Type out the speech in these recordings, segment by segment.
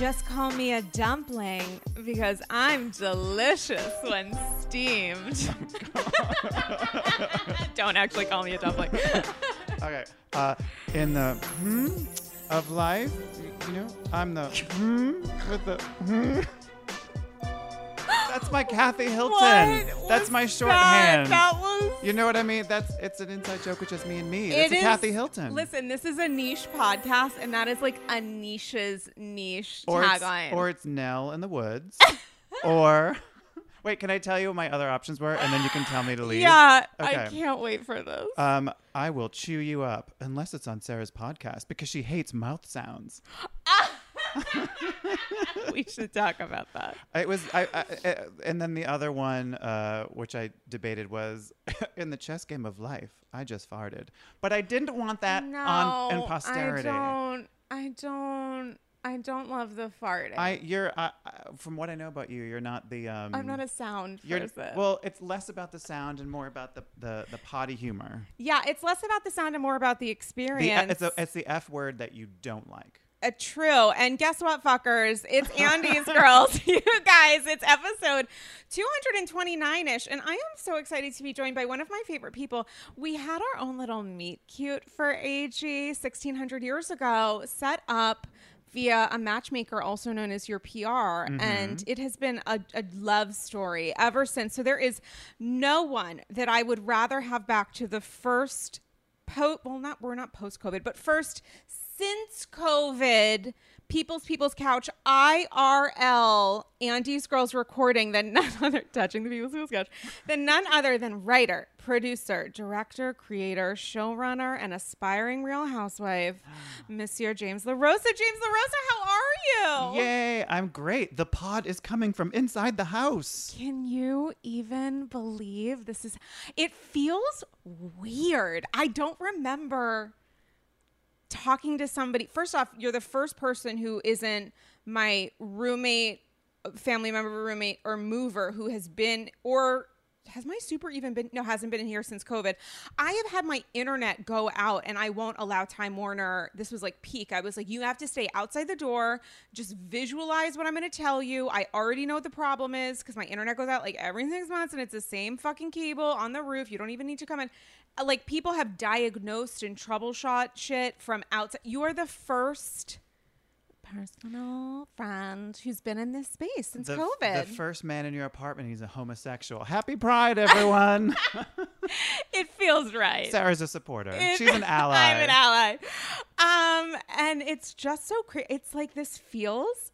Just call me a dumpling because I'm delicious when steamed. Don't actually call me a dumpling. Okay. Uh, in the hmm of life, you know, I'm the hmm with the hmm. That's my Kathy Hilton. What That's my shorthand. That, that was. You know what I mean? That's it's an inside joke with just me and me. It It's a is- Kathy Hilton. Listen, this is a niche podcast, and that is like a niche's niche or it's, tagline. or it's Nell in the woods, or wait, can I tell you what my other options were, and then you can tell me to leave? yeah, I can't wait for this. Um, I will chew you up unless it's on Sarah's podcast because she hates mouth sounds. we should talk about that. It was, I, I, uh, and then the other one, uh, which I debated, was in the chess game of life. I just farted, but I didn't want that no, on in posterity. I don't. I don't. I don't love the farting. I, you're, uh, from what I know about you, you're not the. Um, I'm not a sound You're, person. well, it's less about the sound and more about the the, the potty humor. yeah, it's less about the sound and more about the The, experience. it's, a, it's the f word that you don't like. Uh, true. And guess what, fuckers? It's Andy's Girls. you guys, it's episode 229 ish. And I am so excited to be joined by one of my favorite people. We had our own little meet cute for AG 1600 years ago, set up via a matchmaker, also known as your PR. And it has been a, a love story ever since. So there is no one that I would rather have back to the first po well not we're not post covid but first since covid people's people's couch irl andy's girls recording than none other touching the people's people's couch than none other than writer producer director creator showrunner and aspiring real housewife monsieur james larosa james larosa how are you Yay! I'm great. The pod is coming from inside the house. Can you even believe this is it feels weird. I don't remember talking to somebody. First off, you're the first person who isn't my roommate, family member, roommate or mover who has been or has my super even been no hasn't been in here since covid. I have had my internet go out and i won't allow time warner this was like peak. I was like you have to stay outside the door. Just visualize what i'm going to tell you. I already know what the problem is because my internet goes out like every six months and it's the same fucking cable on the roof. You don't even need to come in like people have diagnosed and troubleshot shit from outside you are the first personal friend who's been in this space since the, COVID. the first man in your apartment, he's a homosexual. Happy Pride, everyone. it feels right. Sarah's a supporter. It- She's an ally. I'm an ally. Um, and it's just so crazy. It's like this feels.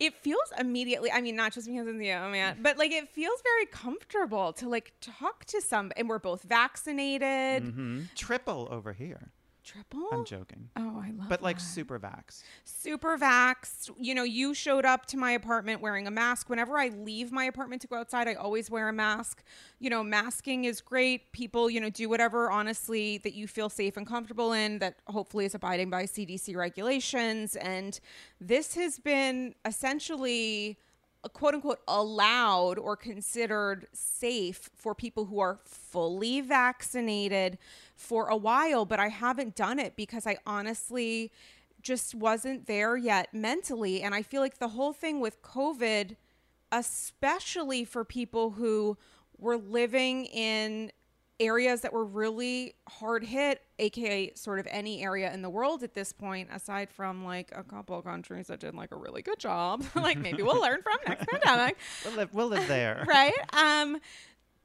It feels immediately. I mean, not just because of the oh man, but like it feels very comfortable to like talk to some. And we're both vaccinated. Mhm. Triple over here. Triple. I'm joking. Oh, I love. It. But like that. super vax. super vaxxed. You know, you showed up to my apartment wearing a mask. Whenever I leave my apartment to go outside, I always wear a mask. You know, masking is great. People, you know, do whatever, honestly, that you feel safe and comfortable in, that hopefully is abiding by CDC regulations. And this has been essentially uh, quote unquote allowed or considered safe for people who are fully vaccinated for a while, but I haven't done it because I honestly just wasn't there yet mentally. And I feel like the whole thing with COVID, especially for people who were living in areas that were really hard hit, aka sort of any area in the world at this point, aside from like a couple of countries that did like a really good job. like maybe we'll learn from next pandemic We'll live, we'll live there. right um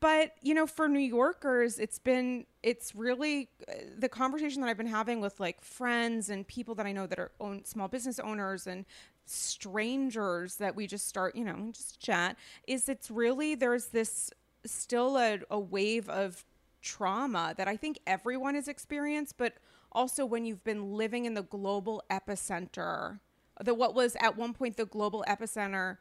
but you know for new yorkers it's been it's really uh, the conversation that i've been having with like friends and people that i know that are own small business owners and strangers that we just start you know just chat is it's really there's this still a, a wave of trauma that i think everyone has experienced but also when you've been living in the global epicenter the what was at one point the global epicenter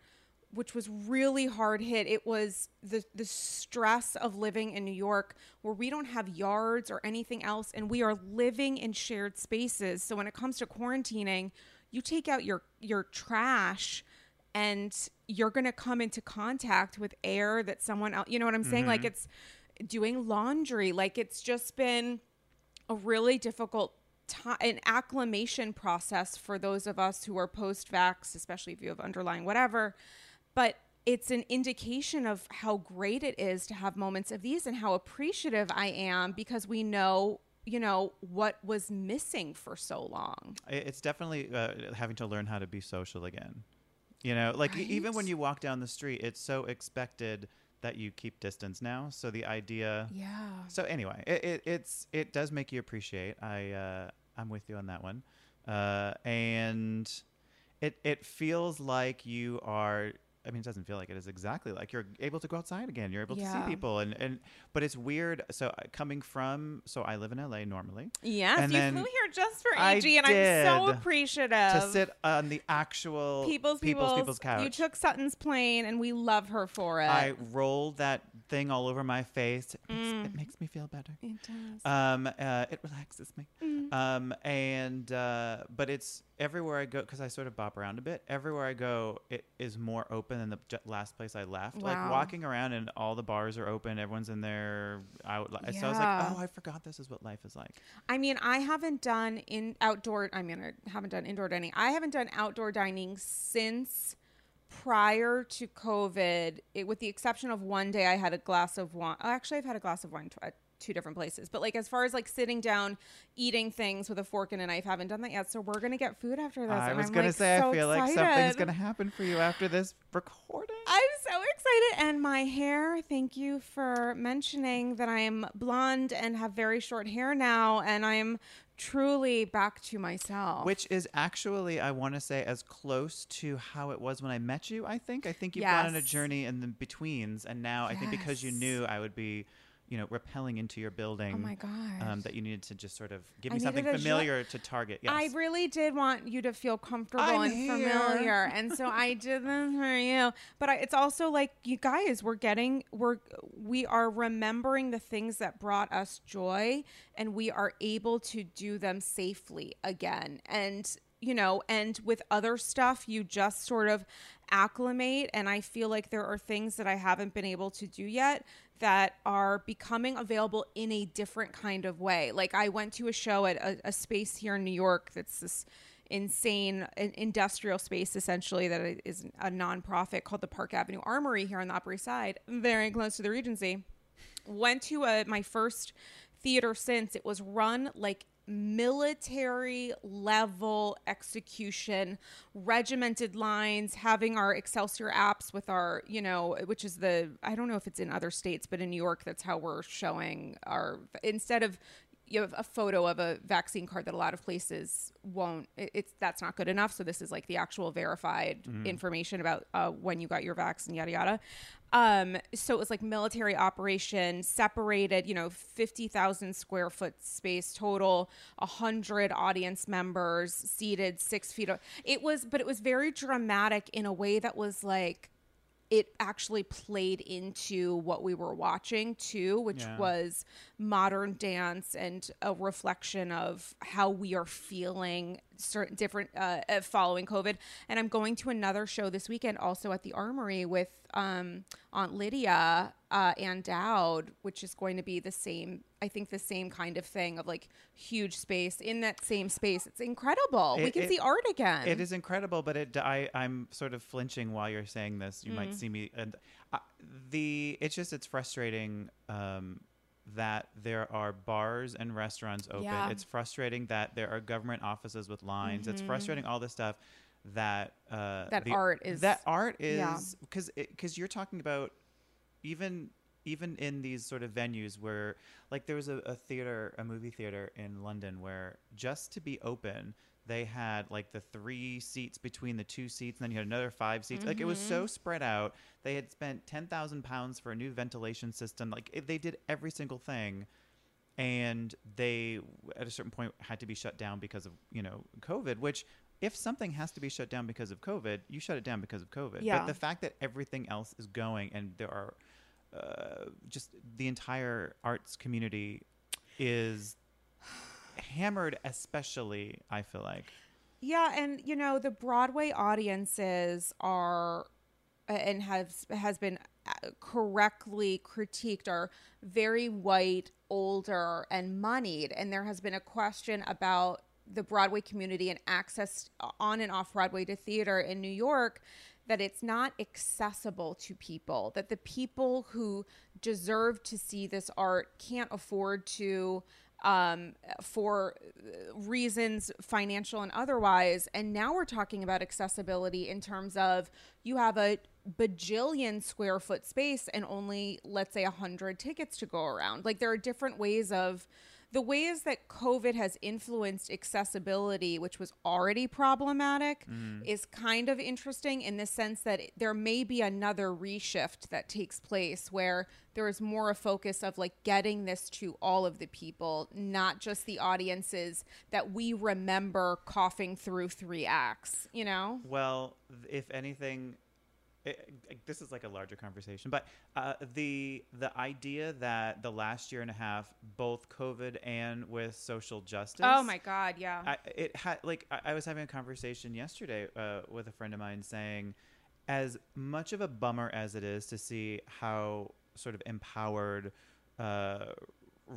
which was really hard hit. It was the the stress of living in New York where we don't have yards or anything else and we are living in shared spaces. So when it comes to quarantining, you take out your your trash and you're going to come into contact with air that someone else, you know what I'm saying? Like mm-hmm. it's doing laundry, like it's just been a really difficult time an acclimation process for those of us who are post vax especially if you have underlying whatever but it's an indication of how great it is to have moments of these and how appreciative I am because we know you know what was missing for so long It's definitely uh, having to learn how to be social again. You know, like e- even when you walk down the street, it's so expected that you keep distance now. So the idea. yeah So anyway, it, it it's it does make you appreciate. I uh, I'm with you on that one, uh, and it it feels like you are. I mean, it doesn't feel like it is exactly like you're able to go outside again. You're able to see people, and and but it's weird. So uh, coming from, so I live in LA normally. yes and you flew here just for AG and I'm so appreciative to sit on the actual people's people's, people's, people's couch. you took Sutton's plane and we love her for it I rolled that thing all over my face. It, makes, Mm. it makes me feel better. it does Um, uh, it relaxes me. Mm. Um, and uh, but it's everywhere I go because I sort of bop around a bit. Everywhere I go, it is more open than the j- last place I left. Like walking around and all the bars are open. Everyone's in there. Out. So I was like, oh, I forgot this is what life is like. I mean, I haven't done in outdoor. I mean, I haven't done indoor dining. I haven't done outdoor dining since prior to COVID. It, with the exception of one day, I had a glass of wine. Actually, I've had a glass of wine tw- two different places. But like as far as like sitting down, eating things with a fork and a knife, haven't done that yet. So we're gonna get food after this. I and was I'm, gonna like, say, so I feel like something's gonna happen for you after this recording. I'm so excited. And my hair, thank you for mentioning that I am blonde and have very short hair now. And I am truly back to myself. Which is actually, I want to say, as close to how it was when I met you. I think. I think you've gone on a journey in the betweens, and now I think because you knew I would be, you know, repelling into your building. Oh my god. Um, that you needed to just sort of give I me something needed a zhu- familiar to target. Yes. I really did want you to feel comfortable I'm and here. familiar, and so I did this for you. But I, it's also like you guys, we're getting, we're, we are remembering the things that brought us joy, and we are able to do them safely again. And you know, and with other stuff, you just sort of acclimate. And I feel like there are things that I haven't been able to do yet that are becoming available in a different kind of way. Like I went to a show at a, a space here in New York that's this insane in- industrial space essentially that is a nonprofit called the Park Avenue Armory here on the Upper East Side, very close to the Regency. Went to a, my first theater since it was run like military level execution, regimented lines, having our Excelsior apps with our, you know, which is the, I don't know if it's in other states, but in New York, that's how we're showing our, instead of, you have a photo of a vaccine card that a lot of places won't it, it's that's not good enough. So this is like the actual verified information about uh, when you got your vaccine yada yada. Um, so it was like military operation separated you know 50000 square foot space total 100 audience members seated six feet o- it was but it was very dramatic in a way that was like it actually played into what we were watching too, which Yeah. was modern dance and a reflection of how we are feeling certain different uh, uh, following COVID. And I'm going to another show this weekend, also at the Armory with um, Aunt Lydia uh, Ann Dowd, which is going to be the same. I think the same kind of thing of like huge space in that same space. It's incredible. we can it- see art again. It is incredible, but it I I'm sort of flinching while you're saying this. You Mm-hmm. might see me and uh, the it's just it's frustrating um, that there are bars and restaurants open. Yeah. It's frustrating that there are government offices with lines. It's frustrating all this stuff that uh, Mm-hmm. That the- art is- that art is because because you're talking about even even in these sort of venues where like there was a, a theater a movie theater in london where just to be open they had like the three seats between the two seats and then you had another five seats. Like it was so spread out. They had spent 10000 pounds for a new ventilation system. Like it, they did every single thing and they at a certain point had to be shut down because of you know covid which if something has to be shut down because of covid you shut it down because of covid. Yeah. but the fact that everything else is going and there are uh, just the entire arts community is hammered especially i feel like. Yeah, and you know the Broadway audiences are and has has been uh, correctly critiqued are very white, older, and moneyed, and there has been a question about the Broadway community and access on and off Broadway to theater in New York that it's not accessible to people that the people who deserve to see this art can't afford to um, for uh, reasons financial and otherwise. And now we're talking about accessibility in terms of you have a bajillion square foot space and only, let's say, 100 tickets to go around. Like there are different ways of the ways that COVID has influenced accessibility, which was already problematic, mm-hmm. is kind of interesting in the sense that there may be another reshift that takes place where there is more a focus of like getting this to all of the people, not just the audiences that we remember coughing through three acts, you know? Well, if anything, it, this is like a larger conversation, but uh, the the idea that the last year and a half, both COVID and with social justice, Oh my God, yeah. I, it had like I, I was having a conversation yesterday uh, with a friend of mine saying, as much of a bummer as it is to see how sort of empowered uh,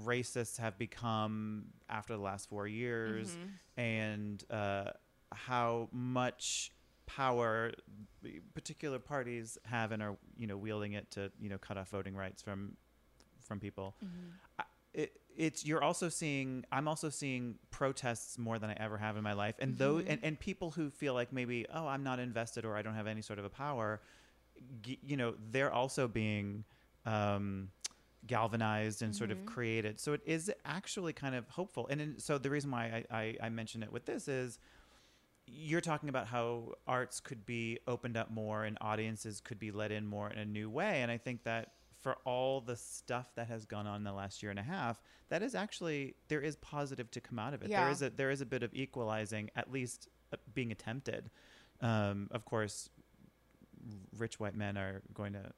racists have become after the last four years, and uh, how much power particular parties have and are you know wielding it to you know cut off voting rights from from people. Mm-hmm. I- it, it's you're also seeing i'm also seeing protests more than i ever have in my life. And those mm-hmm. and, and people who feel like maybe oh i'm not invested or i don't have any sort of a power g- you know they're also being um galvanized and sort of mm-hmm. created. So it is actually kind of hopeful. And in, so the reason why I, I i mention it with this is you're talking about how arts could be opened up more and audiences could be let in more in a new way and i think that for all the stuff that has gone on in the last year and a half that is actually there is positive to come out of it Yeah. there is a there is a bit of equalizing at least uh, being attempted um, of course rich white men are going to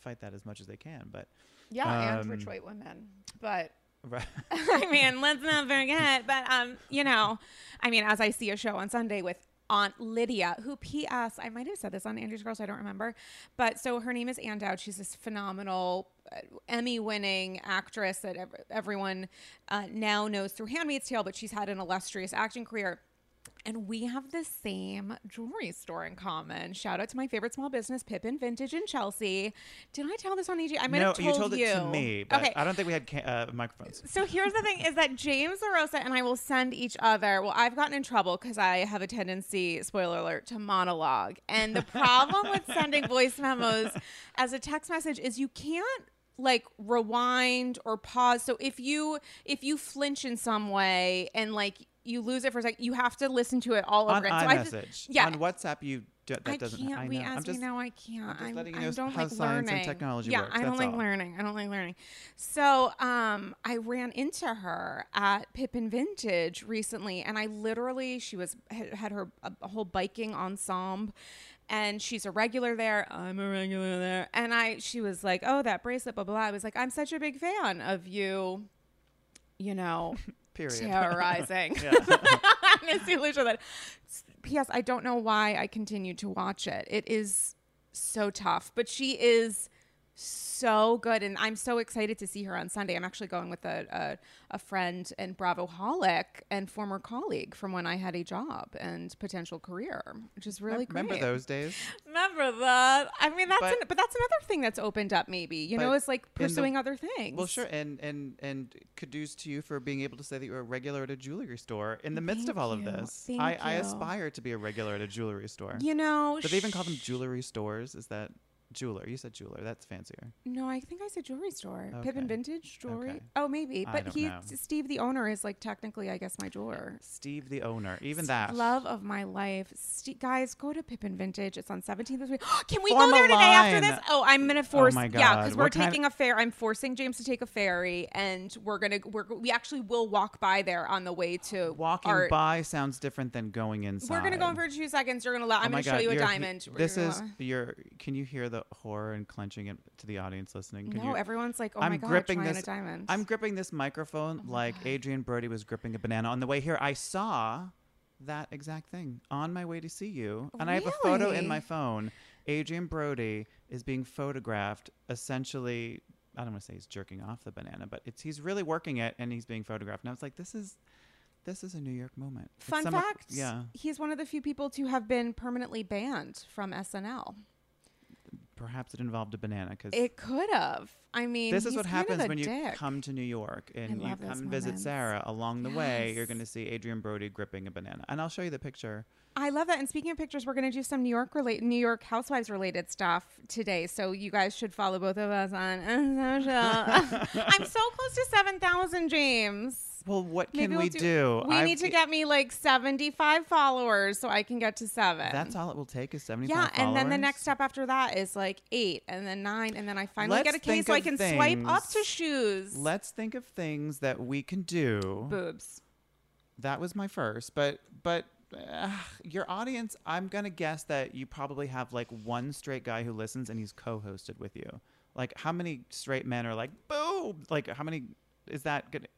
fight that as much as they can but yeah, and um, rich white women. But right I mean, let's not forget. But um, you know, I mean, as I see a show on Sunday with Aunt Lydia, who P.S. I might have said this on Andrew's Girls, I don't remember. But so her name is Ann Dowd. She's this phenomenal uh, Emmy-winning actress that ev- everyone uh, now knows through *Handmaid's Tale*, but she's had an illustrious acting career. And we have the same jewelry store in common. Shout out to my favorite small business, Pippin Vintage in Chelsea. Did I tell this on EG? I might no, have told you told it to me, but okay. I don't think we had ca- uh, microphones. So here's the thing: is that James LaRosa and I will send each other. Well, I've gotten in trouble because I have a tendency, spoiler alert, to monologue. And the problem with sending voice memos as a text message is you can't like rewind or pause. So if you if you flinch in some way and like you lose it for a second, you have to listen to it all On over again. So I just- yeah. on WhatsApp, you do, that I doesn't. can't. I we know. I'm just me now. I can't. I'm just I'm, letting you I know don't how like science and learning. technology yeah, works, I don't like all. learning. I don't like learning. So, um, I ran into her at Pippin Vintage recently, and I literally she was had, had her a, a whole biking ensemble. And she's a regular there. I'm a regular there. And I, she was like, "Oh, that bracelet, blah blah." blah. I was like, "I'm such a big fan of you." You know, period. terrorizing. Honestly, literally. P.S. I don't know why I continue to watch it. It is so tough, but she is so good, and I'm so excited to see her on Sunday. I'm actually going with a a, a friend and Bravo holic and former colleague from when I had a job and potential career, which is really cool. Remember great. those days? Remember that? I mean, that's But- an, but that's another thing that's opened up. Maybe you know, it's like in the- pursuing other things. Well, sure, and and and kudos to you for being able to say that you're a regular at a jewelry store in the midst of Thank all of this. Thank I, I aspire to be a regular at a jewelry store. You know, Do they even call them jewelry stores? Is that jeweler? You said jeweler. That's fancier. No, I think I said jewelry store. Pippin Okay. Vintage Jewelry. Okay. Oh, maybe. But he, know. Steve, the owner, is like technically, I guess, my jeweler. Steve, the owner. Even that. Love of my life. Ste guys, go to Pippin Vintage. It's on 17th this week. Can we Form go there today after this? Oh, I'm gonna oh force. Oh my God. Yeah, because we're taking a fair. I'm forcing James to take a ferry, and we're gonna. We're we actually will walk by there on the way to Walking our- by sounds different than going inside. We're gonna go in for two seconds. You're gonna. Allow, Oh I'm my gonna show you a you're diamond. This is your. Can you hear the horror and clenching it to the audience listening? Can No, you, everyone's like, oh I'm my god, gripping this. a diamond. I'm gripping this microphone oh like Adrien Brody was gripping a banana. On the way here, I saw that exact thing on my way to see you, and I have a photo in my phone. Adrien Brody is being photographed. Essentially, I don't want to say he's jerking off the banana, but it's he's really working it, and he's being photographed. And I was like, this is. This is a New York moment. Fun some of- fact: yeah, he's one of the few people to have been permanently banned from SNL. Perhaps it involved a banana because It could have. I mean, this is what happens when you come to New York and you come and visit. Sarah. Along the way, you're going to see Adrien Brody gripping a banana, and I'll show you the picture. I love that. And speaking of pictures, we're going to do some New York relate, New York Housewives related stuff today. So you guys should follow both of us on social. I'm so close to seven thousand, James. Well, what can Maybe we'll we do? We I've- need to get me like 75 followers so I can get to seven. That's all it will take is 75 yeah, and then the followers? next step after that is like eight, and then nine, and then I finally Let's get a case so I of can swipe up to things- shoes. Let's think of things that we can do. Boobs. That was my first, but but uh, your audience, I'm gonna guess that you probably have like one straight guy who listens and he's co-hosted with you. Like, how many straight men are like boob? Like, how many is that good?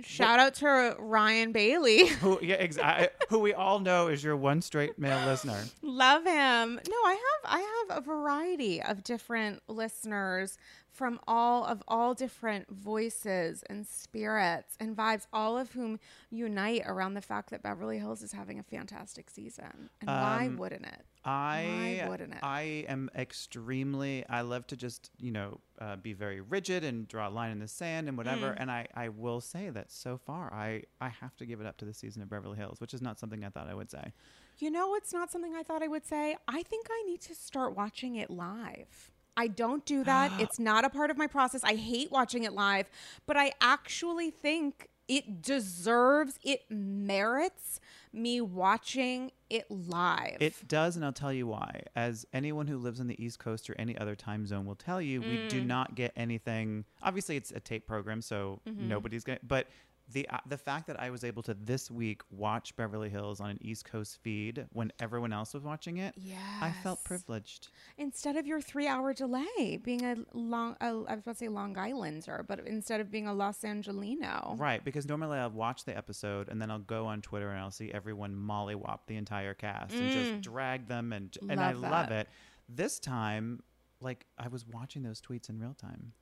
Shout out to Ryan Bailey. Who yeah, exactly. who we all know is your one straight male listener. Love him. No, I have I have a variety of different listeners from all of all different voices and spirits and vibes, all of whom unite around the fact that Beverly Hills is having a fantastic season. And why Um, wouldn't it? I wouldn't it? I am extremely. I love to just you know uh, be very rigid and draw a line in the sand and whatever. Mm. And I I will say that so far I I have to give it up to the season of Beverly Hills, which is not something I thought I would say. You know, it's not something I thought I would say. I think I need to start watching it live. I don't do that. it's not a part of my process. I hate watching it live, but I actually think it deserves, it merits me watching it live. It does, and I'll tell you why. As anyone who lives on the East Coast or any other time zone will tell you, we Mm. do not get anything. Obviously, it's a tape program, so Mm-hmm. nobody's going to. But the uh, the fact that I was able to this week watch Beverly Hills on an East Coast feed when everyone else was watching it, I felt privileged. instead of your three hour delay being a long, a, I was about to say Long Islander, but instead of being a Los Angelino. Right, because normally I'll watch the episode and then I'll go on Twitter and I'll see everyone mollywop the entire cast and just drag them and and I Mm. Love love it. This time, like I was watching those tweets in real time.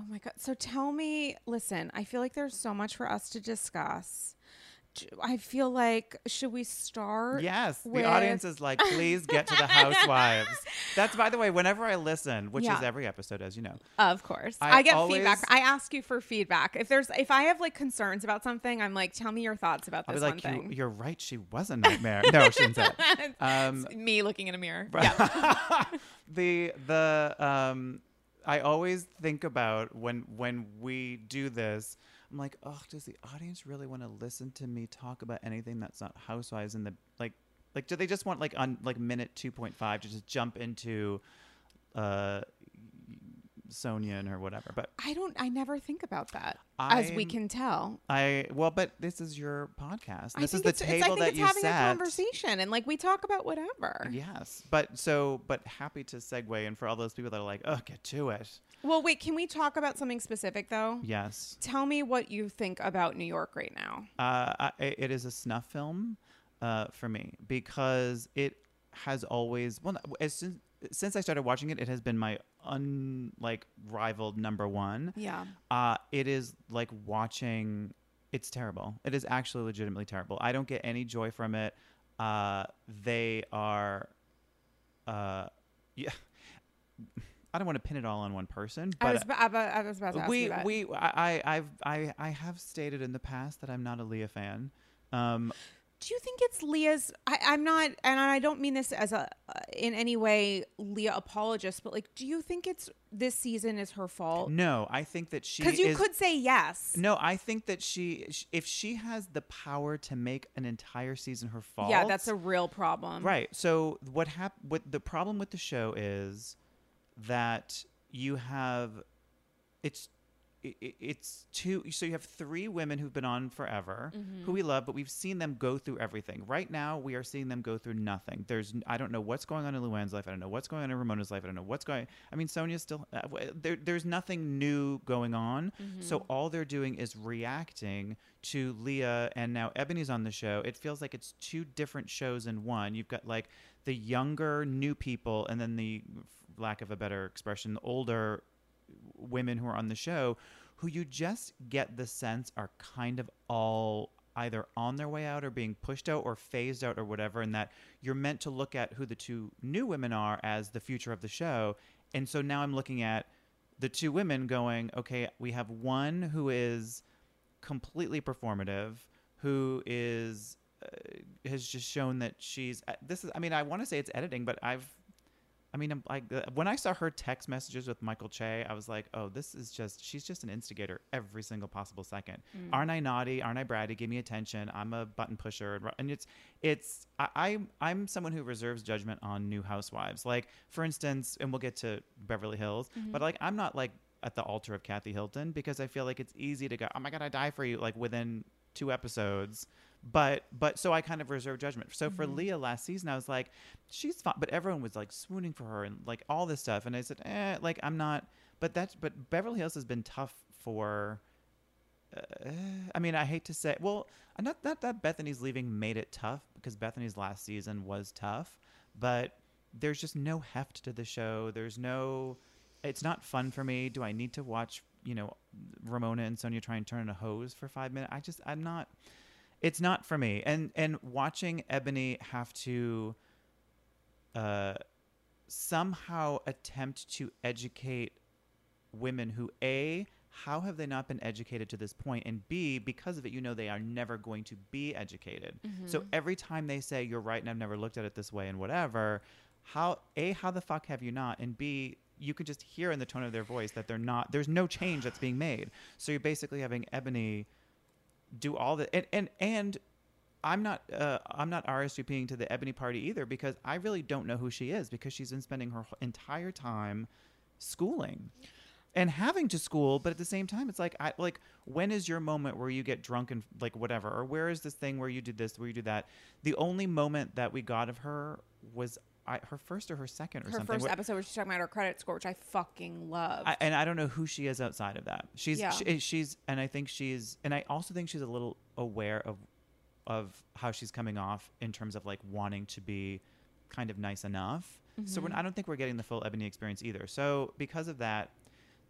Oh my God. So tell me, listen, I feel like there's so much for us to discuss. I feel like should we start? Yes, with- the audience is like, please get to the housewives. That's by the way, whenever I listen, which is every episode, as you know. Of course. I I, get always- feedback. I ask you for feedback. If there's if I have like concerns about something, I'm like, tell me your thoughts about this be one like, you, thing. you're right. She was a nightmare. no, she didn't say it. Um, me looking in a mirror. Right. Yeah. the the um I always think about when when we do this, I'm like, oh, does the audience really want to listen to me talk about anything that's not housewives in the like like do they just want like on like minute two point five to just jump into uh Sonja and her whatever. But I don't I never think about that. as we can tell. I well, but this is your podcast. I This is the it's, it's- table I think that it's you having set. a conversation and like we talk about whatever. Yes, but so but happy to segue and for all those people that are like, oh, get to it. Well, wait, can we talk about something specific though? Yes. Tell me what you think about New York right now. Uh, I, it is a snuff film uh, for me because it has always well as since, since I started watching it, it has been my unlike rivaled number one. Yeah. Uh, it is like watching. It's terrible. It is actually legitimately terrible. I don't get any joy from it. Uh, they are. Uh, yeah. I don't want to pin it all on one person, but I was, about, I was about to ask we you that. we I I- I've I I have stated in the past that I'm not a Leah fan. Um, Do you think it's Leah's? I, I'm not, and I don't mean this as a uh, in any way Leah apologist, but like, do you think it's this season is her fault? no, I think that she Because you is- could say yes. No, I think that she if she has the power to make an entire season her fault. Yeah, that's a real problem. right. So what hap- What the problem with the show is that you have it's i- i- it's two so you have three women who've been on forever Mm-hmm. who we love but we've seen them go through everything. Right now we are seeing them go through nothing. There's i don't know what's going on in luann's life. I don't know what's going on in ramona's life. I don't know what's going i mean sonja's still uh, there, there's nothing new going on. Mm-hmm. so all they're doing is reacting to leah and now eboni's on the show. It feels like it's two different shows in one. You've got like the younger new people and then the lack of a better expression the older women who are on the show who you just get the sense are kind of all either on their way out or being pushed out or phased out or whatever and that you're meant to look at who the two new women are as the future of the show. And so now i'm looking at the two women going okay we have one who is completely performative who is uh, has just shown that she's uh, this is i mean i want to say it's editing but i've I mean, I'm like when I saw her text messages with Michael Che, I was like, "Oh, this is just she's just an instigator every single possible second. Mm. Aren't I naughty? Aren't I bratty? Give me attention. I'm a button pusher." And, and it's it's I, I'm I'm someone who reserves judgment on new housewives. Like for instance, and we'll get to Beverly Hills, mm-hmm. but like I'm not like at the altar of Kathy Hilton because I feel like it's easy to go, "Oh my god, I die for you!" Like within two episodes but but so I kind of reserve judgment. So for Leah last season, I was like, she's fine, but everyone was like swooning for her and like all this stuff, and I said, eh, like I'm not. But that's but Beverly Hills has been tough for. Uh, I mean, I hate to say, well, not not that Bethenny's leaving made it tough because Bethenny's last season was tough, but there's just no heft to the show. There's no. It's not fun for me. Do I need to watch? You know, Ramona and Sonja try and turn a hose for five minutes. I just I'm not it's not for me. And and watching eboni have to uh somehow attempt to educate women who a how have they not been educated to this point? And b because of it you know they are never going to be educated. So every time they say you're right and i've never looked at it this way and whatever how a how the fuck have you not? And b you can just hear in the tone of their voice that they're not there's no change that's being made. So you're basically having eboni do all the and and and I'm not uh, I'm not RSVPing to the Eboni party either because I really don't know who she is because she's been spending her entire time schooling and having to school but at the same time it's like I like when is your moment where you get drunk and like whatever? Or where is this thing where you do this where you do that? The only moment that we got of her was I, her first or her second or Her something first where- episode where she's talking about her credit score, which I fucking love. I, and I don't know who she is outside of that. She's Yeah. she, she's and I think she's and I also think she's a little aware of of how she's coming off in terms of like wanting to be kind of nice enough. So Mm-hmm. we're, I don't think we're getting the full Eboni experience either. So because of that,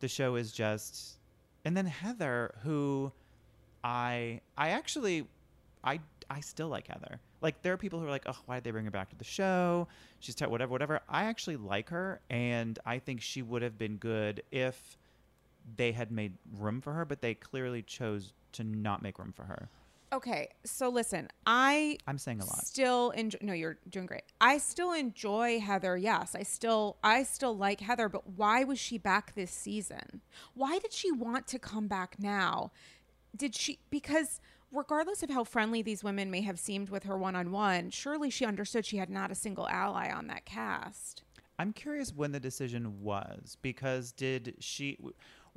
the show is just and then Heather who I I actually I I still like Heather. Like there are people who are like, oh, why did they bring her back to the show? She's t- whatever, whatever. I actually like her, and I think she would have been good if they had made room for her, but they clearly chose to not make room for her. Okay, so listen, I I'm saying a lot. still enjoy no you're doing great i still enjoy heather yes i still i still like heather but why was she back this season why did she want to come back now did she because regardless of how friendly these women may have seemed with her one-on-one surely she understood she had not a single ally on that cast I'm curious when the decision was because did she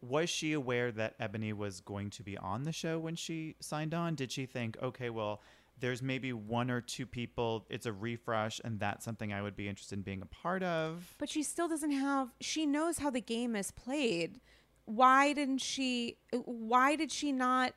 was she aware that Eboni was going to be on the show when she signed on? Did she think, okay, well, there's maybe one or two people, it's a refresh, and that's something I would be interested in being a part of? but she still doesn't have she knows how the game is played why didn't she why did she not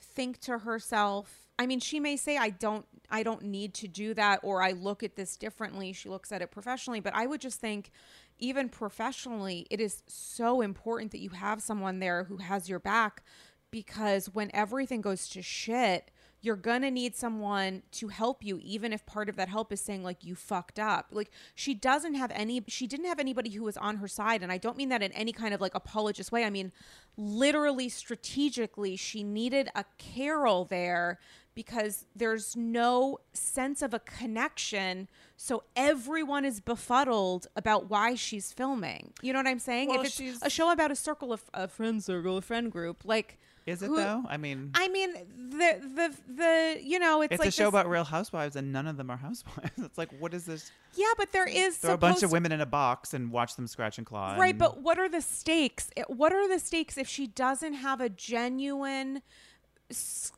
think to herself i mean she may say i don't i don't need to do that or i look at this differently. She looks at it professionally but i would just think even professionally it is so important that you have someone there who has your back because when everything goes to shit you're gonna need someone to help you even if part of that help is saying like you fucked up. Like she doesn't have any she didn't have anybody who was on her side and i don't mean that in any kind of like apologist way. I mean literally strategically she needed a carole there because there's no sense of a connection so everyone is befuddled about why she's filming. You know what i'm saying? Well, if it's she's- a show about a circle of a friend circle a friend group like Is it who- though? I mean, I mean, the the the you know, it's, it's like a show this- about real housewives, and none of them are housewives. it's like, what is this? yeah, but there is Throw a bunch of women in a box and watch them scratch and claw. right? and- But what are the stakes? What are the stakes if she doesn't have a genuine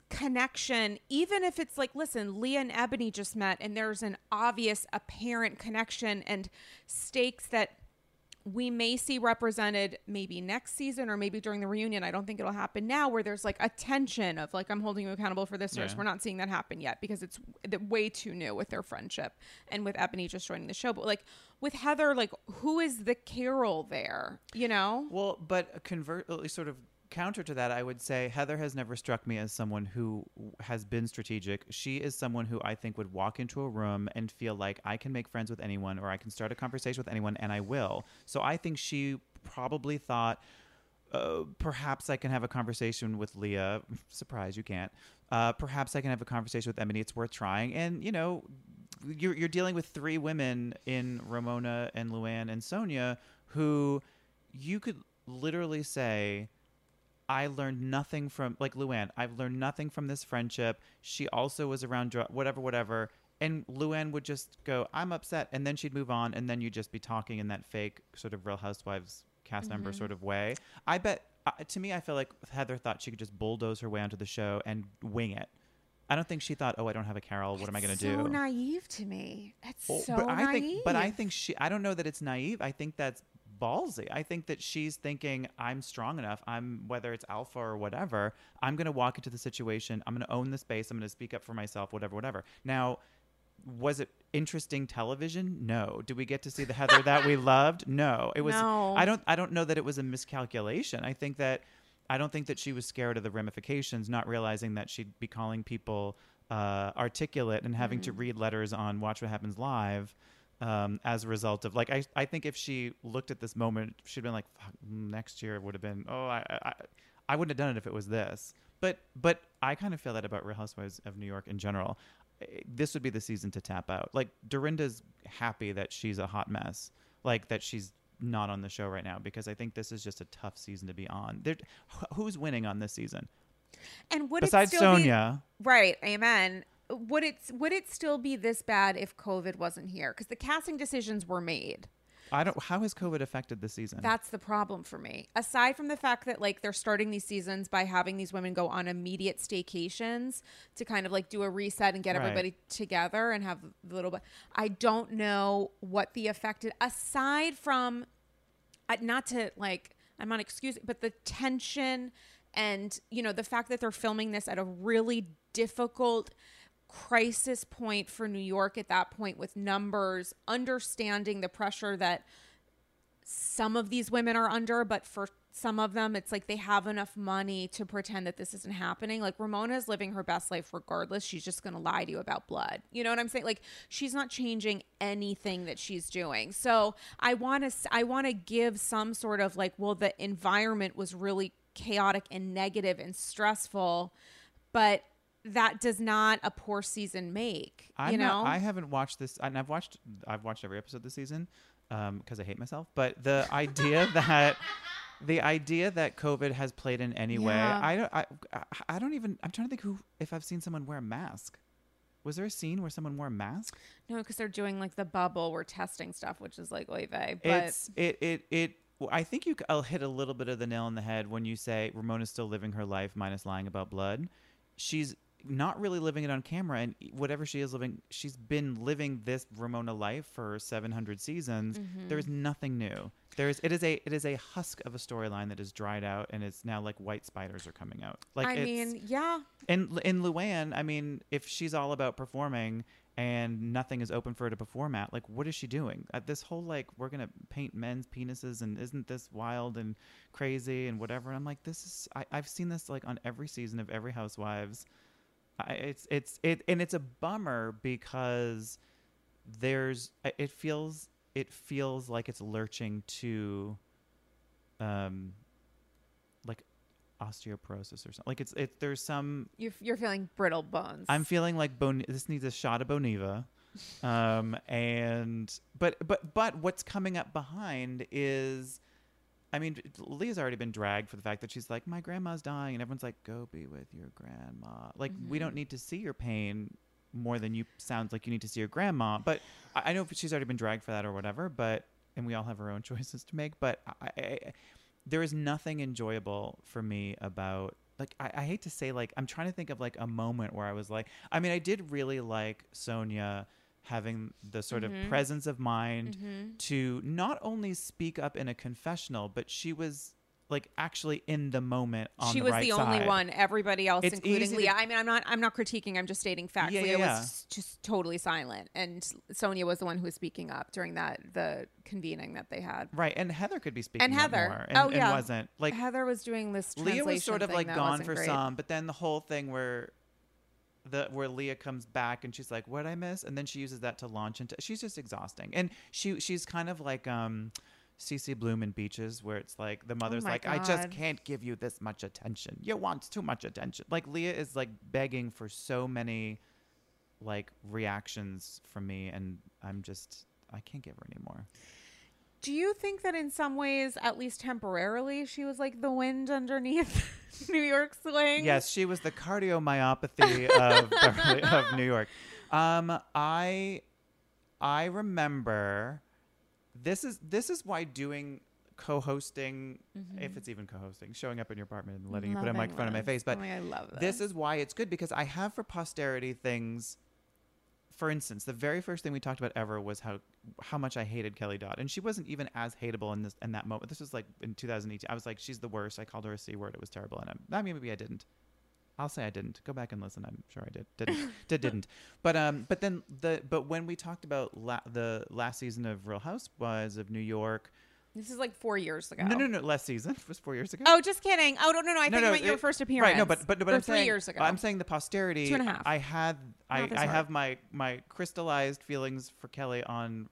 connection? Even if it's like, listen, Leah and Eboni just met, and there's an obvious, apparent connection and stakes that we may see represented maybe next season or maybe during the reunion. I don't think it'll happen now where there's like a tension of like, I'm holding you accountable for this. Yeah. We're not seeing that happen yet because it's th- way too new with their friendship and with Eboni just joining the show. But like with Heather, like who is the Carole there? You know? Well, but convert sort of counter to that, I would say Heather has never struck me as someone who has been strategic. She is someone who I think would walk into a room and feel like I can make friends with anyone or I can start a conversation with anyone, and I will. So I think she probably thought. Uh, perhaps I can have a conversation with Leah. Surprise, you can't. Uh, perhaps I can have a conversation with Emily. It's worth trying. And you know, you're you're dealing with three women in Ramona and Luann and Sonja who you could literally say I learned nothing from like Luann. I've learned nothing from this friendship. She also was around dr- whatever, whatever. And Luann would just go, "I'm upset," and then she'd move on, and then you'd just be talking in that fake sort of Real Housewives cast member sort of way. I bet. Uh, to me, I feel like Heather thought she could just bulldoze her way onto the show and wing it. I don't think she thought, "Oh, I don't have a Carole. What am I going to so do?" So naive to me. That's Oh, so but naive. I think, but I think she. I don't know that it's naive. I think that's ballsy. I think that she's thinking, I'm strong enough. I'm whether it's alpha or whatever. I'm going to walk into the situation. I'm going to own the space. I'm going to speak up for myself. Whatever, whatever. Now, was it interesting television? No. Did we get to see the Heather that we loved? No. It was. No. I don't. I don't know that it was a miscalculation. I think that. I don't think that she was scared of the ramifications, not realizing that she'd be calling people uh, articulate and having to read letters on Watch What Happens Live um, as a result of like I, I think if she looked at this moment, she'd been like, Fuck, next year would have been oh I, I I wouldn't have done it if it was this. But but I kind of feel that about Real Housewives of New York in general. Eh, This would be the season to tap out. Like Dorinda's happy that she's a hot mess, like that she's not on the show right now because I think this is just a tough season to be on. There, who's winning on this season and would besides it still be- Sonja? Right. Amen. Would it would it still be this bad if COVID wasn't here? Because the casting decisions were made. I don't. How has COVID affected the season? That's the problem for me. Aside from the fact that like they're starting these seasons by having these women go on immediate staycations to kind of like do a reset and get Right. everybody together and have a little bit. I don't know what the affected aside from uh, not to like I'm not excusing, but the tension and you know the fact that they're filming this at a really difficult crisis point for New York at that point with numbers, understanding the pressure that some of these women are under, but for some of them it's like they have enough money to pretend that this isn't happening. Like ramona's living her best life regardless. She's just going to lie to you about blood. You know what i'm saying? Like she's not changing anything that she's doing. So i want to i want to give some sort of like well the environment was really chaotic and negative and stressful but that does not a poor season make I'm you know not, I haven't watched this, and I've watched I've watched every episode this season um, because I hate myself. But the idea that the idea that COVID has played in any way, I don't I, I- I don't even I'm trying to think who if I've seen someone wear a mask. Was there a scene where someone wore a mask? no because they're doing like the bubble we're testing stuff which is like oy vey but it's it it it. well, I think you. c- I'll hit a little bit of the nail on the head when you say Ramona's still living her life minus lying about blood. She's not really living it on camera, and whatever she is living, she's been living this Ramona life for 700 seasons. Mm-hmm. There's nothing new. There's it is a it is a husk of a storyline that is dried out, and it's now like white spiders are coming out. Like i mean yeah in in Luann, I mean, if she's all about performing and nothing is open for her to perform at, like, what is she doing? Uh, this whole like, we're gonna paint men's penises, and isn't this wild and crazy and whatever? I'm like, this is. I, I've seen this like on every season of every Housewives. I, it's it's it, and it's a bummer because there's. It feels it feels like it's lurching to, um, like osteoporosis or something. Like it's it. There's some you're, you're feeling brittle bones I'm feeling like bone this needs a shot of Boniva. Um, and but but but what's coming up behind is, I mean, Leah's already been dragged for the fact that she's like, my grandma's dying, and everyone's like, go be with your grandma. Like we don't mm-hmm. need to see your pain more than you sounds like you need to see your grandma. But I, I know she's already been dragged for that or whatever. But and we all have our own choices to make. But I, I, there is nothing enjoyable for me about like I, I hate to say like I'm trying to think of like a moment where I was like I mean I did really like Sonja having the sort Mm-hmm. of presence of mind to not only speak up in a confessional but she was like actually in the moment on she the was right the only side. one. Everybody else, It's including easy to- Leah. I mean, I'm not. I'm not critiquing. I'm just stating facts. Yeah, Leah yeah, was just totally silent, and Sonja was the one who was speaking up during that the convening that they had. right and Heather could be speaking And up Heather. and, Oh, and yeah. wasn't like Heather was doing this. Leah was sort of like gone for great. some, but then the whole thing where the where Leah comes back and she's like, "What I miss?" and then she uses that to launch into. She's just exhausting, and she she's kind of like um, C.C. Bloom in Beaches, where it's like the mother's Oh like, "I just can't give you this much attention. You want too much attention." Like Leah is like begging for so many like reactions from me, and I'm just I can't give her anymore. Do you think that in some ways, at least temporarily, she was like the wind underneath New York wings? Yes, she was the cardiomyopathy of Beverly, of New York. Um, I I remember this is this is why doing co-hosting, if it's even co-hosting, showing up in your apartment and letting you put a microphone in my face. But Oh my I love this. this is why it's good because I have for posterity things. For instance, the very first thing we talked about ever was how how much I hated Kelly Dodd, and she wasn't even as hateable in this in that moment. This was like in 2018. I was like, she's the worst. I called her a c word. It was terrible, and I, I mean, maybe I didn't. I'll say I didn't. Go back and listen. I'm sure I did. Didn't. did didn't. But um. But then the but when we talked about la- the last season of Real Housewives of New York. This is like four years ago. No, no, no. Last season it was four years ago. Oh, just kidding. Oh, no, no, no. I think you meant your first appearance. Right, no, but but, but I'm three saying years ago. I'm saying the posterity. Two and a half. I had I, I hard. have my my crystallized feelings for Kelly on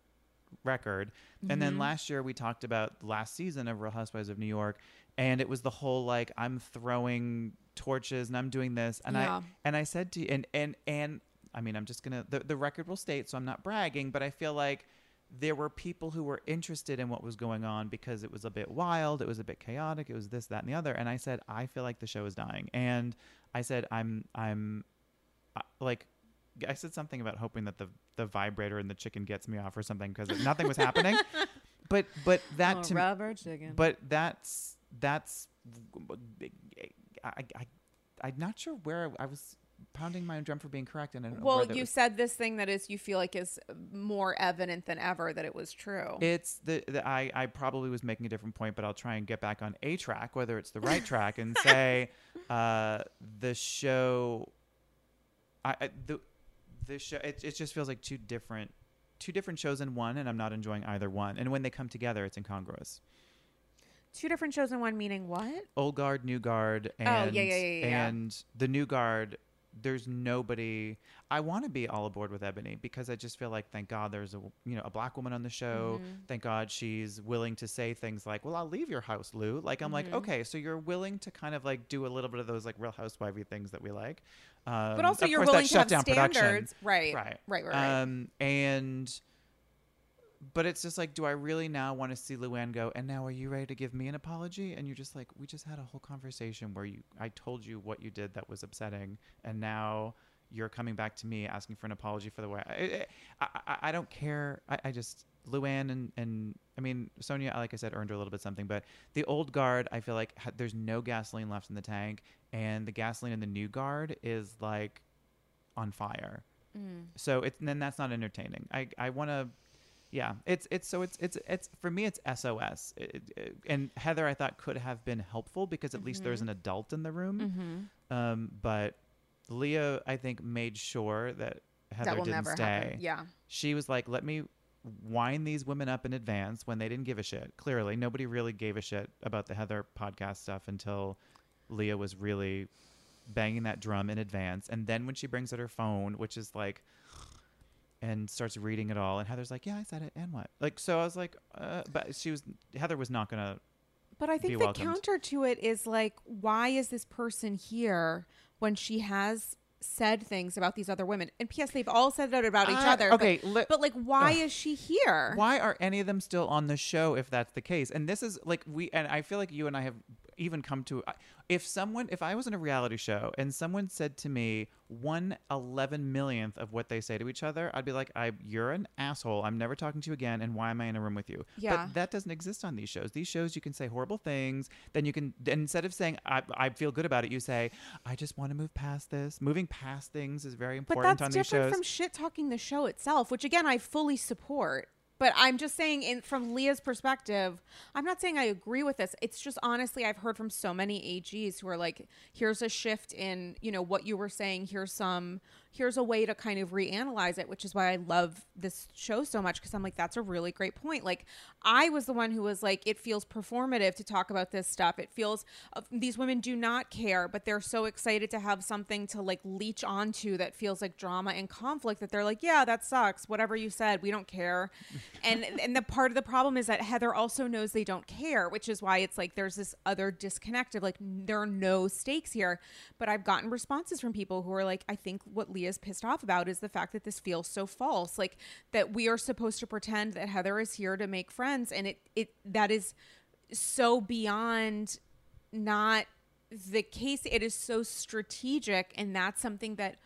record, and Mm-hmm. then last year we talked about last season of Real Housewives of New York, and it was the whole like I'm throwing torches and I'm doing this, and Yeah. I and I said to you, and and and I mean I'm just gonna the the record will state, so I'm not bragging, but I feel like there were people who were interested in what was going on because it was a bit wild, it was a bit chaotic, it was this, that, and the other. And I said, I feel like the show is dying. And I said, I'm, I'm, uh, like, I said something about hoping that the the vibrator and the chicken gets me off or something because nothing was happening. But but that Oh, to me, rubber chicken. but that's that's I, I I'm not sure where I was pounding my own drum for being correct and I don't know well, you was- said this thing that is you feel like is more evident than ever that it was true. It's the, the I, I probably was making a different point, but I'll try and get back on a track, whether it's the right track, and say uh, the show. I, I the the show it, it just feels like two different two different shows in one, and I'm not enjoying either one. And when they come together, it's incongruous. Two different shows in one meaning what? Old guard, new guard, and Oh, yeah, yeah, yeah, yeah. and the new guard. There's nobody. I want to be all aboard with Eboni because I just feel like, thank God, there's a you know a black woman on the show. Mm-hmm. Thank God she's willing to say things like, "Well, I'll leave your house, Lou." Like I'm like, Mm-hmm. okay, so you're willing to kind of like do a little bit of those like Real Housewifey things that we like. Um, But also you're willing to shut have down production. standards. Right. Right. Right, right, right. Um, and but it's just like, do I really now want to see Luann go? And now, are you ready to give me an apology? And you're just like, we just had a whole conversation where you, I told you what you did that was upsetting, and now you're coming back to me asking for an apology for the way I, I, I, I don't care. I, I just Luann and and I mean Sonja, like I said, earned her a little bit something, but the old guard, I feel like ha- there's no gasoline left in the tank, and the gasoline in the new guard is like on fire. Mm. So it's then that's not entertaining. I I want to, yeah. It's it's so it's it's it's for me it's SOS. It, it- and Heather I thought could have been helpful because at least there's Mm-hmm. an adult in the room. Mm-hmm. Um, but Leah I think made sure that Heather That will didn't never stay. happen. Yeah. She was like, let me wind these women up in advance when they didn't give a shit. Clearly, nobody really gave a shit about the Heather podcast stuff until Leah was really banging that drum in advance. And then when she brings out her phone, which is like, and starts reading it all, and Heather's like, yeah, I said it, and what? Like, so I was like, uh, but she was, Heather was not gonna, But I think the welcomed. counter to it is like, why is this person here when she has said things about these other women? And P.S. They've all said that about each Ah, other. but- okay, li- but, like, why is she here? why are any of them still on the show if that's the case and this is like we and i feel like you and i have even come to if someone if i was in a reality show and someone said to me one eleven millionth of what they say to each other i'd be like i you're an asshole. I'm never talking to you again. And why am i in a room with you? Yeah. but that doesn't exist on these shows. These shows you can say horrible things. Then you can instead of saying i, I feel good about it you say i just want to move past this. Moving past things is very important But that's on these different shows. from shit talking the show itself, which again I fully support. But I'm just saying, in from Leah's perspective, I'm not saying I agree with this. It's just honestly, I've heard from so many AGs who are like, "Here's a shift in, you know, what you were saying. Here's some, here's a way to kind of reanalyze it," which is why I love this show so much because I'm like, that's a really great point. Like, I was the one who was like, it feels performative to talk about this stuff. It feels uh, these women do not care, but they're so excited to have something to like leech onto that feels like drama and conflict that they're like, yeah, that sucks. Whatever you said, we don't care. and and the part of the problem is that Heather also knows they don't care, which is why it's like there's this other disconnect of like there are no stakes here. But I've gotten responses from people who are like, I think what Leah's pissed off about is the fact that this feels so false, like that we are supposed to pretend that Heather is here to make friends, and it it that is so beyond not the case. It is so strategic, and that's something that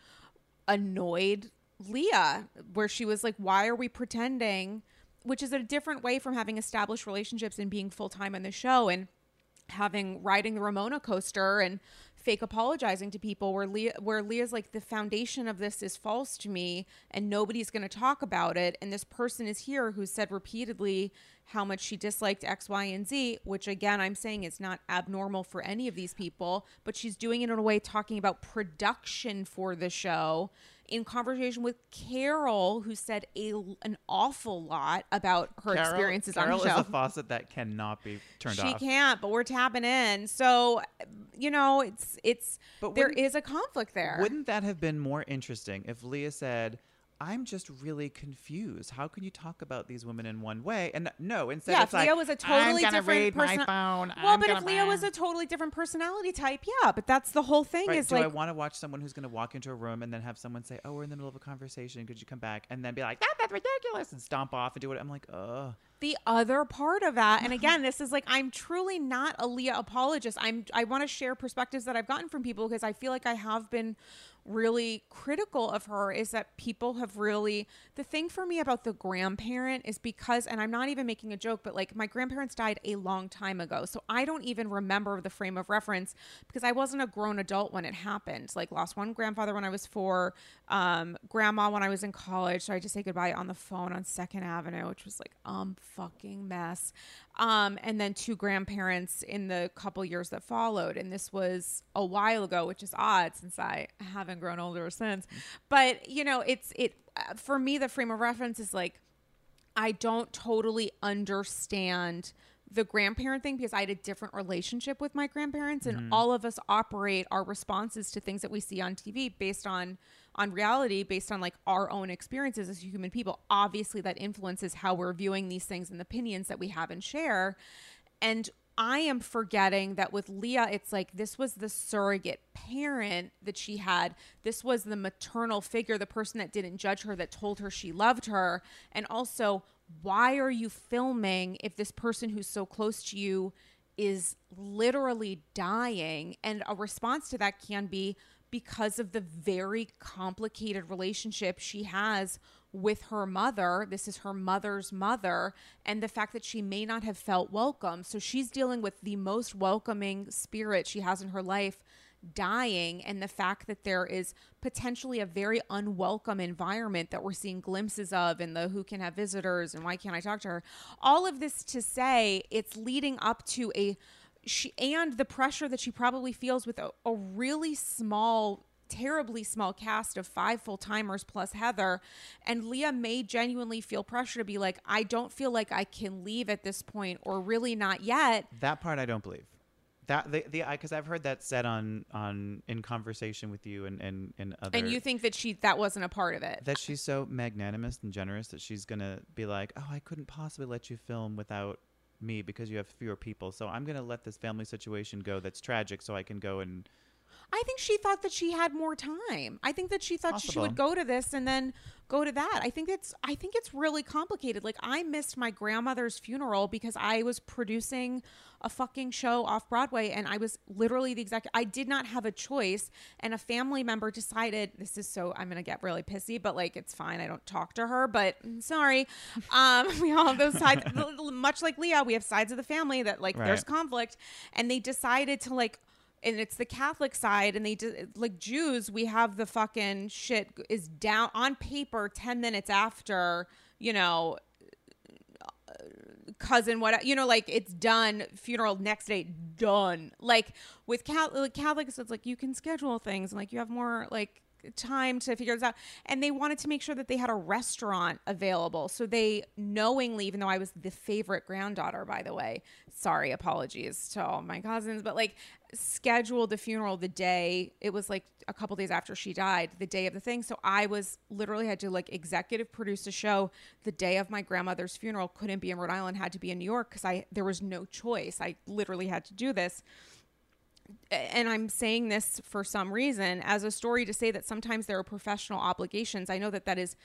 annoyed Leah, where she was like, Why are we pretending? Which is a different way from having established relationships and being full time on the show and having riding the Ramona coaster and fake apologizing to people where Leah where Leah's like the foundation of this is false to me and nobody's going to talk about it. And this person is here who said repeatedly how much she disliked X Y and Z which again I'm saying is not abnormal for any of these people but she's doing it in a way talking about production for the show in conversation with Carole who said a an awful lot about her Carole- experiences Carole on the show Carole is a faucet that cannot be turned she off She can't, but we're tapping in. So, you know, it's it's But there is a conflict there. Wouldn't that have been more interesting if Leah said, I'm just really confused. How can you talk about these women in one way? And no, instead yeah, if Leah like, was a totally different person. phone. Well, I'm but if Leah was a totally different personality type, yeah. But that's the whole thing. Right, Is do I want to watch someone who's going to walk into a room and then have someone say, "Oh, we're in the middle of a conversation. Could you come back?" And then be like, "That, that's ridiculous," and stomp off and do it. I'm like, ugh. the other part of that and again this is like i'm truly not a leah apologist i'm i want to share perspectives that i've gotten from people because i feel like i have been really critical of her is that people have really the thing for me about the grandparent is because and i'm not even making a joke but like my grandparents died a long time ago. So i don't even remember the frame of reference because i wasn't a grown adult when it happened. Like lost one grandfather when i was four um grandma when i was in college. So i had to say goodbye on the phone on second avenue which was like um fucking mess. Um and then two grandparents in the couple years that followed. And this was a while ago which is odd since i haven't grown older since but you know it's it uh, for me the frame of reference is like I don't totally understand the grandparent thing because I had a different relationship with my grandparents and Mm-hmm. all of us operate our responses to things that we see on TV based on on reality based on like our own experiences as human people. Obviously that influences how we're viewing these things and the opinions that we have and share. And I am forgetting that with Leah, it's like this was the surrogate parent that she had. This was the maternal figure, the person that didn't judge her, that told her she loved her. And also, why are you filming if this person who's so close to you is literally dying? And a response to that can be because of the very complicated relationship she has with her mother. This is her mother's mother, and the fact that she may not have felt welcome. So she's dealing with the most welcoming spirit she has in her life dying, and the fact that there is potentially a very unwelcome environment that we're seeing glimpses of in the who can have visitors and why can't I talk to her. All of this to say it's leading up to a she and the pressure that she probably feels with a, a really small terribly small cast of five full timers plus Heather. And Leah may genuinely feel pressure to be like, I don't feel like I can leave at this point, or really not yet. That part I don't believe. That the the because I've heard that said on on in conversation with you and and and other. And you think that she that wasn't a part of it. that she's so magnanimous and generous that she's gonna be like, oh, I couldn't possibly let you film without me because you have fewer people, so I'm gonna let this family situation go that's tragic, so I can go and I think she thought that she had more time. I think that she thought she would go to this and then go to that. I think it's I think it's really complicated. Like I missed my grandmother's funeral because I was producing a fucking show off Broadway and I was literally the exact I did not have a choice and a family member decided this is so I'm going to get really pissy but like it's fine. I don't talk to her, but mm, sorry. Um we all have those sides much like Leah, we have sides of the family that like there's conflict and they decided to like and it's the Catholic side, and they did like Jews. We have the fucking shit is down on paper ten minutes after you know uh, cousin what you know like it's done funeral next day done like with Catholic, Catholics it's like you can schedule things and like you have more like time to figure this out and they wanted to make sure that they had a restaurant available so they knowingly even though I was the favorite granddaughter by the way sorry apologies to all my cousins but like scheduled the funeral the day it was like a couple days after she died the day of the thing. So i was literally had to like executive produce a show the day of my grandmother's funeral couldn't be in rhode island had to be in new york because i there was no choice. I literally had to do this. And I'm saying this for some reason as a story to say that sometimes there are professional obligations. I know that that is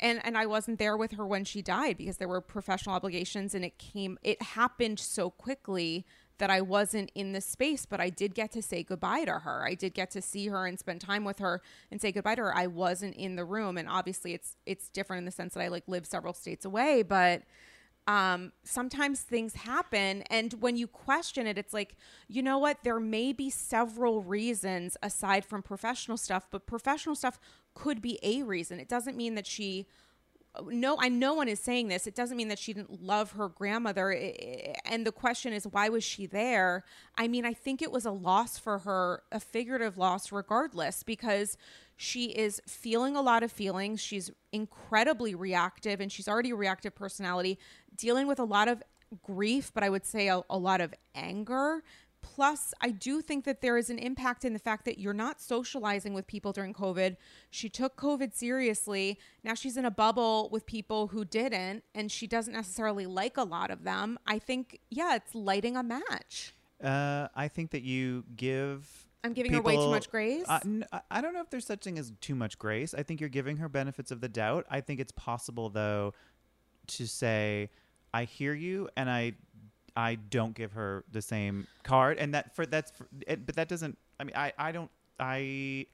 and and I wasn't there with her when she died because there were professional obligations and it came it happened so quickly that I wasn't in the space but I did get to say goodbye to her. I did get to see her and spend time with her and say goodbye to her. I wasn't in the room and obviously it's it's different in the sense that I like live several states away but um, sometimes things happen. And when you question it, it's like, you know what? There may be several reasons aside from professional stuff, but professional stuff could be a reason. It doesn't mean that she. No, I no one is saying this. It doesn't mean that she didn't love her grandmother. And the question is, why was she there? I mean, I think it was a loss for her, a figurative loss, regardless, because she is feeling a lot of feelings. She's incredibly reactive, and she's already a reactive personality, dealing with a lot of grief, but I would say a, a lot of anger. Plus, I do think that there is an impact in the fact that you're not socializing with people during COVID. She took COVID seriously. Now she's in a bubble with people who didn't, and she doesn't necessarily like a lot of them. I think, yeah, it's lighting a match. Uh, I think that you give. I'm giving her way too much grace. Uh, n- I- I don't know if there's such thing as too much grace. I think you're giving her benefits of the doubt. I think it's possible though to say, "I hear you," and I, I don't give her the same card, and that for that's for, it, but that doesn't. I mean, I I don't I,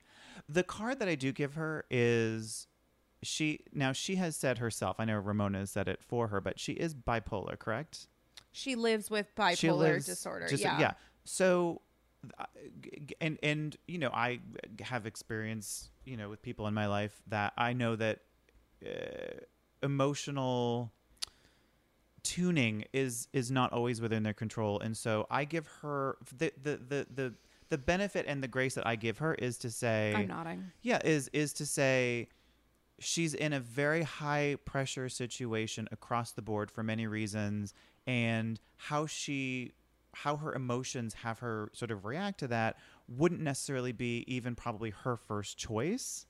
the card that I do give her is. She now she has said herself. I know Ramona has said it for her, but she is bipolar, correct? she lives with bipolar lives disorder. just- yeah. So, uh, and and you know, I have experience, you know, with people in my life that I know that uh, emotional tuning is is not always within their control, and so I give her the the the the, the benefit and the grace that I give her is to say, I'm nodding. yeah, is is to say she's in a very high pressure situation across the board for many reasons. And how she how her emotions have her sort of react to that wouldn't necessarily be even probably her first choice.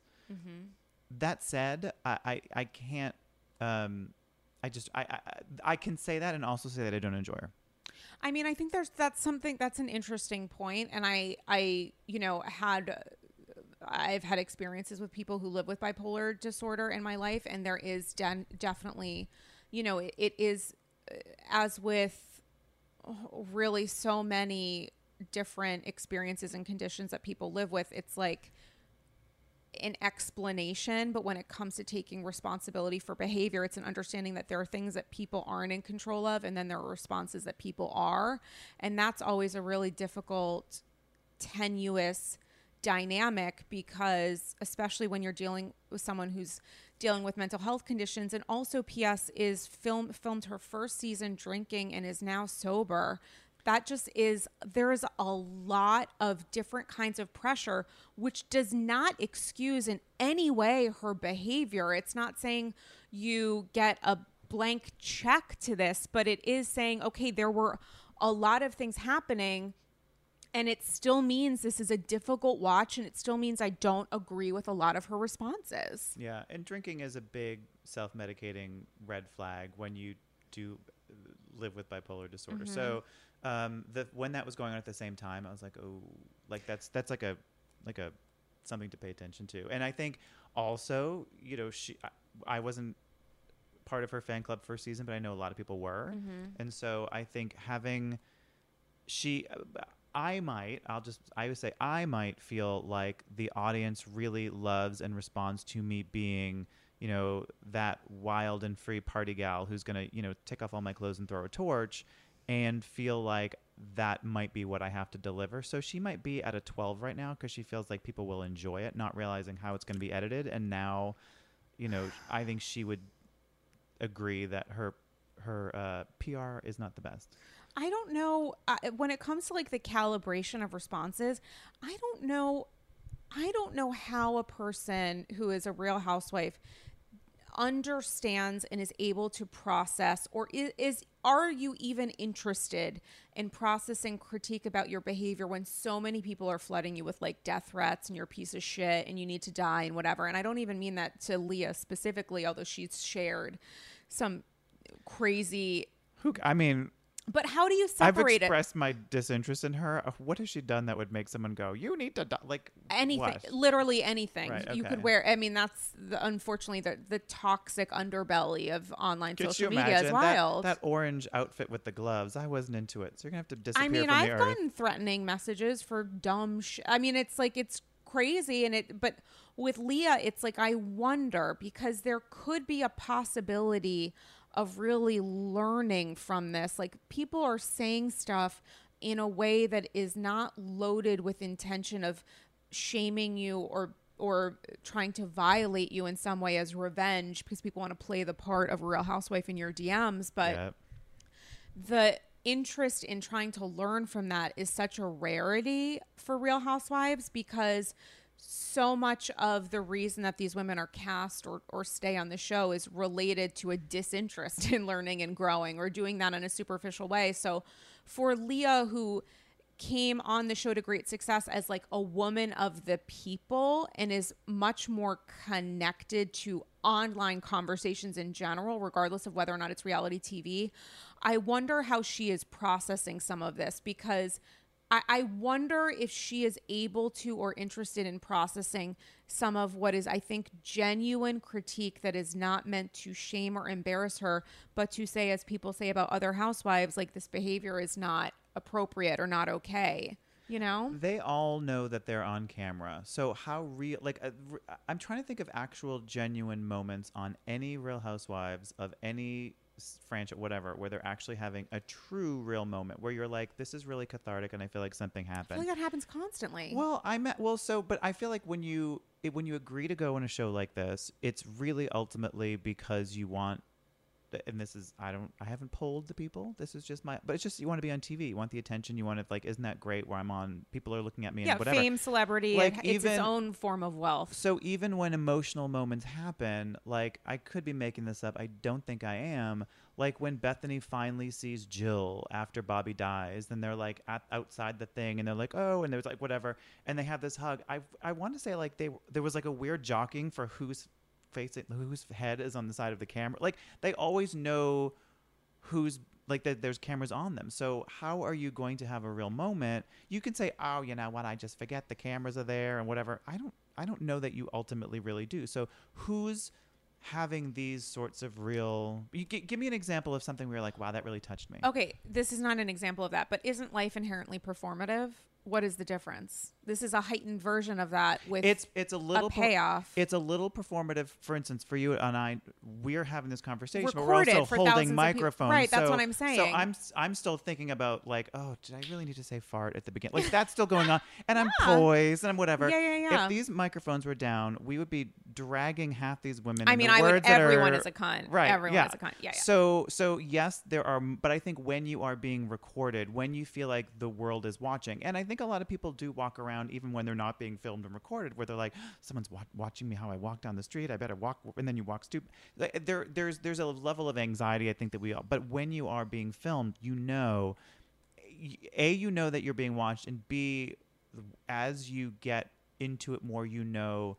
That said i i, I can't um i just I, I i can say that and also say that i don't enjoy her I mean, I think there's that's something that's an interesting point, and I I you know had I've had experiences with people who live with bipolar disorder in my life, and there is den- definitely, you know, it, it is as with really so many different experiences and conditions that people live with. It's like an explanation, but when it comes to taking responsibility for behavior, it's an understanding that there are things that people aren't in control of, and then there are responses that people are. And that's always a really difficult, tenuous dynamic because, especially when you're dealing with someone who's dealing with mental health conditions, and also P.S. is film filmed her first season drinking and is now sober that just is there is a lot of different kinds of pressure which does not excuse in any way her behavior. It's not saying you get a blank check to this but it is saying okay there were a lot of things happening and it still means this is a difficult watch and it still means i don't agree with a lot of her responses. Yeah, and drinking is a big self-medicating red flag when you do live with bipolar disorder. So, mm-hmm. Um, the when that was going on at the same time, I was like, oh, like that's that's like a like a something to pay attention to. And I think also, you know, she I, I wasn't part of her fan club first season, but I know a lot of people were, and so I think having she i might i'll just i would say i might feel like the audience really loves and responds to me being you know that wild and free party gal who's gonna you know take off all my clothes and throw a torch and feel like that might be what i have to deliver so she might be at a 12 right now because she feels like people will enjoy it not realizing how it's going to be edited and now you know i think she would agree that her her uh, pr is not the best I don't know uh, when it comes to like the calibration of responses. I don't know. I don't know how a person who is a real housewife understands and is able to process or is, is are you even interested in processing critique about your behavior when so many people are flooding you with like death threats and you're a piece of shit and you need to die and whatever and i don't even mean that to leah specifically although she's shared some crazy Who? I mean, but how do you I've separate it expressed my disinterest in her. Uh, What has she done that would make someone go, "You need to die"? Like anything what? literally anything Right, you okay. could wear i mean that's the, unfortunately the, the toxic underbelly of online Could social media is that, wild that orange outfit with the gloves? I wasn't into it, so you're gonna have to disappear i mean i've gotten threatening messages for dumb sh- i mean it's like it's crazy and it but with leah it's like i wonder because there could be a possibility of really learning from this like people are saying stuff in a way that is not loaded with intention of shaming you or or trying to violate you in some way as revenge because people want to play the part of a real housewife in your DMs but Yeah. the interest in trying to learn from that is such a rarity for Real Housewives because so much of the reason that these women are cast or, or stay on the show is related to a disinterest in learning and growing or doing that in a superficial way. So for Leah, who came on the show to great success as like a woman of the people and is much more connected to online conversations in general, regardless of whether or not it's reality TV. I wonder how she is processing some of this because I, I wonder if she is able to or interested in processing some of what is, I think, genuine critique that is not meant to shame or embarrass her, but to say, as people say about other housewives, like this behavior is not appropriate or not okay. You know? They all know that they're on camera. So how real? Like, uh, I'm trying to think of actual genuine moments on any Real Housewives of any franchise, whatever, where they're actually having a true, real moment where you're like, "This is really cathartic," and I feel like something I happened. feel like that happens constantly. Well, I met well, so but I feel like when you it, when you agree to go on a show like this, it's really ultimately because you want and this is I don't I haven't polled the people. This is just my, but it's just you want to be on TV. You want the attention. You want to like, isn't that great? Where I'm on, people are looking at me yeah, and whatever. fame, celebrity, Like, it's its even- own form of wealth. So even when emotional moments happen, like I could be making this up. I don't think I am. Like when Bethenny finally sees Jill after Bobby dies, then they're like at, outside the thing, and they're like, "Oh," and there's like whatever, and they have this hug. I I want to say like they there was like a weird jockeying for whose face it, whose head is on the side of the camera. Like they always know who's like that there's cameras on them. So how are you going to have a real moment? You can say, "Oh, you know what? I just forget the cameras are there and whatever." I don't I don't know that you ultimately really do. So who's having these sorts of real you g- give me an example of something where you're like, "Wow, that really touched me." Okay, this is not an example of that, but isn't life inherently performative? What is the difference? This is a heightened version of that with It's it's a little per- payoff. it's a little performative. For instance, for you and I, we're having this conversation, but we're Recorded also holding microphones. Right, that's so- what I'm saying. So. I'm I'm still thinking about like, oh, did I really need to say fart at the beginning? Like that's still going on, and I'm poised and I'm whatever. Yeah, yeah, yeah. If these microphones were down, we would be dragging half these women. I mean, I would. Everyone are- is a cunt. Right. Everyone yeah. is a cunt. Yeah, yeah. So so yes, there are, but I think when you are being recorded, when you feel like the world is watching, and I think a lot of people do walk around even when they're not being filmed and recorded, where they're like, someone's wa- watching me how I walk down the street. I better walk, and then you walk stupid. Like, There there's there's a level of anxiety I think that we all. But when you are being filmed, you know, a you know that you're being watched, and b as you get into it more, you know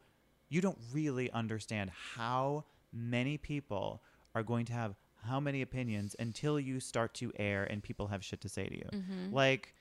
you don't really understand how many people are going to have how many opinions until you start to air and people have shit to say to you. Mm-hmm. Like,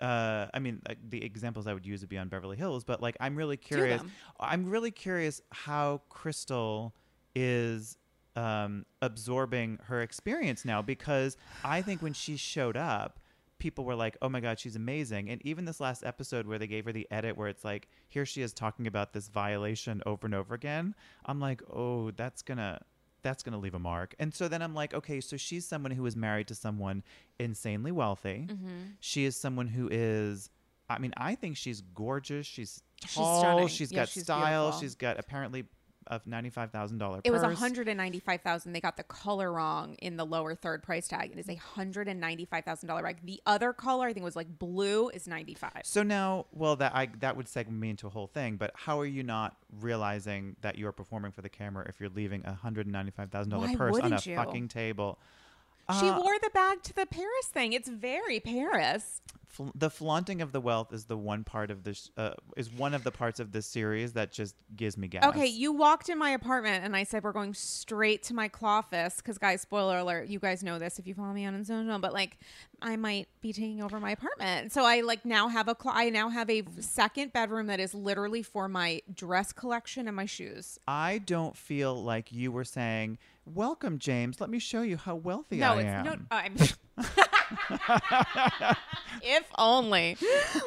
uh, I mean, like, the examples I would use would be on Beverly Hills, but like, I'm really curious. them. I'm really curious how Crystal is um, absorbing her experience now because I think when she showed up, people were like, "Oh my god, she's amazing!" And even this last episode where they gave her the edit where it's like, here she is talking about this violation over and over again. I'm like, "Oh, that's gonna." That's going to leave a mark. And so then I'm like, okay, so she's someone who is married to someone insanely wealthy. Mm-hmm. She is someone who is, I mean, I think she's gorgeous. She's She's tall. she's Yeah, got she's style. beautiful. She's got apparently a ninety-five thousand dollar. It was one hundred and ninety-five thousand. They got the color wrong in the lower third price tag. It is a hundred and ninety-five thousand dollar bag. The other color, I think, was like blue, is ninety-five. So now, well, that I that would segment me into a whole thing. But how are you not realizing that you are performing for the camera if you're leaving a hundred and ninety-five thousand dollar purse on a you? fucking table? She Uh, wore the bag to the Paris thing. It's very Paris. fl- the flaunting of the wealth is the one part of this uh, is one of the parts of this series that just gives me gas. Okay, you walked in my apartment and I said we're going straight to my office because, guys, spoiler alert, you guys know this if you follow me on Instagram, but like I might be taking over my apartment. So I like now have a clo- I now have a second bedroom that is literally for my dress collection and my shoes. I don't feel like you were saying, "Welcome, James. Let me show you how wealthy No, I it's am." no. I'm. if only.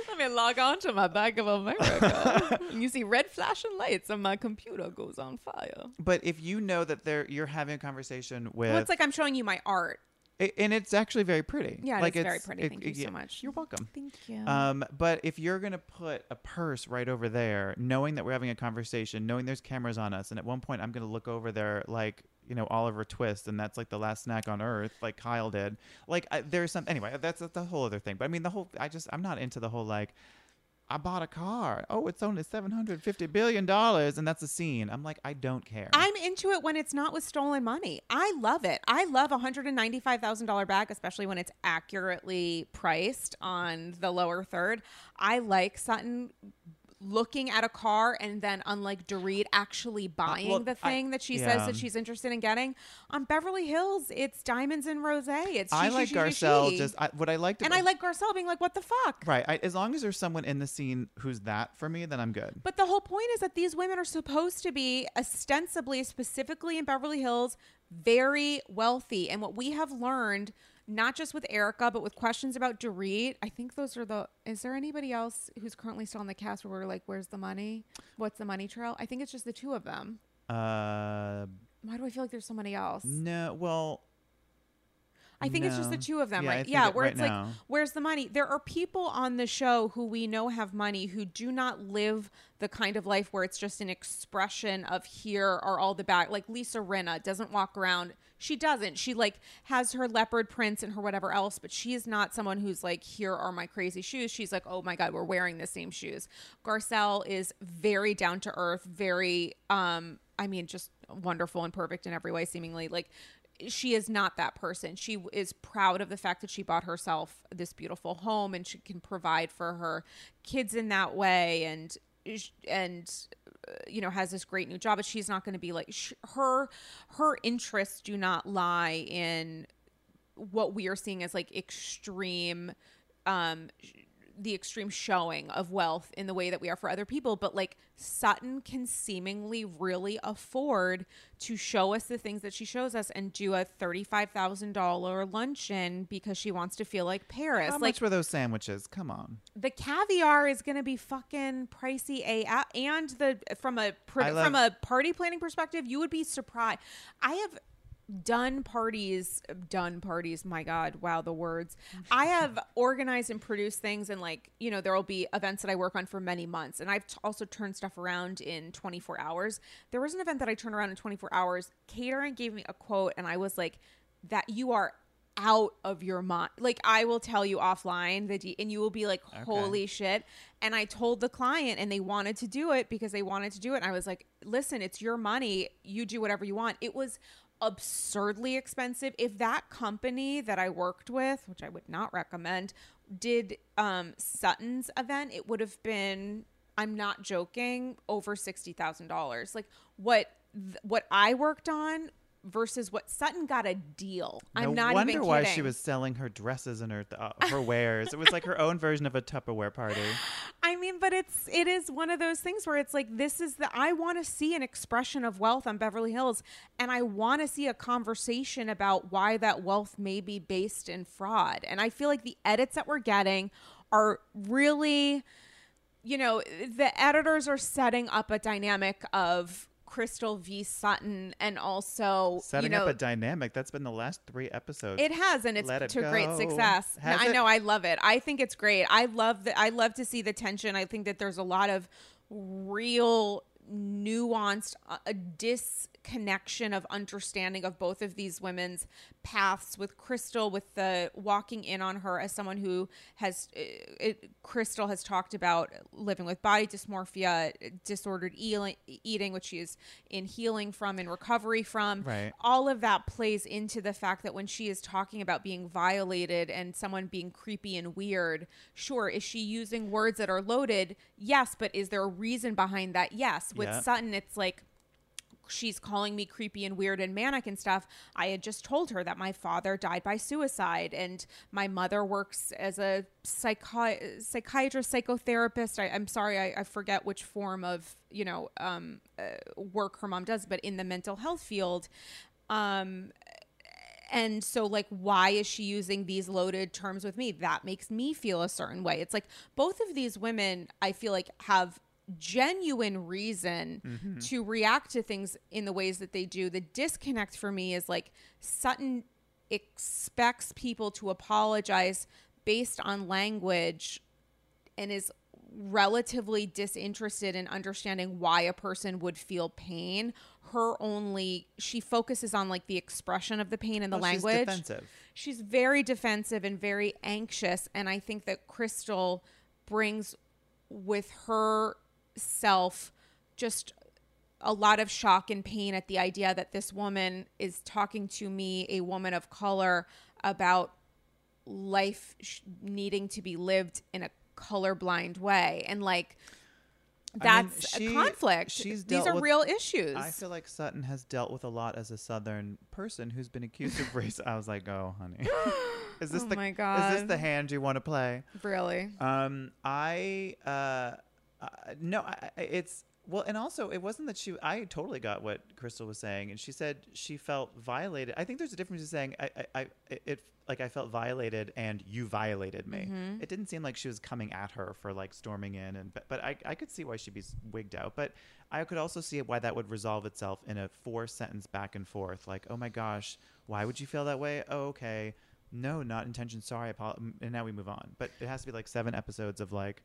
Let me log on to my Bank of America. and you see red flashing lights, and my computer goes on fire. But if you know that there, you're having a conversation with, Well, it's like I'm showing you my art. I- and it's actually very pretty. Yeah, it like is very it's- pretty. Thank you so much. You're welcome. Thank you. Um, but if you're gonna put a purse right over there, knowing that we're having a conversation, knowing there's cameras on us, and at one point I'm gonna look over there like you know Oliver Twist, and that's like the last snack on earth, like Kyle did. Like I, there's some anyway. That's that's a whole other thing. But I mean the whole. I just I'm not into the whole like. I bought a car. Oh, it's only seven hundred fifty billion dollars, and that's a scene. I'm like, I don't care. I'm into it when it's not with stolen money. I love it. I love a hundred and ninety-five thousand dollar bag, especially when it's accurately priced on the lower third. I like Sutton looking at a car and then, unlike Dorit, actually uh, buying well, the I- thing that she says that she's interested in getting. On Beverly Hills, it's diamonds and rosé. It's I she, like she, Garcelle. Just I, what I liked, and I like Garcelle being like, "What the fuck." right. I, as long as there's someone in the scene who's that for me, then I'm good. But the whole point is that these women are supposed to be ostensibly, specifically in Beverly Hills, very wealthy. And what we have learned, not just with Erika, but with questions about Dorit, I think those are the. Is there anybody else who's currently still on the cast where we're like, where's the money? What's the money trail? I think it's just the two of them. Uh, Why do I feel like there's somebody else? no. Well, I think it's just the two of them, Yeah, right? Yeah, where right it's like, where's the money? There are people on the show who we know have money who do not live the kind of life where it's just an expression of here are all the back. Like Lisa Rinna doesn't walk around. She doesn't. She like has her leopard prints and her whatever else, but she is not someone who's like, here are my crazy shoes. She's like, oh my God, we're wearing the same shoes. Garcelle is very down to earth, very, um, I mean, just wonderful and perfect in every way, seemingly. Like, she is not that person. She is proud of the fact that she bought herself this beautiful home and she can provide for her kids in that way and and uh, you know has this great new job but she's not going to be like sh- her her interests do not lie in what we are seeing as like extreme um the extreme showing of wealth in the way that we are for other people but like Sutton can seemingly really afford to show us the things that she shows us and do a $35,000 luncheon because she wants to feel like Paris How like much were those sandwiches? Come on. the caviar is going to be fucking pricey a and the from a pr- love- from a party planning perspective you would be surprised i have done parties done parties my god wow the words i have organized and produced things and like you know there will be events that i work on for many months and i've t- also turned stuff around in 24 hours there was an event that i turned around in 24 hours catering gave me a quote and i was like that you are out of your mind. Like I will tell you offline the de- and you will be like, "Holy shit!" And I told the client, and they wanted to do it because they wanted to do it. And I was like, "Listen, it's your money. You do whatever you want." It was absurdly expensive. If that company that I worked with, which I would not recommend, did um, Sutton's event, it would have been. I'm not joking. Over sixty thousand dollars. Like what th- what I worked on versus what Sutton got a deal. I'm no not wonder even why kidding. she was selling her dresses and her uh, her wares. It was like her own version of a Tupperware party. I mean, but it's it is one of those things where it's like this is the I want to see an expression of wealth on Beverly Hills, and I want to see a conversation about why that wealth may be based in fraud. And I feel like the edits that we're getting are really, you know, the editors are setting up a dynamic of Crystal v. Sutton, and also Setting you know, up a dynamic. That's been the last three episodes. It has, and it's it to great success. Has I it? know, I love it. I think it's great. I love that. I love to see the tension. I think that there's a lot of real nuanced uh, a disconnection of understanding of both of these women's paths with crystal with the walking in on her as someone who has uh, it, crystal has talked about living with body dysmorphia disordered eating, which she is in healing from in recovery from Right. all of that plays into the fact that when she is talking about being violated and someone being creepy and weird, sure, is she using words that are loaded? Yes, but is there a reason behind that? Yes. With Yeah. Sutton, it's like she's calling me creepy and weird and manic and stuff. I had just told her that my father died by suicide and my mother works as a psychi- psychiatrist, psychotherapist. I, I'm sorry, I, I forget which form of, you know, um, uh, work her mom does, but in the mental health field. Um, and so like why is she using these loaded terms with me that makes me feel a certain way it's like both of these women i feel like have genuine reason mm-hmm. to react to things in the ways that they do. The disconnect for me is like sutton expects people to apologize based on language and is relatively disinterested in understanding why a person would feel pain. Her only she focuses on like the expression of the pain and the Well, she's language. defensive. she's very defensive and very anxious and i think that crystal brings with herself just a lot of shock and pain at the idea that this woman is talking to me a woman of color about life sh- needing to be lived in a colorblind way. And like I mean, that's she- a conflict. she's these are with- real issues. I feel like Sutton has dealt with a lot as a Southern person who's been accused of race. I was like, oh, honey, is this Oh the my is this the hand you want to play? really? Um, I uh, uh no, I, it's well, and also it wasn't that she. I totally got what Crystal was saying, and she said she felt violated. I think there's a difference in saying I, I, I it, it like I felt violated and you violated me. Mm-hmm. It didn't seem like she was coming at her for like storming in, and but, but I, I could see why she'd be wigged out, but I could also see why that would resolve itself in a four sentence back and forth, like, oh my gosh, why would you feel that way? Oh, okay. no, not intention. Sorry, apol-, and now we move on. But it has to be like seven episodes of like.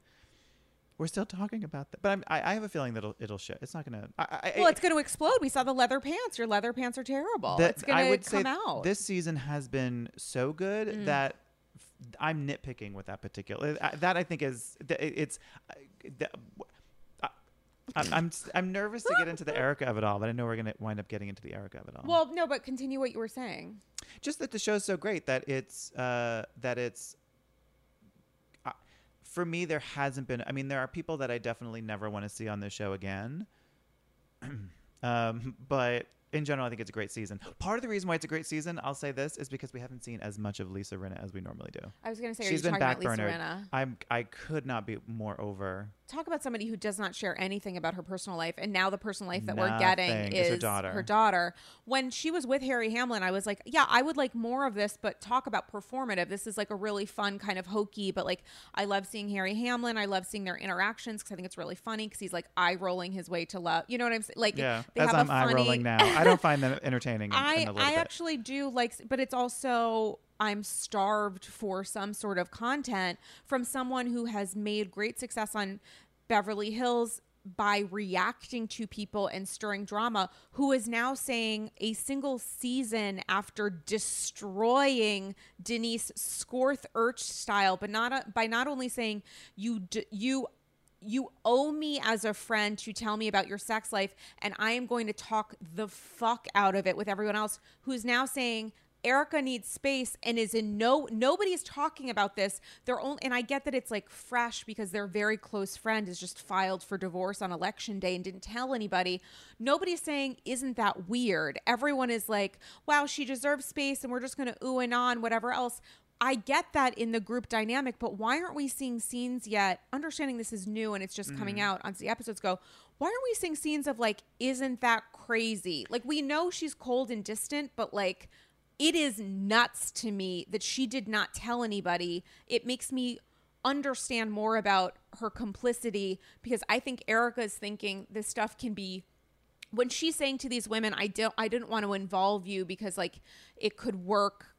We're still talking about that, but I'm, I, I have a feeling that it'll it'll shit. It's not gonna. I, I, Well, it's going to explode. We saw the leather pants. Your leather pants are terrible. that it's going I to would come say out. this season has been so good Mm. that f- I'm nitpicking with that particular. That I think is it's. I- the- I- I'm I'm I'm nervous to get into the Erika of it all, but I know we're gonna wind up getting into the Erika of it all. well, no, but continue what you were saying. just that the show's so great that it's uh, that it's. For me, there hasn't been. I mean, there are people that I definitely never want to see on this show again. um, but in general, I think it's a great season. Part of the reason why it's a great season, I'll say this, is because we haven't seen as much of Lisa Rinna as we normally do. I was going to say, She's been talking about Lisa. Rinna? I'm I could not be more over. Talk about somebody who does not share anything about her personal life, and now the personal life that we're getting is is her daughter. Her daughter. When she was with Harry Hamlin, I was like, yeah, I would like more of this, but talk about performative. This is like a really fun kind of hokey, but like I love seeing Harry Hamlin. I love seeing their interactions because I think it's really funny because he's like eye rolling his way to love. You know what I'm saying? Like, Yeah, they as have I'm a eye funny, rolling now, I don't find them entertaining. In, I in a little I bit. actually do like, but it's also I'm starved for some sort of content from someone who has made great success on Beverly Hills by reacting to people and stirring drama who is now saying a single season after destroying Denise Scorth Urch style but not uh, by not only saying you d- you you owe me as a friend to tell me about your sex life and I am going to talk the fuck out of it with everyone else who's now saying Erika needs space and is in no nobody's talking about this. They're only and I get that it's like fresh because their very close friend is just filed for divorce on election day and didn't tell anybody. Nobody's saying isn't that weird. Everyone is like, wow, she deserves space and we're just gonna ooh and ah on, whatever else. I get that in the group dynamic, but why aren't we seeing scenes yet? Understanding this is new and it's just coming mm-hmm. out on the episodes go. Why aren't we seeing scenes of like, isn't that crazy? Like we know she's cold and distant, but like it is nuts to me that she did not tell anybody. It makes me understand more about her complicity because I think Erika is thinking this stuff can be when she's saying to these women, I don't I didn't want to involve you because like it could work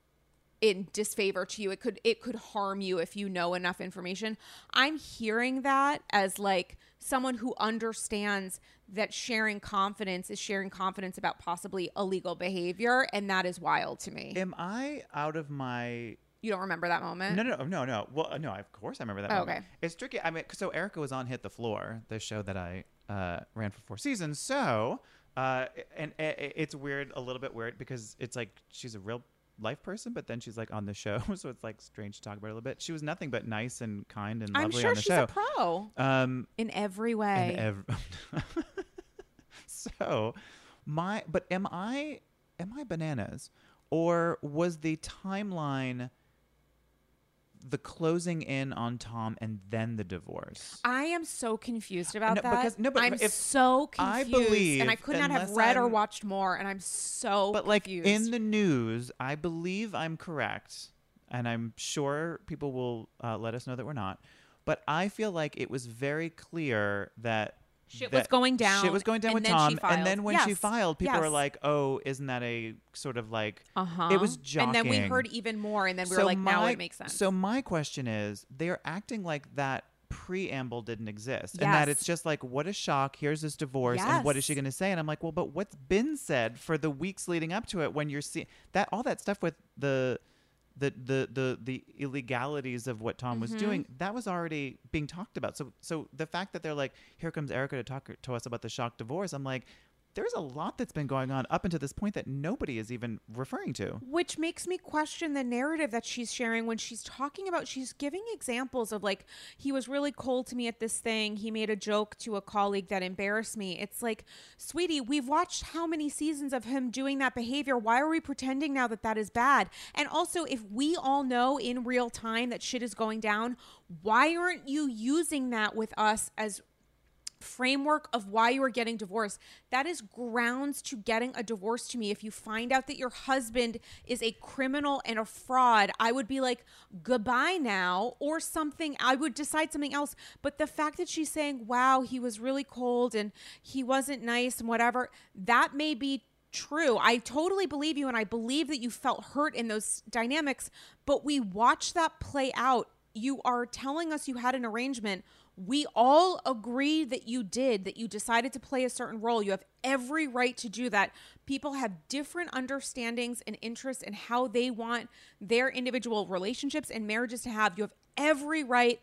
in disfavor to you. It could it could harm you if you know enough information. I'm hearing that as like someone who understands that sharing confidence is sharing confidence about possibly illegal behavior and that is wild to me. Am I out of my you don't remember that moment? No, no, no, no. Well, no. Of course, I remember that. Oh, moment. okay. It's tricky. I mean, so Erika was on Hit the Floor, the show that I uh, ran for four seasons. So, uh, and i- it's weird, a little bit weird, because it's like she's a real life person, but then she's like on the show, so it's like strange to talk about a little bit. She was nothing but nice and kind and I'm lovely sure on the she's show. a pro um, in every way. and ev- so my but am i am i bananas or was the timeline the closing in on tom and then the divorce I am so confused about No, that. because- no, but I'm if- so I confused, believe, and I could not have read or I'm- watched more, and I'm so. Confused. But like confused. in the news i believe i'm correct and i'm sure people will uh, let us know that we're not but i feel like it was very clear that Shit was going down, Shit was going down and with then Tom, she and then when she Yes, filed, people were like, "Oh, isn't that a sort of like?" uh huh. It was and then we heard even more, and then we were like, now it makes sense. So my question is, they're acting like that preamble didn't exist, and that Yes. it's just like, what a shock! Here's this divorce, and what is she Yes. going to say? And I'm like, well, but what's been said for the weeks leading up to it? When you're seeing that all that stuff with the the the the the illegalities of what Tom was Mm-hmm. doing, that was already being talked about. So so the fact that they're like, here comes Erika to talk to us about the shock divorce, I'm like. There's a lot that's been going on up until this point that nobody is even referring to. Which makes me question the narrative that she's sharing when she's talking about, she's giving examples of like, he was really cold to me at this thing. He made a joke to a colleague that embarrassed me. It's like, sweetie, we've watched how many seasons of him doing that behavior. Why are we pretending now that that is bad? And also, if we all know in real time that shit is going down, why aren't you using that with us as framework of why you are getting divorced. That is grounds to getting a divorce to me. If you find out that your husband is a criminal and a fraud, I would be like, goodbye now, or something. I would decide something else. But the fact that she's saying, wow, he was really cold and he wasn't nice and whatever, that may be true. I totally believe you and I believe that you felt hurt in those dynamics, but we watched that play out. You are telling us you had an arrangement. We all agree that you did, that you decided to play a certain role. You have every right to do that. People have different understandings and interests in how they want their individual relationships and marriages to have. You have every right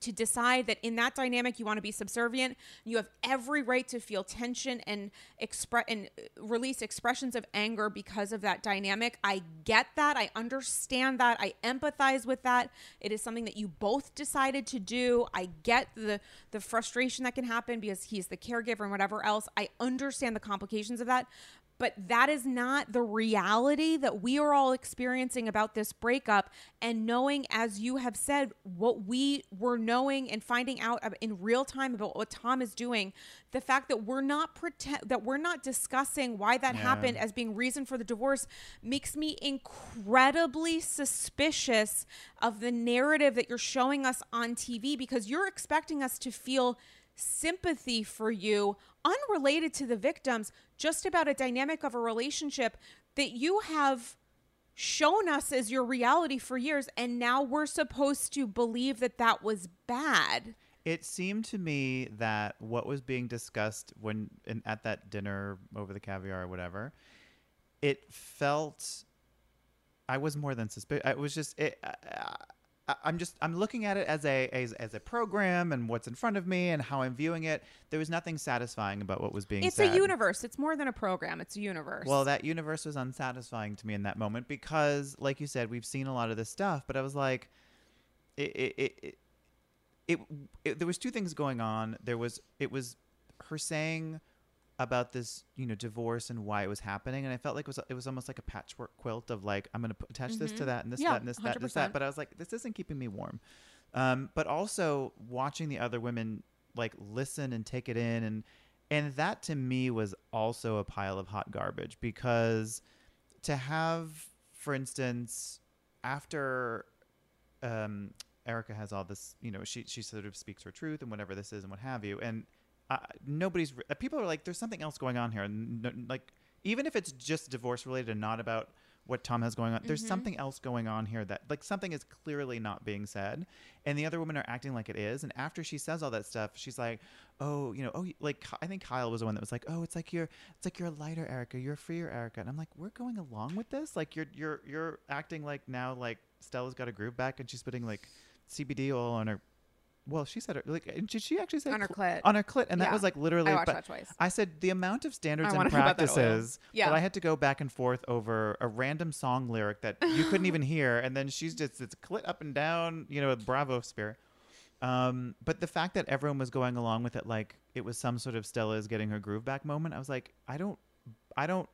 to decide that in that dynamic you want to be subservient. You have every right to feel tension and express and uh, release expressions of anger because of that dynamic. I get that. I understand that. I empathize with that. It is something that you both decided to do. I get the the frustration that can happen because he's the caregiver and whatever else. I understand the complications of that but that is not the reality that we are all experiencing about this breakup. And knowing, as you have said, what we were knowing and finding out in real time about what Tom is doing, the fact that we're not pretend that we're not discussing why that Yeah. happened as being reason for the divorce makes me incredibly suspicious of the narrative that you're showing us on TV because you're expecting us to feel sympathy for you unrelated to the victims just about a dynamic of a relationship that you have shown us as your reality for years and now we're supposed to believe that that was bad It seemed to me that what was being discussed when in, at that dinner over the caviar or whatever, it felt. I was more than suspicious. It was just. It, I'm just. I'm looking at it as a as, as a program and what's in front of me and how I'm viewing it. There was nothing satisfying about what was being it's said. a universe it's more than a program it's a universe Well, that universe was unsatisfying to me in that moment because, like you said, we've seen a lot of this stuff, but I was like, it, it, it, it, it, it there was two things going on. There was, it was her saying about this, you know, divorce and why it was happening, and I felt like it was, it was almost like a patchwork quilt of like, I'm going to attach this to that and this, Mm-hmm. Yeah, that, and this, that, and this, that. But I was like, this isn't keeping me warm. Um, but also watching the other women like listen and take it in and and that to me was also a pile of hot garbage because to have for instance after um Erika has all this, you know, she she sort of speaks her truth and whatever this is and what have you, and uh, nobody's people are like, there's something else going on here, and no, like even if it's just divorce related and not about what Tom has going on, there's something else going on here that like something is clearly not being said, and the other women are acting like it is, and after she says all that stuff, she's like, oh, you know, oh, like I think Kyle was the one that was like, oh, it's like you're it's like you're a lighter Erika, you're a freer Erika, and I'm like, we're going along with this, like you're you're you're acting like now like Stella's got a groove back and she's putting like CBD oil on her. Well, she said it like. Did she actually say On her cl- clit. On her clit, and that was like literally. I watched that twice. I said the amount of standards and about that practices Yeah. that I had to go back and forth over a random song lyric that you couldn't even hear, and then she's just it's clit up and down, you know, with Bravo spirit. Um, but the fact that everyone was going along with it like it was some sort of Stella's getting her groove back moment, I was like, I don't, I don't.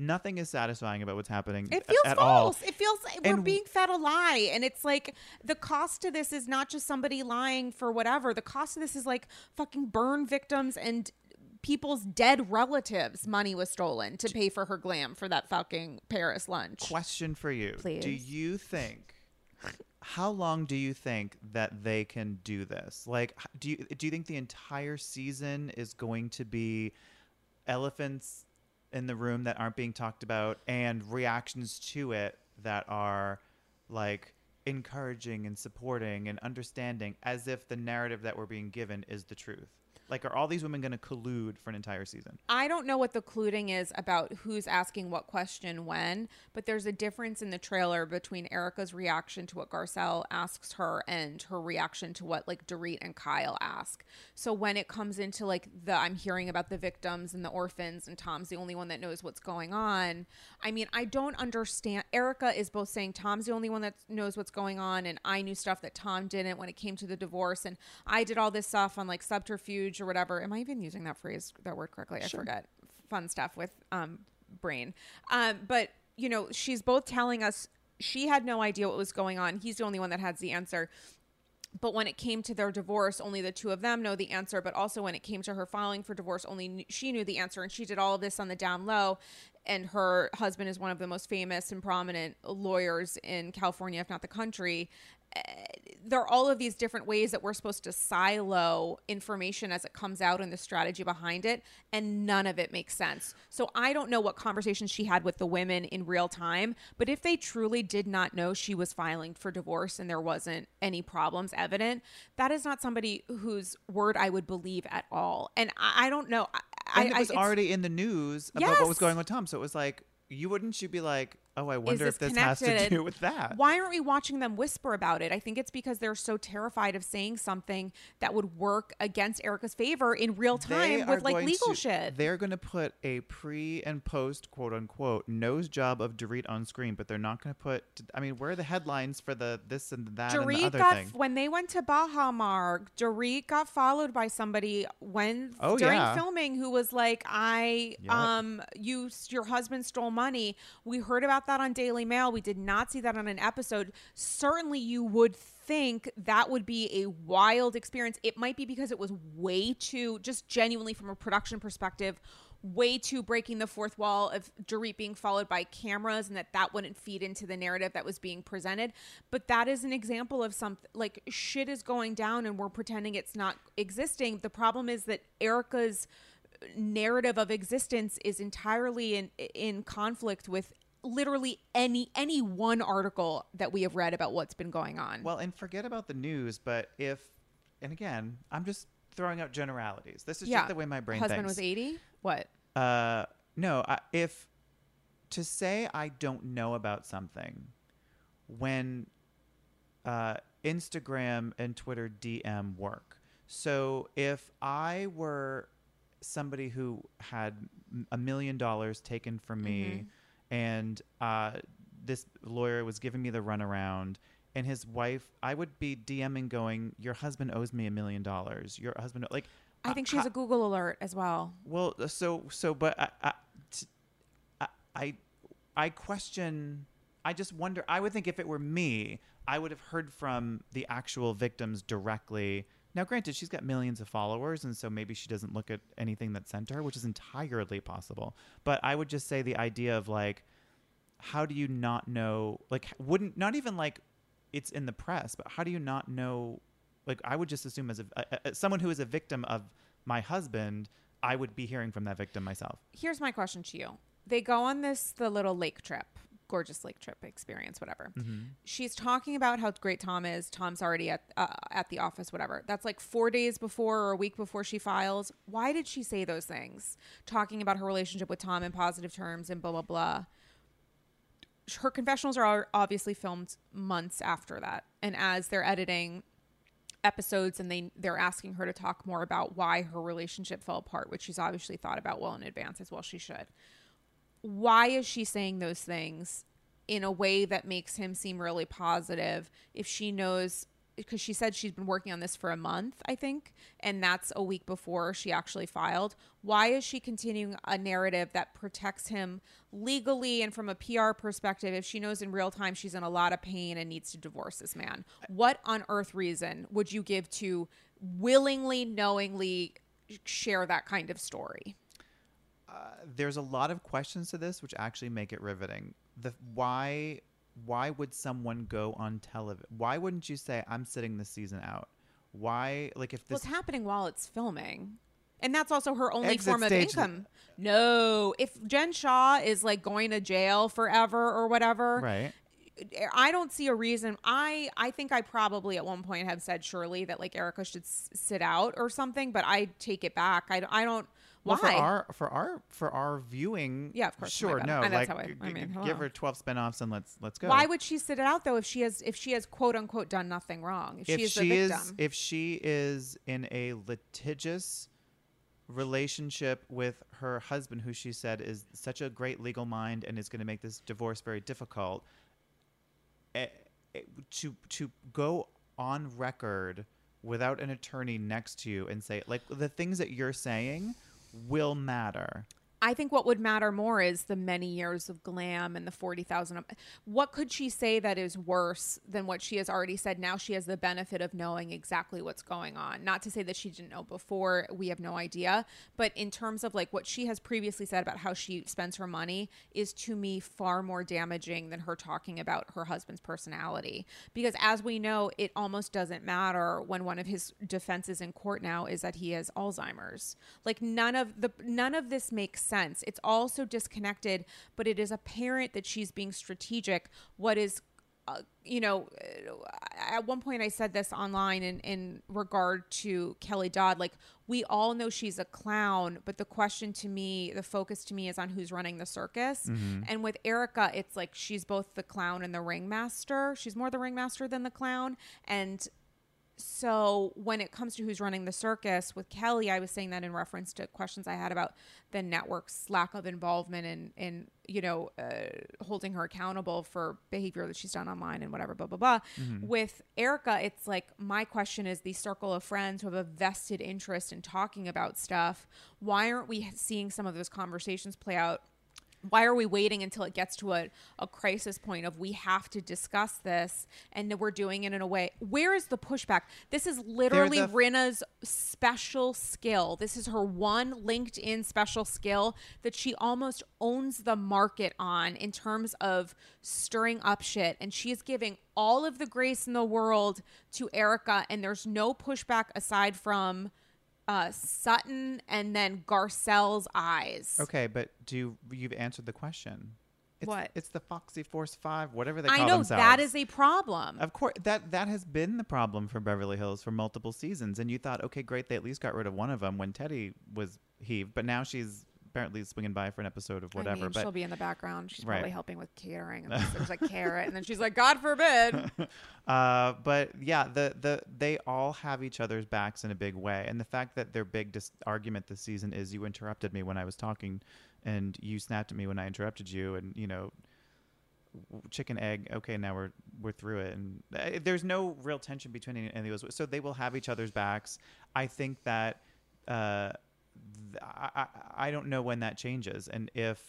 Nothing is satisfying about what's happening It feels at all. false. It feels like we're And- being fed a lie. And it's like the cost to this is not just somebody lying for whatever. The cost of this is like fucking burn victims and people's dead relatives' money was stolen to pay for her glam for that fucking Paris lunch. Question for you: Please. Do you think? How long do you think that they can do this? Like, do you do you think the entire season is going to be elephants in the room that aren't being talked about and reactions to it that are like encouraging and supporting and understanding as if the narrative that we're being given is the truth? Like, are all these women going to collude for an entire season? I don't know what the colluding is about who's asking what question when, but there's a difference in the trailer between Erika's reaction to what Garcelle asks her and her reaction to what like Dorit and Kyle ask. So when it comes into like the I'm hearing about the victims and the orphans and Tom's the only one that knows what's going on. I mean, I don't understand. Erika is both saying Tom's the only one that knows what's going on and I knew stuff that Tom didn't when it came to the divorce and I did all this stuff on like subterfuge or whatever. Am I even using that phrase that word correctly? I forget. Fun stuff with um brain. Um but you know, she's both telling us she had no idea what was going on. He's the only one that has the answer. But when it came to their divorce, only the two of them know the answer. But also when it came to her filing for divorce, only kn- she knew the answer. And she did all of this on the down low. And her husband is one of the most famous and prominent lawyers in California, if not the country. There are all of these different ways that we're supposed to silo information as it comes out and the strategy behind it and none of it makes sense. So i don't know what conversations she had with the women in real time but if they truly did not know she was filing for divorce and there wasn't any problems evident that is not somebody whose word i would believe at all. And i, I don't know. I, and it was already in the news about what was going on with Tom. So it was like, you wouldn't you be like, oh, I wonder this if this has to do with that? Why aren't we watching them whisper about it? I think it's because they're so terrified of saying something that would work against Erika's favor in real time with like legal to- shit. They're going to put a pre and post, quote unquote, nose job of Dorit on screen, but they're not going to put. I mean, where are the headlines for the this and that and the Dorit other got thing? when they went to Baha Mar. Dorit got followed by somebody when Oh, during yeah. filming who was like, "I Yep. um you your husband stole money." We heard about that on Daily Mail. We did not see that on an episode. Certainly, you would think that would be a wild experience. It might be because it was way too just genuinely from a production perspective. Way too breaking the fourth wall of Dorit being followed by cameras, and that that wouldn't feed into the narrative that was being presented. But that is an example of something like shit is going down, and we're pretending it's not existing. The problem is that Erika's narrative of existence is entirely in in conflict with literally any any one article that we have read about what's been going on. Well, and forget about the news, but if, and again, I'm just throwing out generalities. This is yeah, just the way my brain husband thinks. was eighty. What? Uh, no, I, if to say I don't know about something when uh, Instagram and Twitter DM work. So if I were somebody who had a million dollars taken from me and uh, this lawyer was giving me the runaround and his wife i would be dming going your husband owes me a million dollars your husband like I think she has a Google alert as well. well, uh, so so, but I, I, t- I, I, I question. I just wonder. I would think if it were me, I would have heard from the actual victims directly. Now, granted, she's got millions of followers, and so maybe she doesn't look at anything that's sent to her, which is entirely possible. But I would just say the idea of like, how do you not know? Like, wouldn't not even like it's in the press, but how do you not know? Like, I would just assume as a, a, a someone who is a victim of my husband, I would be hearing from that victim myself. Here's my question to you. They go on this the little lake trip, gorgeous lake trip experience, whatever. She's talking about how great Tom is. Tom's already at uh, at the office, whatever. That's like four days before or a week before she files. Why did she say those things? Talking about her relationship with Tom in positive terms and blah blah blah. Her confessionals are obviously filmed months after that, and as they're editing episodes and they they're asking her to talk more about why her relationship fell apart which she's obviously thought about well in advance as well she should why is she saying those things in a way that makes him seem really positive if she knows because she said she's been working on this for a month i think and that's a week before she actually filed. Why is she continuing a narrative that protects him legally and from a pr perspective if she knows in real time she's in a lot of pain and needs to divorce this man? What on earth reason would you give to willingly knowingly share that kind of story Uh, there's a lot of questions to this, which actually make it riveting. The why why would someone go on television? Why wouldn't you say I'm sitting this season out? Why like if this Well, it's happening while it's filming. And that's also her only Exit form of income. No, if Jen Shah is like going to jail forever or whatever, right? I don't see a reason. I I think I probably at one point have said surely that like Erika should s- sit out or something, but I take it back. I, I don't. Why? Well, for our for our for our viewing, Yeah, of course. Sure, no, And like that's how I- I mean, give her twelve spinoffs and let's let's go. Why would she sit it out though if she has if she has quote unquote done nothing wrong? If, if she is she is if she is in a litigious relationship with her husband who she said is such a great legal mind and is going to make this divorce very difficult eh, eh, to to go on record without an attorney next to you and say like the things that you're saying will matter I think what would matter more is the many years of glam and the 40,000. What could she say that is worse than what she has already said? Now she has the benefit of knowing exactly what's going on. Not to say that she didn't know before, we have no idea. But in terms of like what she has previously said about how she spends her money is to me far more damaging than her talking about her husband's personality. Because as we know, it almost doesn't matter when one of his defenses in court now is that he has Alzheimer's. Like none of the none of this makes sense. It's all so disconnected, but it is apparent that she's being strategic. What is uh, you know, uh, at one point I said this online in, in regard to Kelly Dodd. Like, we all know she's a clown, but the question to me, the focus to me is on who's running the circus. Mm-hmm. And with Erika, it's like she's both the clown and the ringmaster. She's more the ringmaster than the clown. And so when it comes to who's running the circus with Kelly, I was saying that in reference to questions I had about the network's lack of involvement in in you know uh, holding her accountable for behavior that she's done online and whatever blah blah blah. Mm-hmm. With Erika, it's like my question is the circle of friends who have a vested interest in talking about stuff. Why aren't we seeing some of those conversations play out? Why are we waiting until it gets to a, a crisis point of we have to discuss this and we're doing it in a way? Where is the pushback? This is literally the rinna's special skill. This is her one linkedin special skill that she almost owns the market on in terms of stirring up shit. And she is giving all of the grace in the world to erika and there's no pushback aside from uh, Sutton and then Garcelle's eyes. Okay, but do you, you've answered the question? It's, What? It's the Foxy Force Five, whatever they call it. I know themselves. that is a problem. Of course, that that has been the problem for Beverly Hills for multiple seasons. And you thought, okay, great, they at least got rid of one of them when Teddi was heaved, but now she's apparently swinging by for an episode of whatever. I mean, but she'll be in the background. She's Right. probably helping with catering, and there's a carrot, and then she's like, "God forbid." uh, but yeah, the the they all have each other's backs in a big way, and the fact that their big dis- argument this season is you interrupted me when I was talking, and you snapped at me when I interrupted you, and you know, chicken egg. Okay, now we're we're through it, and uh, there's no real tension between any any of those. So they will have each other's backs. I think that. Uh, I, I I don't know when that changes, and if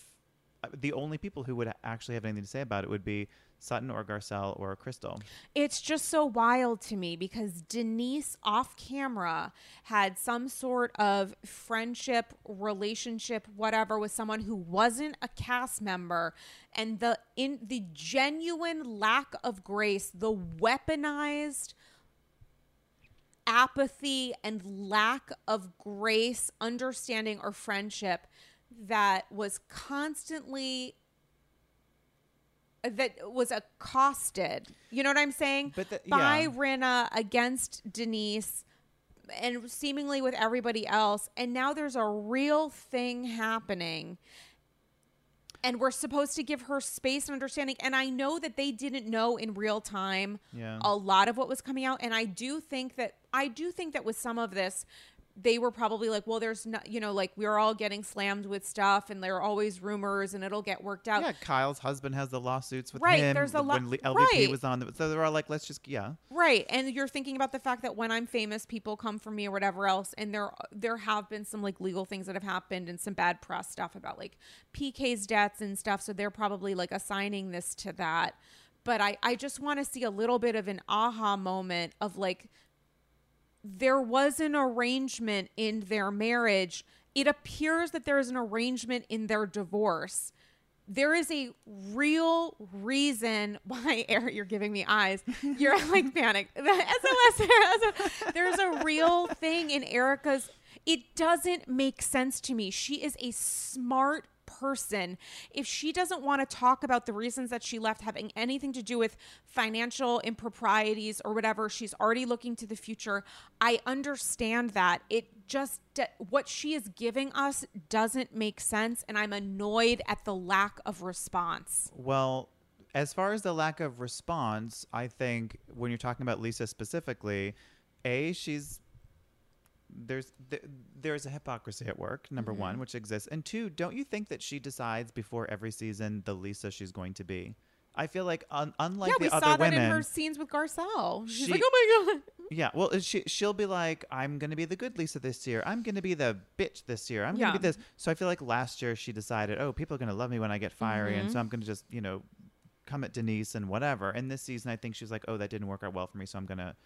uh, the only people who would actually have anything to say about it would be Sutton or Garcelle or Crystal. It's just so wild to me because Denise off camera had some sort of friendship, relationship, whatever with someone who wasn't a cast member and the in the genuine lack of grace, the weaponized apathy and lack of grace, understanding or friendship that was constantly that was accosted. You know what I'm saying? But the- by yeah. Rinna against Denise and seemingly with everybody else. And now there's a real thing happening. And we're supposed to give her space and understanding. And I know that they didn't know in real time Yeah. a lot of what was coming out. And I do think that I do think that with some of this, they were probably like, well, there's not, you know, like we're all getting slammed with stuff, and there are always rumors, and it'll get worked out. Yeah, Kyle's husband has the lawsuits with Right, him. there's a lot- when LVP right. was on. So they're all like, let's just yeah. Right. And you're thinking about the fact that when I'm famous, people come for me or whatever else. And there there have been some like legal things that have happened and some bad press stuff about like PK's debts and stuff. So they're probably like assigning this to that. But I, I just want to see a little bit of an aha moment of like there was an arrangement in their marriage. It appears that there is an arrangement in their divorce. There is a real reason why Eric, you're giving me eyes. You're like panic. SOS. There's a real thing in Erika's. It doesn't make sense to me. She is a smart person. If she doesn't want to talk about the reasons that she left having anything to do with financial improprieties or whatever, she's already looking to the future. I understand that. It just, what she is giving us doesn't make sense. And I'm annoyed at the lack of response. Well, as far as the lack of response, I think when you're talking about Lisa specifically, a she's there's th- there's a hypocrisy at work number one which exists and two don't you think that she decides before every season the lisa she's going to be I feel like un- unlike yeah, the we other saw that women, in her scenes with Garcelle. She's She- like, oh my god. yeah, well, she she'll be like, I'm gonna be the good Lisa this year. I'm gonna be the bitch this year. I'm Yeah. gonna be this. So I feel like last year she decided, oh, people are gonna love me when I get fiery, and so Mhm. I'm gonna just you know come at Denise and whatever. And this season, I think she's like, oh, that didn't work out well for me, so I'm gonna.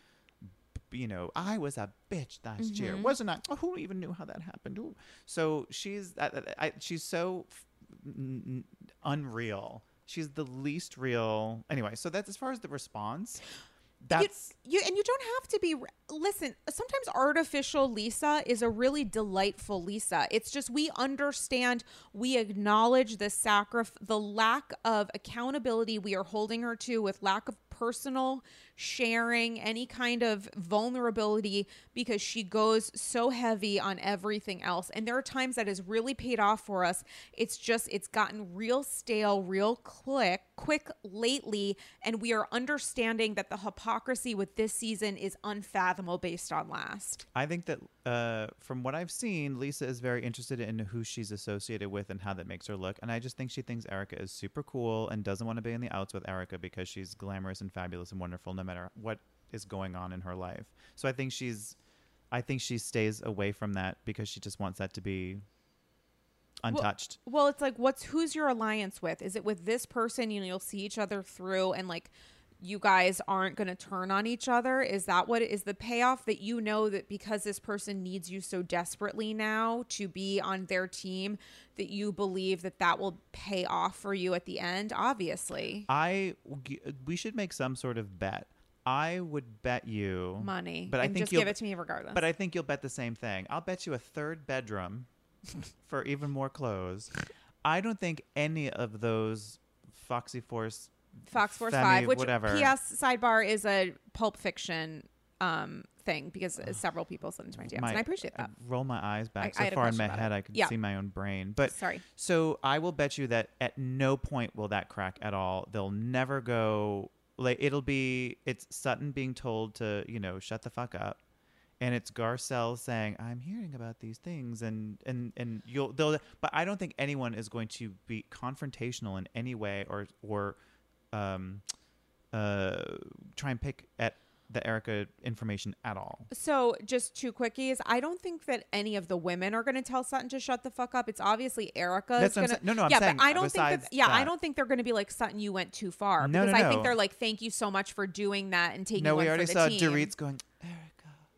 You know, I was a bitch last year, Mhm. wasn't I? Oh, who even knew how that happened? Ooh. So she's, I, I, she's so f- n- unreal. She's the least real. Anyway, so that's as far as the response. That's you and you don't have to be listen sometimes artificial lisa is a really delightful lisa it's just we understand we acknowledge the sacrif the lack of accountability we are holding her to with lack of personal sharing any kind of vulnerability because she goes so heavy on everything else. And there are times that has really paid off for us. It's just it's gotten real stale real quick quick lately. And we are understanding that the hypocrisy with this season is unfathomable based on last. I think that uh, from what I've seen, Lisa is very interested in who she's associated with and how that makes her look. And I just think she thinks Erika is super cool and doesn't want to be in the outs with Erika because she's glamorous and fabulous and wonderful no matter what is going on in her life. So I think she's, I think she stays away from that because she just wants that to be untouched. well it's like what's who's your alliance with is it with this person you know you'll see each other through and like you guys aren't going to turn on each other is that what is the payoff that you know that because this person needs you so desperately now to be on their team that you believe that that will pay off for you at the end obviously I, we should make some sort of bet. I would bet you money but I think just you'll- give it to me regardless But I think you'll bet the same thing. I'll bet you a third bedroom for even more clothes. I don't think any of those Foxy Force, Fox Force Femi, Five, which whatever. PS sidebar is a Pulp Fiction um thing because uh, several people sent to my DMs, my- and I appreciate that. roll my eyes back I- I so a far in my head it. I could Yeah. see my own brain. But Sorry, so I will bet you that at no point will that crack at all. They'll never go like it'll be it's Sutton being told to, you know, shut the fuck up. And it's Garcelle saying, "I'm hearing about these things," and and and you'll they'll. But I don't think anyone is going to be confrontational in any way, or or um, uh, try and pick at the Erika information at all. so just two quickies. I don't think that any of the women are going to tell Sutton to shut the fuck up. It's obviously Erika. That's gonna. No, no, I'm yeah, saying but I don't think that. Yeah, I don't think they're going to be like Sutton. You went too far No, because no, I think they're like, thank you so much for doing that and taking No, we already saw team. Dorit's going, Erika.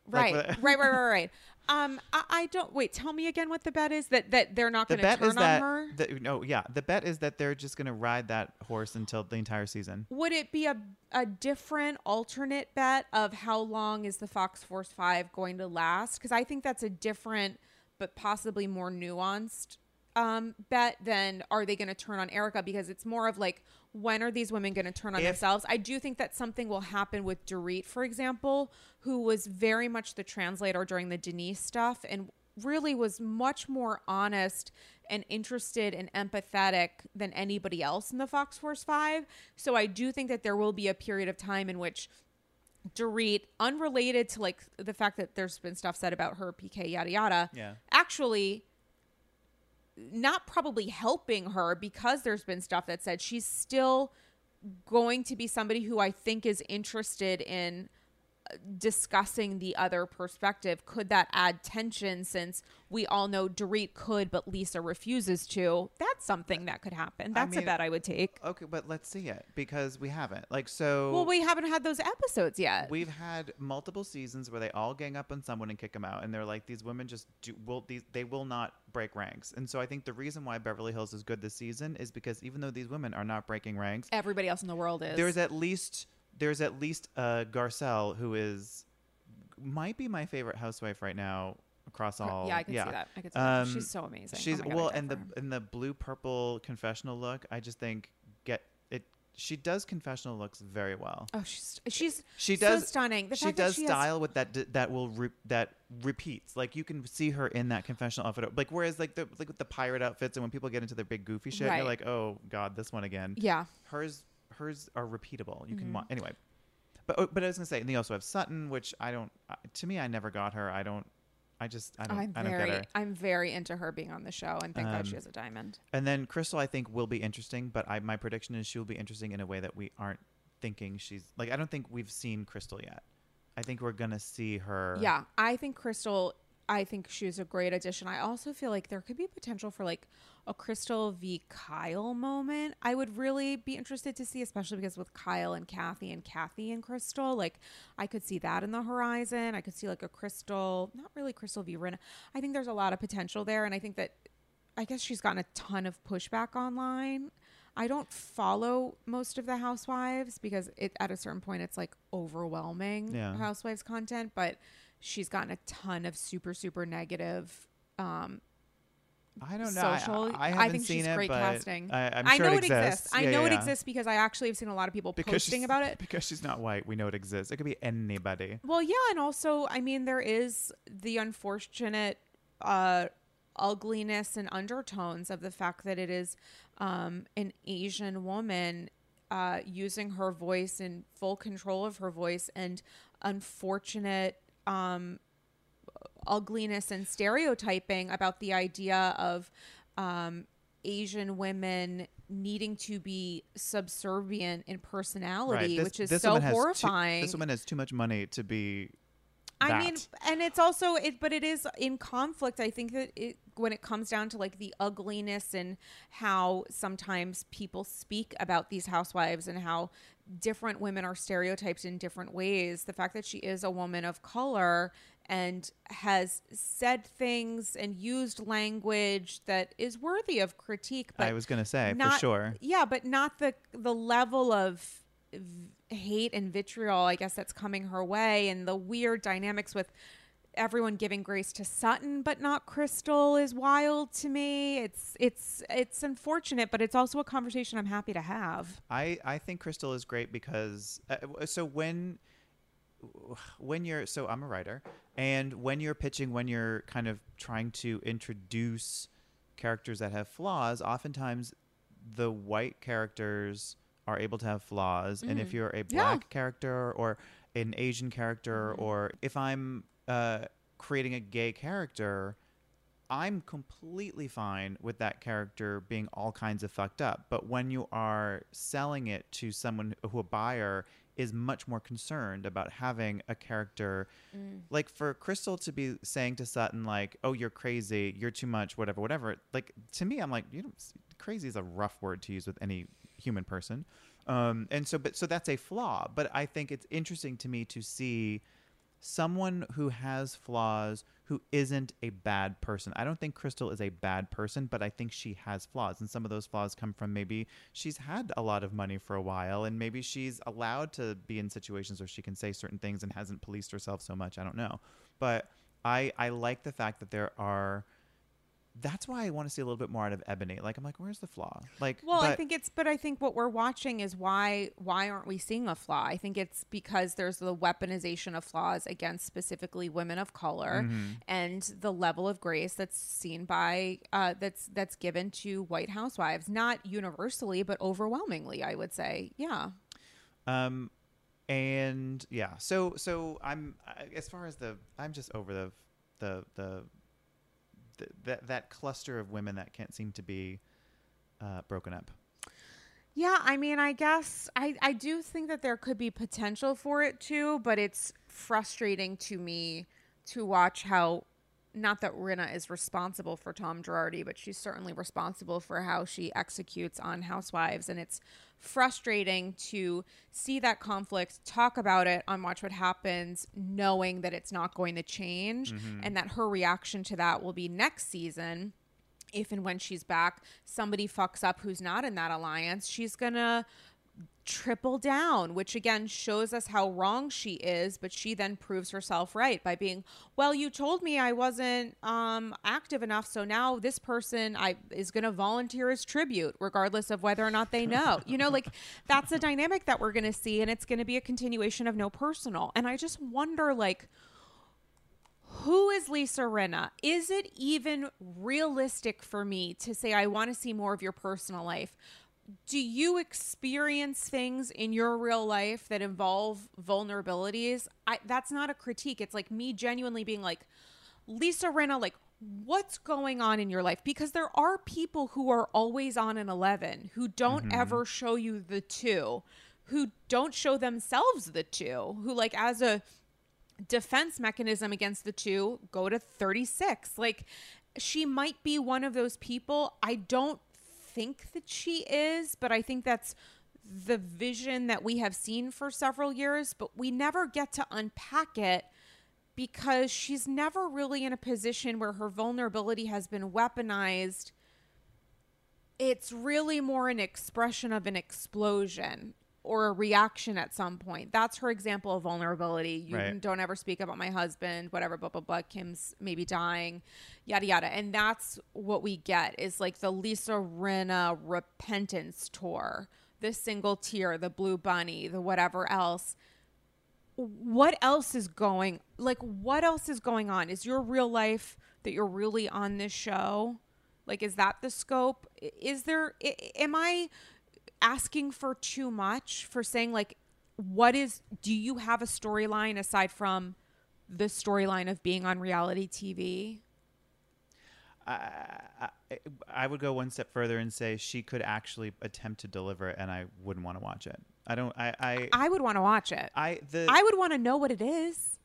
Right, what- right, right, right, right. Um, I, I don't wait. Tell me again what the bet is that that they're not The going to turn is that on her. the, no, yeah. The bet is that they're just gonna ride that horse until the entire season. Would it be a a different alternate bet of how long is the Fox Force 5 going to last? Cuz I think that's a different but possibly more nuanced um, bet than are they going to turn on Erika because it's more of like when are these women going to turn on If- themselves? I do think that something will happen with Dorit, for example, who was very much the translator during the Denise stuff and really was much more honest and interested and empathetic than anybody else in the Fox Force 5. So I do think that there will be a period of time in which Dorit, unrelated to like the fact that there's been stuff said about her PK yada yada, Yeah. actually not probably helping her because there's been stuff that said she's still going to be somebody who I think is interested in discussing the other perspective. Could that add tension since we all know Dorit could, but Lisa refuses to? That's something that could happen. That's mean- a bet I would take. Okay, but let's see it because we haven't. Like so. Well, we haven't had those episodes yet. We've had multiple seasons where they all gang up on someone and kick them out, and they're like, these women just do, will these they will not break ranks. And so I think the reason why Beverly Hills is good this season is because even though these women are not breaking ranks, Everybody else in the world is. there's at least there's at least uh, Garcelle who is might be my favorite housewife right now across all. yeah, I can see that. I can see that. Um, She's so amazing. She's oh God, well, and the in the blue purple confessional look, I just think get it. She does confessional looks very well. Oh, she's she's She so does stunning. The she that does she has- style with that that will re- that repeats. Like you can see her in that confessional outfit. Like whereas like the like with the pirate outfits and when people get into their big goofy shit, Right. you're like, oh god, this one again. yeah, Hers hers are repeatable. You Mm-hmm. can watch anyway. But oh, but I was gonna say, and they also have Sutton, which I don't. Uh, to me, I never got her. I don't. I just I don't I'm I very. I'm very into her being on the show, and thank God she Um, has a diamond. And then Crystal, I think, will be interesting, but I, my prediction is she will be interesting in a way that we aren't thinking she's like. I don't think we've seen Crystal yet. I think we're gonna see her. Yeah, I think Crystal. I think she's a great addition. I also feel like there could be potential for like a Crystal v Kyle moment. I would really be interested to see, especially because with Kyle and Kathy and Kathy and Crystal, like I could see that in the horizon. I could see like a Crystal, not really Crystal v Rinna. I think there's a lot of potential there, and I think that I guess she's gotten a ton of pushback online. I don't follow most of the housewives because it at a certain point it's like overwhelming Yeah. housewives content, but she's gotten a ton of super super negative um I don't know. I- social I, I haven't think seen she's it, great but casting. I, I'm I know it it exists. exists. I Yeah, know yeah, it exists because I actually have seen a lot of people Because posting about it. Because she's not white, we know it exists. It could be anybody. Well, yeah, and also, I mean, there is the unfortunate uh, ugliness and undertones of the fact that it is um, an Asian woman uh, using her voice and full control of her voice, and unfortunate um, ugliness and stereotyping about the idea of um, Asian women needing to be subservient in personality, This- which is so has too- horrifying. this woman has too much money to be. I mean, and it's also it, but it is in conflict. I think that it when it comes down to like the ugliness and how sometimes people speak about these housewives and how different women are stereotyped in different ways. The fact that she is a woman of color and has said things and used language that is worthy of critique, but I was gonna say not- for sure. yeah, but not the the level of v- hate and vitriol, I guess that's coming her way, and the weird dynamics with everyone giving grace to Sutton but not Crystal is wild to me. It's it's it's unfortunate, but it's also a conversation I'm happy to have. I I think Crystal is great because uh, so when when you're so I'm a writer and when you're pitching when you're kind of trying to introduce characters that have flaws oftentimes the white characters are able to have flaws and if you're a Yeah. black character or an Asian character or if I'm uh, creating a gay character I'm completely fine with that character being all kinds of fucked up. But when you are selling it to someone who a buyer is much more concerned about having a character like for Crystal to be saying to Sutton like, "Oh, you're crazy, you're too much, whatever, whatever." Like to me, I'm like, you know, crazy is a rough word to use with any human person. Um, and so, but so that's a flaw. But I think it's interesting to me to see someone who has flaws who isn't a bad person. I don't think Crystal is a bad person, but I think she has flaws. And some of those flaws come from maybe she's had a lot of money for a while and maybe she's allowed to be in situations where she can say certain things and hasn't policed herself so much. I don't know. But I I like the fact that there are that's why I want to see a little bit more out of Eboni. Like I'm like, where's the flaw? Like Well, I think it's, but I think what we're watching is why why aren't we seeing a flaw? I think it's because there's the weaponization of flaws against specifically women of color, Mm-hmm. and the level of grace that's seen by uh, that's that's given to white housewives, not universally, but overwhelmingly, I would say. Yeah. Um, and yeah, so so I'm as far as the I'm just over the the the, the that that cluster of women that can't seem to be uh, broken up. Yeah, I mean, I guess I, I do think that there could be potential for it too, but it's frustrating to me to watch how not that Rinna is responsible for Tom Girardi, but she's certainly responsible for how she executes on Housewives. And it's frustrating to see that conflict, talk about it on Watch What Happens, knowing that it's not going to change mm-hmm. and that her reaction to that will be next season if and when she's back, somebody fucks up who's not in that alliance, she's gonna triple down, which again shows us how wrong she is, but she then proves herself right by being, well, you told me I wasn't um, active enough, so now this person I is gonna volunteer as tribute, regardless of whether or not they know. you know, like that's a dynamic that we're gonna see, and it's gonna be a continuation of no personal. And I just wonder, like, who is Lisa Rinna? Is it even realistic for me to say I want to see more of your personal life? Do you experience things in your real life that involve vulnerabilities? I that's not a critique. It's like me genuinely being like, Lisa Rinna, like, what's going on in your life? Because there are people who are always on an 11 who don't mm-hmm. ever show you the two, who don't show themselves the two, who, like, as a defense mechanism against the two, go to 36. Like, she might be one of those people. I don't think that she is, but I think that's the vision that we have seen for several years, but we never get to unpack it because she's never really in a position where her vulnerability has been weaponized. It's really more an expression of an explosion or a reaction at some point. That's her example of vulnerability. You Right. don't ever speak about my husband, whatever, blah, blah, blah. Kim's maybe dying, yada, yada. And that's what we get is like the Lisa Rinna repentance tour, the single tear, the blue bunny, the whatever else what else is going like what else is going on is your real life that you're really on this show like is that the scope is there i- am i asking for too much for saying like what is do you have a storyline aside from the storyline of being on reality tv I, I, I would go one step further and say she could actually attempt to deliver, and I wouldn't want to watch it. I don't. I. I. i would want to watch it I the. i would want to know what it is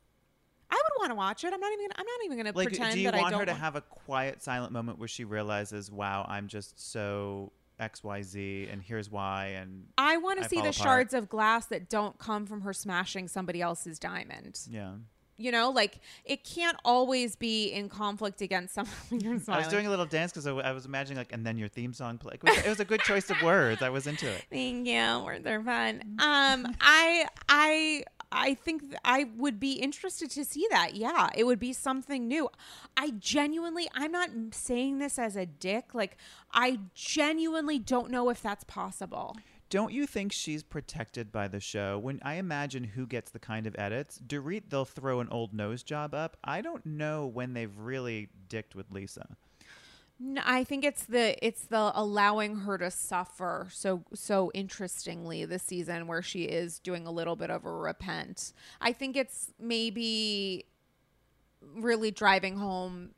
i would want to watch it i'm not even gonna, i'm not even gonna like, pretend do you that i want don't her to want- have a quiet, silent moment where she realizes, "Wow, I'm just so X, Y, Z, and here's why." And I want to see the apart. shards of glass that don't come from her smashing somebody else's diamond. yeah, You know, like it can't always be in conflict against someone. You're I was doing a little dance because I was imagining like, and then your theme song play. It was, it was a good choice of words. I was into it. Thank you. Words are fun. Um, I, I, I think th- I would be interested to see that. Yeah, it would be something new. I genuinely, I'm not saying this as a dick. Like, I genuinely don't know if that's possible. Don't you think she's protected by the show? When I imagine who gets the kind of edits, Dorit they'll throw an old nose job up. I don't know when they've really dicked with Lisa. No, I think it's the it's the allowing her to suffer so so interestingly this season where she is doing a little bit of a repent. I think it's maybe really driving home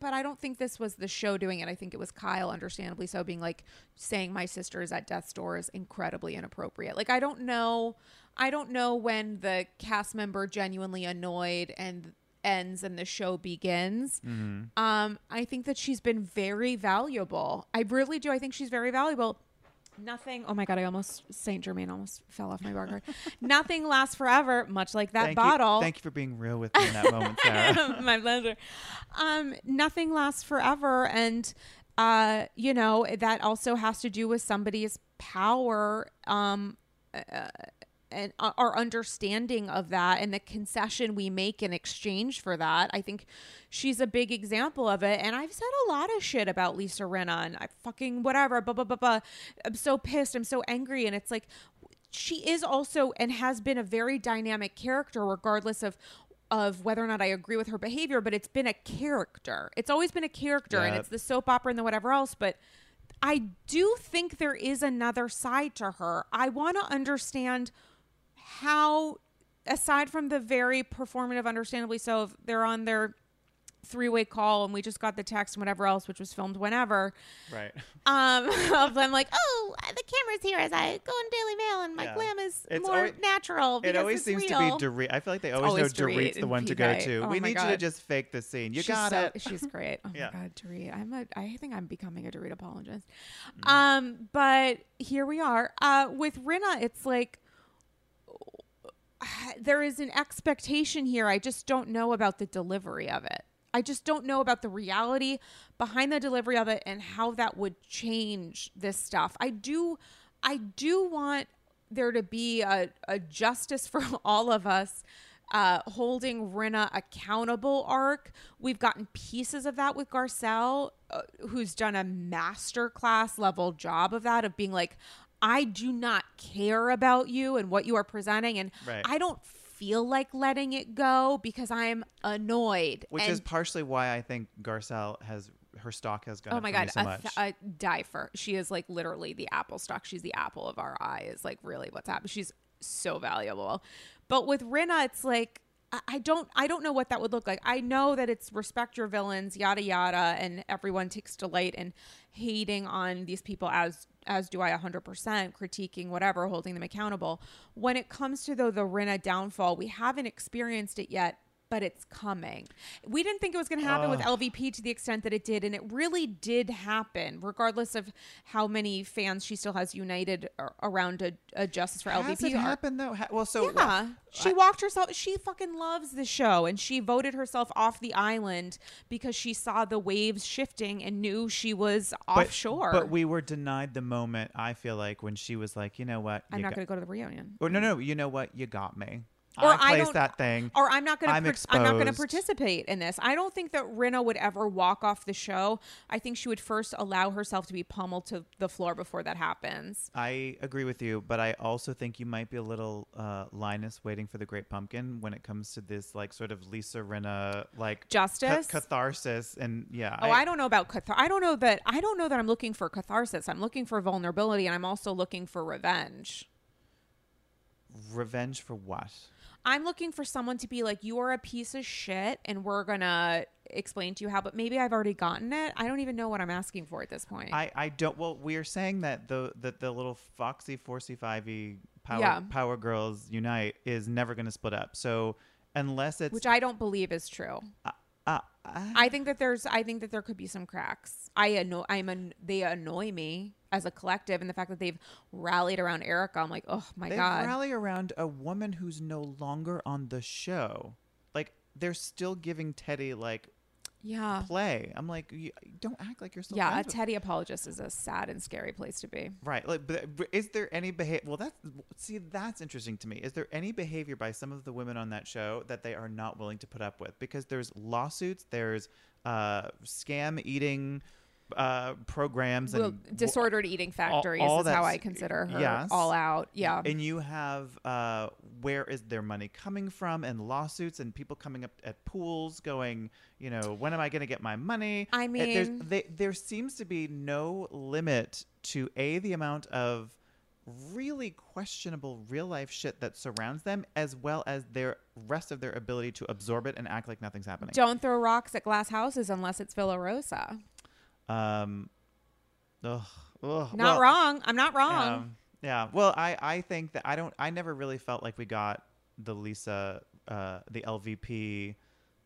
but I don't think this was the show doing it. I think it was Kyle understandably so being like saying my sister is at death's door is incredibly inappropriate. Like I don't know I don't know when the cast member genuinely annoyed and ends and the show begins. Um, I think that she's been very valuable. I really do. I think she's very valuable. Nothing. Oh my god! I almost Saint Germain almost fell off my bar card. Nothing lasts forever, much like that thank bottle. You, thank you for being real with me in that moment, Sarah. my pleasure. Um, nothing lasts forever, and uh, you know that also has to do with somebody's power. Um, uh, and uh, our understanding of that and the concession we make in exchange for that. I think she's a big example of it. And I've said a lot of shit about Lisa Rinna and I fucking whatever, blah, blah, blah, blah. I'm so pissed. I'm so angry. And it's like, she is also and has been a very dynamic character, regardless of of whether or not I agree with her behavior, but it's been a character. It's always been a character and it's the soap opera and the whatever else, but I do think there is another side to her. I want to understand how aside from the very performative understandably so if they're on their three-way call and we just got the text and whatever else which was filmed whenever right. um of them like oh the camera's here as i go in daily mail and my Yeah. glam is It's more always- natural It always seems real. to be Dorit. I feel like they always, always know Dorit Dorit's the one to go to. Oh we need you to just fake the scene. You she's got so- it. She's great. Oh Yeah. my god, Dorit. I'm a. I think I'm becoming a Dorit apologist. Mm. Um, but here we are. Uh, with Rinna, it's like there is an expectation here. I just don't know about the delivery of it. I just don't know about the reality behind the delivery of it and how that would change this stuff. I do I do want there to be a, a justice for all of us uh, holding Rinna accountable arc. We've gotten pieces of that with Garcelle, uh, who's done a masterclass level job of that, of being like, I do not care about you and what you are presenting. And Right. I don't feel like letting it go because I'm annoyed. Which And- is partially why I think Garcelle has her stock has gone Oh up my god, so a th- for. She is like literally the apple stock. She's the apple of our eye. Is like really what's happening. She's so valuable. But with Rinna, it's like I- don't I don't know what that would look like. I know that it's respect your villains, yada yada, and everyone takes delight in hating on these people as as do I 100% critiquing whatever, holding them accountable. When it comes to though the Rinna downfall, we haven't experienced it yet, but it's coming. We didn't think it was going to happen with ah. LVP to the extent that it did, and it really did happen, regardless of how many fans she still has united around a, a justice for Has LVP. it happened though? Ha- well, so yeah. She walked herself. She fucking loves the show, and she voted herself off the island because she saw the waves shifting and knew she was but- offshore. But we were denied the moment. I feel like when she was like, you know what, I'm not going to go to the reunion. Or no, no, you know what, you got me. Or I I placed don't- that thing. Or I'm not going I'm to. I'm not going to participate in this. I don't think that Rinna would ever walk off the show. I think she would first allow herself to be pummeled to the floor before that happens. I agree with you, but I also think you might be a little uh, Linus waiting for the Great Pumpkin when it comes to this, like, sort of Lisa Rinna, like ca- Justice? catharsis, and yeah. Oh, I, don't know about cathar. I don't know that. I don't know that I'm looking for catharsis. I'm looking for vulnerability, and I'm also looking for revenge. revenge for what? I'm looking for someone to be like, you are a piece of shit, and we're gonna explain to you how. But maybe I've already gotten it. I don't even know what I'm asking for at this point. I, I don't. Well, we are saying that the that the little Foxy Four C Five E Power Yeah. Power Girls Unite is never going to split up. So unless it's which I don't believe is true. uh, uh, I think that there's. I think that there could be some cracks. I annoy. I'm. An, they annoy me as a collective, and the fact that they've rallied around Erika. I'm like, oh my they god. rally around a woman who's no longer on the show. Like they're still giving Teddi like yeah. play. I'm like, don't act like you're still Yeah. A with- Teddi apologist is a sad and scary place to be. Right. Like, but but is there any behavior? Well, that's see, that's interesting to me. Is there any behavior by some of the women on that show that they are not willing to put up with? Because there's lawsuits, there's uh, scam eating uh, programs, Well, and disordered eating factories all is how I consider her yes. all out. Yeah. and you have uh, where is their money coming from, and lawsuits, and people coming up at pools going, you know, when am I going to get my money? I mean- they, there seems to be no limit to a the amount of really questionable real life shit that surrounds them, as well as their rest of their ability to absorb it and act like nothing's happening. Don't throw rocks at glass houses unless it's Villa Rosa. Um, ugh, ugh, Not well, wrong. I'm not wrong. Um, yeah. Well, I, I think that I don't. I never really felt like we got the Lisa, uh, the LVP,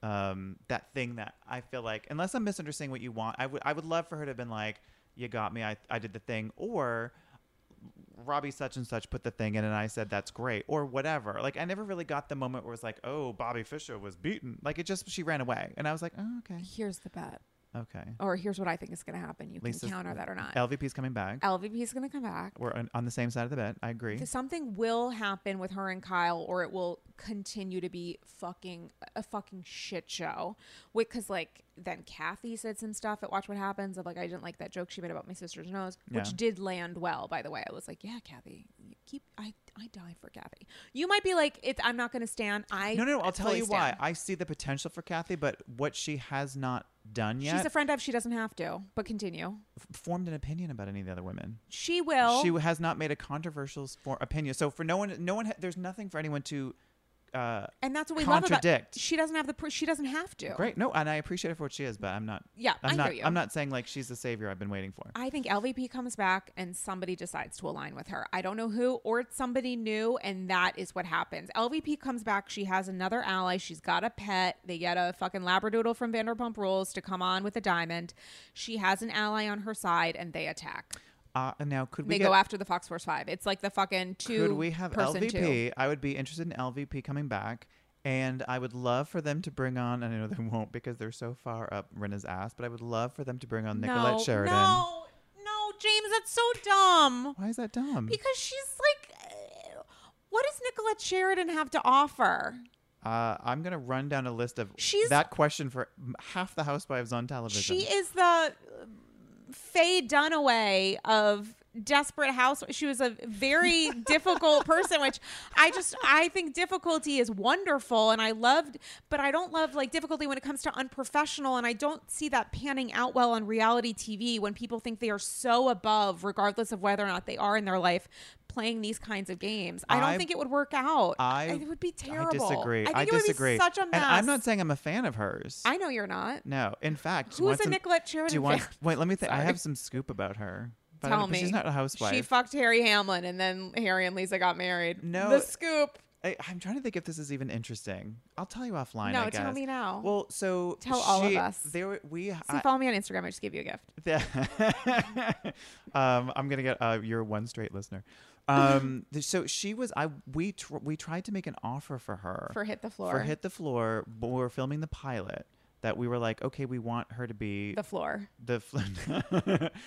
um, that thing that I feel like, unless I'm misunderstanding what you want, I would I would love for her to have been like, "You got me. I I did the thing," or Robbie such and such put the thing in, and I said that's great, or whatever. Like I never really got the moment where it was like, "Oh, Bobby Fischer was beaten." Like it just she ran away, and I was like, "Oh, okay, Here's the bet. Okay." Or here's what I think is going to happen. You Lisa's- can counter that or not. LVP is coming back. LVP is going to come back. We're on, on the same side of the bet. I agree. Th- Something will happen with her and Kyle, or it will continue to be fucking a fucking shit show. Because like then Kathy said some stuff at Watch What Happens of like I didn't like that joke she made about my sister's nose, which Yeah. did land well. By the way, I was like, yeah, Kathy, keep I I die for Kathy. You might be like, it's I'm not going to stand. I No, no, no. I'll tell you why. stand. I see the potential for Kathy, but what she has not done yet, She's a friend of. She doesn't have to. But continue. f- formed an opinion about any of the other women. She will. She has not made a controversial for opinion. So for no one, no one, ha- there's nothing for anyone to. Uh, and that's what we love about. contradict. She doesn't have the. pr- She doesn't have to. great, no, and I appreciate her for what she is, but I'm not. Yeah, I'm I not. hear you. I'm not saying like she's the savior I've been waiting for. I think LVP comes back and somebody decides to align with her. I don't know who, or it's somebody new, and that is what happens. LVP comes back. She has another ally. She's got a pet. They get a fucking Labradoodle from Vanderpump Rules to come on with a diamond. She has an ally on her side, and they attack. Uh, now could we They get, go after the Fox Force Five. It's like the fucking two. Could we have LVP? Two. I would be interested in LVP coming back. And I would love for them to bring on, and I know they won't because they're so far up Rinna's ass, but I would love for them to bring on Nicolette no, Sheridan. No, no, James, that's so dumb. Why is that dumb? Because she's like, uh, what does Nicolette Sheridan have to offer? Uh, I'm gonna run down a list of She's- that question for half the housewives on television. She is the Faye Dunaway of Desperate House. She was a very difficult person, which I just I think difficulty is wonderful, and I loved, but I don't love like difficulty when it comes to unprofessional, and I don't see that panning out well on reality TV when people think they are so above, regardless of whether or not they are in their life, playing these kinds of games. I don't I- think it would work out. I- it would be terrible. I disagree. I think I it would disagree. be such a mess. And I'm not saying I'm a fan of hers. I know you're not. no, in fact, do Who's a some- Nicolette Do Sheridan you want? fan? Wait, let me think. I have some scoop about her. But Tell me. She's not a housewife. She fucked Harry Hamlin, and then Harry and Lisa got married. No. the scoop. I, I'm trying to think if this is even interesting. I'll tell you offline. no, tell me now. Well, so Tell all of us. There, we. See, I, follow me on Instagram. I just gave you a gift. um, I'm gonna get uh, you're one straight listener. Um, so she was. I we tr- we tried to make an offer for her For Hit the Floor. for hit the floor. But we were filming the pilot. That we were like, okay, we want her to be The floor. the. Fl-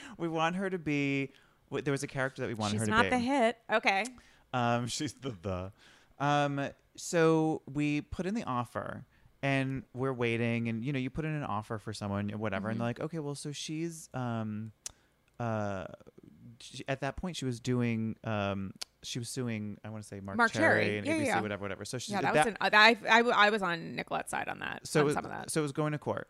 we want her to be. w- There was a character that we wanted She's her to not the hit. Okay. Um, she's the the. Um, so we put in the offer, and we're waiting, and you know, you put in an offer for someone, or whatever, Mm-hmm. and they're like, okay, well, so she's um, uh, she, at that point she was doing um, she was suing, I want to say Marc, Marc Cherry, Cherry. and Yeah, ABC, yeah. whatever, whatever. So she Yeah, that, was an, I, I, I was on Nicolette's side on that. so on of that. so it was going to court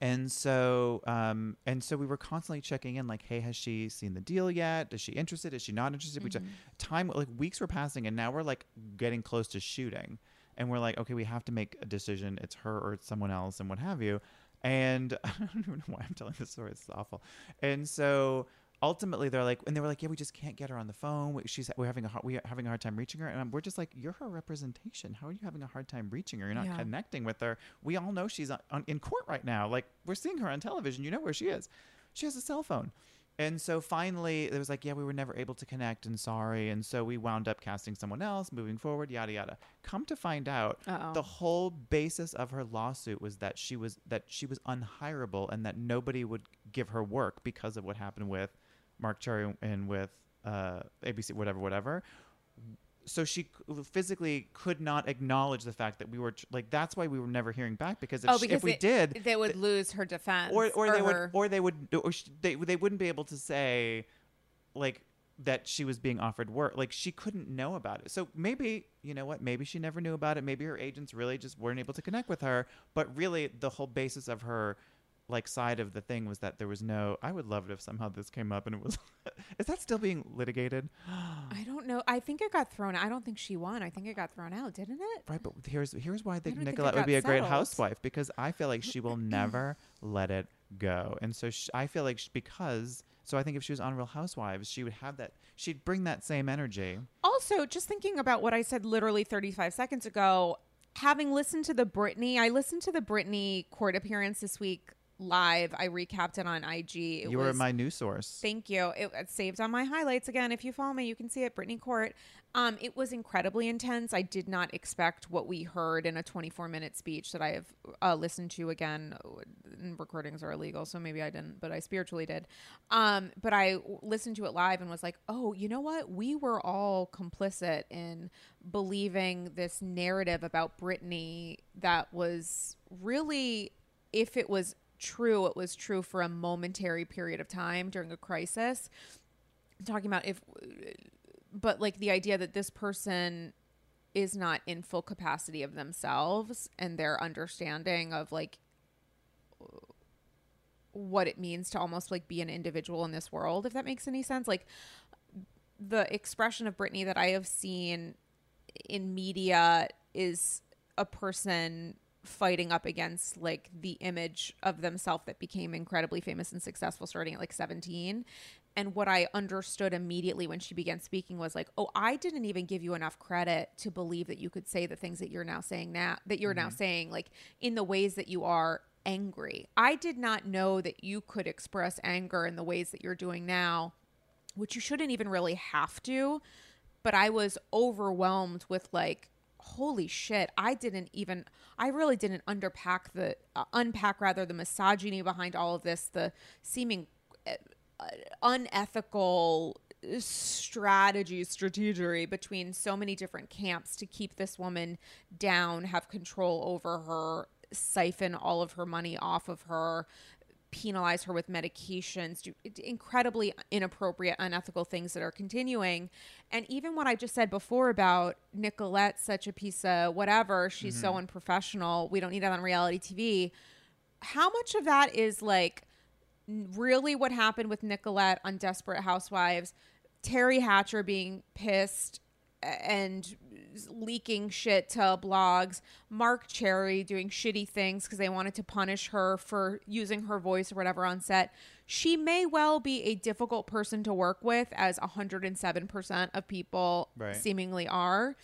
and so um and so we were constantly checking in like hey has she seen the deal yet is she interested is she not interested we Mm-hmm. check- time like weeks were passing and now we're like getting close to shooting and we're like okay we have to make a decision it's her or it's someone else and what have you and i don't even know why i'm telling this story it's awful and so ultimately they're like and they were like yeah we just can't get her on the phone. We- she's we're having a hard, we're having a hard time reaching her. And we're just like you're her representation. How are you having a hard time reaching her? You're not Yeah. connecting with her. We all know she's on, on, in court right now. Like we're seeing her on television. You know where she is. She has a cell phone. And so finally it was like yeah we were never able to connect and sorry. And so we wound up casting someone else moving forward yada yada. Come to find out Uh-oh. the whole basis of her lawsuit was that she was that she was unhireable and that nobody would give her work because of what happened with Marc Cherry and with uh, ABC whatever whatever. So she physically could not acknowledge the fact that we were like that's why we were never hearing back because if, oh, she, because if we it- did they would lose her defense. or or they would or they would or sh- they they wouldn't be able to say like that she was being offered work. Like she couldn't know about it. So maybe you know what maybe she never knew about it. Maybe her agents really just weren't able to connect with her. But really the whole basis of her like side of the thing was that there was no i would love it if somehow this came up and it was is that still being litigated I don't know. I think it got thrown. I don't think she won. I think it got thrown out, didn't it? Right, but here's here's why I think think Nicolette would be a great housewife because I feel like she will never let it go, and so sh- I feel like sh- because so I think if she was on Real Housewives, she would have that. She'd bring that same energy. Also, just thinking about what I said literally 35 seconds ago, having listened to the Britney, I listened to the Britney court appearance this week live. I recapped it on IG. It you were was- my new source. Thank you. It, it's saved on my highlights again. If you follow me, you can see it. Britney Court. Um, it was incredibly intense. I did not expect what we heard in a 24 minute speech that I have uh, listened to again. Recordings are illegal, so maybe I didn't, but I spiritually did. Um, but I listened to it live and was like, oh, you know what? We were all complicit in believing this narrative about Britney that was really, if it was true, it was true for a momentary period of time during a crisis. I'm talking about if, but like the idea that this person is not in full capacity of themselves and their understanding of like what it means to almost like be an individual in this world, if that makes any sense. Like the expression of Britney that I have seen in media is a person fighting up against like the image of themselves that became incredibly famous and successful starting at like 17 and what i understood immediately when she began speaking was like oh i didn't even give you enough credit to believe that you could say the things that you're now saying now that you're now mm-hmm. saying like in the ways that you are angry. I did not know that you could express anger in the ways that you're doing now which you shouldn't even really have to but I was overwhelmed with like holy shit I didn't even I really didn't unpack the uh, unpack rather the misogyny behind all of this the seeming uh, uh, unethical strategy strategery between so many different camps to keep this woman down have control over her siphon all of her money off of her penalize her with medications, do incredibly inappropriate, unethical things that are continuing. And even what I just said before about Nicolette, such a piece of whatever, she's so mm-hmm. unprofessional, we don't need that on reality TV. How much of that is like really what happened with Nicolette on Desperate Housewives? Teri Hatcher being pissed and leaking shit to blogs, Marc Cherry doing shitty things because they wanted to punish her for using her voice or whatever on set. She may well be a difficult person to work with, as 107% of people Right. seemingly are.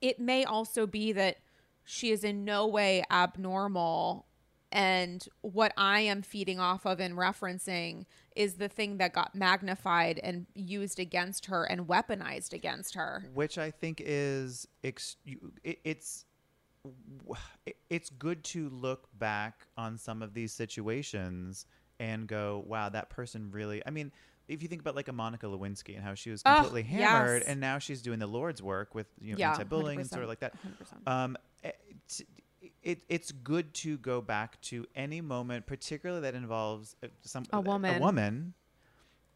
It may also be that she is in no way abnormal. And what I am feeding off of and referencing is the thing that got magnified and used against her and weaponized against her. which I think is ex- it, it's it's good to look back on some of these situations and go, wow, that person really. I mean, if you think about like a Monica Lewinsky and how she was Oh, completely hammered, yes. and now she's doing the Lord's work with you know Yeah, anti-bullying and 100%, sort of like that. 100%. Um, it, it, it's good to go back to any moment, particularly that involves uh, some A woman. a woman,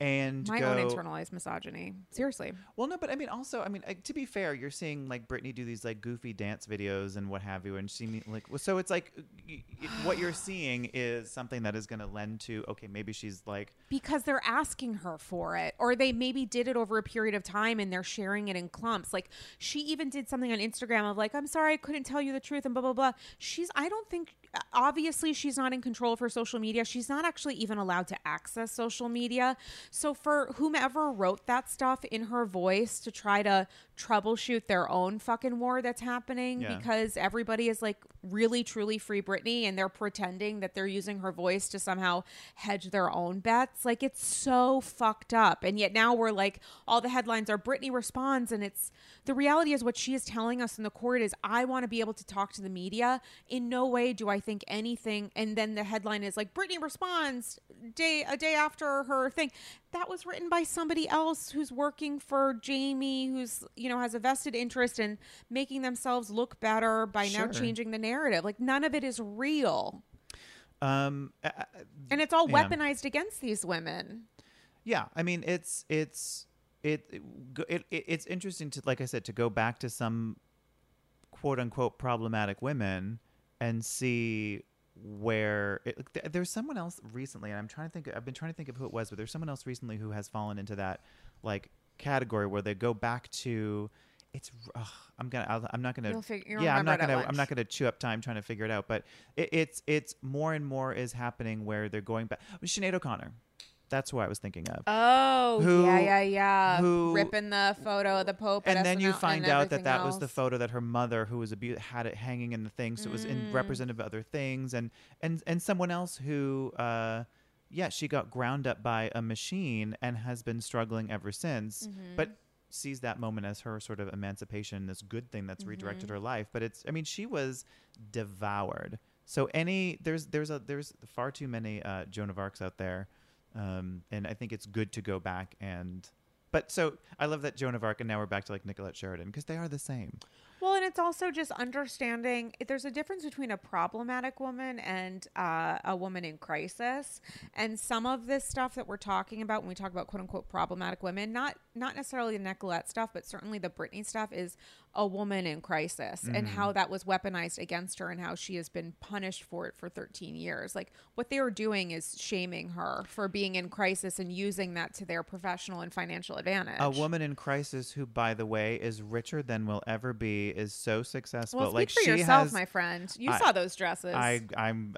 and My go, own internalized misogyny. Seriously. well, no, but I mean, also, I mean, uh, to be fair, you're seeing like Britney do these like goofy dance videos and what have you, and she like, so it's like y- y- what you're seeing is something that is going to lend to okay, maybe she's like, because they're asking her for it or they maybe did it over a period of time and they're sharing it in clumps like she even did something on instagram of like i'm sorry i couldn't tell you the truth and blah blah blah she's i don't think obviously she's not in control of her social media she's not actually even allowed to access social media so for whomever wrote that stuff in her voice to try to troubleshoot their own fucking war that's happening Yeah. because everybody is like really truly free Britney and they're pretending that they're using her voice to somehow hedge their own bets. Like it's so fucked up. And yet now we're like all the headlines are Britney responds and it's the reality is what she is telling us in the court is I want to be able to talk to the media. In no way do I think anything and then the headline is like Britney responds day a day after her thing. That was written by somebody else who's working for Jamie, who's you know has a vested interest in making themselves look better by now changing the narrative. Like none of it is real, um, uh, and it's all Yeah. weaponized against these women. yeah, I mean, it's it's it, it, it it it's interesting to like I said to go back to some quote unquote problematic women and see where it, th- there's someone else recently and i'm trying to think i've been trying to think of who it was but there's someone else recently who has fallen into that like category where they go back to it's ugh, i'm gonna I'll, i'm not gonna You'll fig- you'll yeah i'm not gonna i'm not gonna chew up time trying to figure it out but it, it's it's more and more is happening where they're going back Sinead o'connor that's who i was thinking of Oh, Who- yeah, yeah, yeah. who- ripping the photo of the Pope, and then you find out that that was the photo that her mother who was abused had it hanging in the thing so it was in Mm. representative of other things and and and someone else who uh yeah she got ground up by a machine and has been struggling ever since Mm-hmm. but sees that moment as her sort of emancipation this good thing that's redirected Mm-hmm. her life but it's i mean she was devoured so any there's there's a there's far too many uh joan of arcs out there um and i think it's good to go back and but so I love that Joan of Arc, and now we're back to like Nicolette Sheridan because they are the same. Well, and it's also just understanding there's a difference between a problematic woman and uh, a woman in crisis. And some of this stuff that we're talking about when we talk about quote unquote problematic women, not not necessarily the Nicolette stuff, but certainly the Britney stuff, is a woman in crisis and how that was weaponized against her and how she has been punished for it for 13 years. Like what they were doing is shaming her for being in crisis and using that to their professional and financial advantage. A woman in crisis who, by the way, is richer than will ever be, is so successful. Well, speak like for yourself, has, my friend. You I- saw those dresses. I, I'm,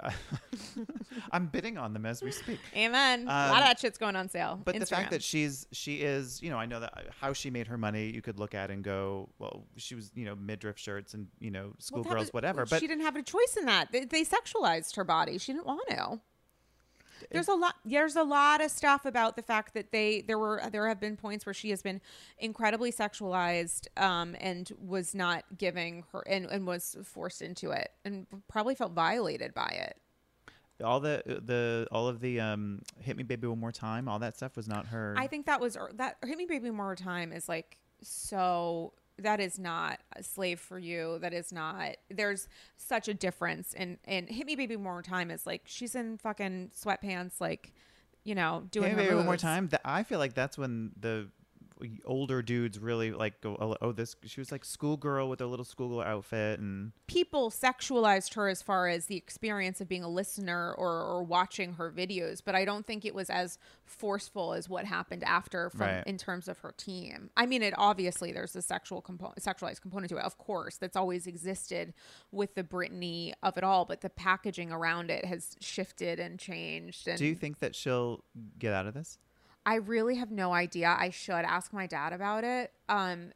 I'm bidding on them as we speak. Amen. a lot Um, of that shit's going on sale. But the fact that she's she is, you know, I know that uh, how she made her money, you could look at and go, well, she was, you know, midriff shirts and you know, schoolgirls, was- whatever. But she didn't have a choice in that. They, they sexualized her body. She didn't want to. There's a lot. There's a lot of stuff about the fact that they there were there have been points where she has been incredibly sexualized um, and was not giving her and, and was forced into it and probably felt violated by it. All the the all of the um, hit me baby one more time, all that stuff was not her. I think that was that hit me baby one more time is like so that is not a slave for you that is not there's such a difference and and hit me baby one more time is like she's in fucking sweatpants like you know doing me baby one more time. That I feel like that's when the older dudes really like go, oh, oh, this she was like schoolgirl with her little schoolgirl outfit and people sexualized her as far as the experience of being a listener or, or watching her videos, but I don't think it was as forceful as what happened after from Right. in terms of her team. I mean, it obviously there's a sexual component, sexualized component to it, of course, that's always existed with the Britney of it all, but the packaging around it has shifted and changed. And do you think that she'll get out of this I really have no idea. I should ask my dad about it. Um,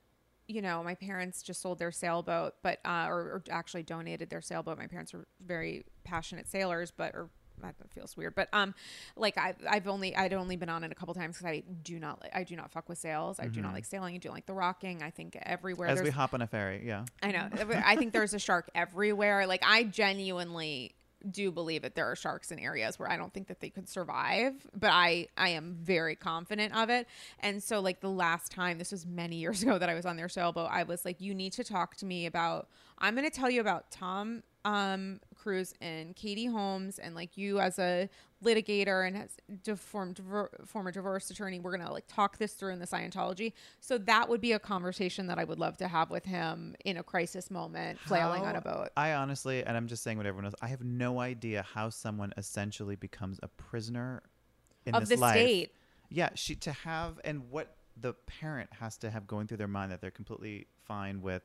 you know, my parents just sold their sailboat, but uh, or, or actually donated their sailboat. My parents are very passionate sailors, but or that feels weird, but um, like I I've only I'd only been on it a couple times because I do not I do not fuck with sails. I do not like sailing. I do like the rocking. I think everywhere as we hop on a ferry yeah I know. I think there's a shark everywhere. Like I genuinely do believe that there are sharks in areas where I don't think that they could survive, but I I am very confident of it. And so like the last time, this was many years ago that I was on their sailboat, I was like, you need to talk to me about I'm going to tell you about Tom um Cruise and Katie Holmes and like you as a litigator and as deformed former divorce attorney we're gonna like talk this through in the Scientology so that would be a conversation that I would love to have with him in a crisis moment flailing on a boat I honestly, and I'm just saying what everyone knows. I have no idea how someone essentially becomes a prisoner in of this the life. state Yeah, she to have and what the parent has to have going through their mind that they're completely fine with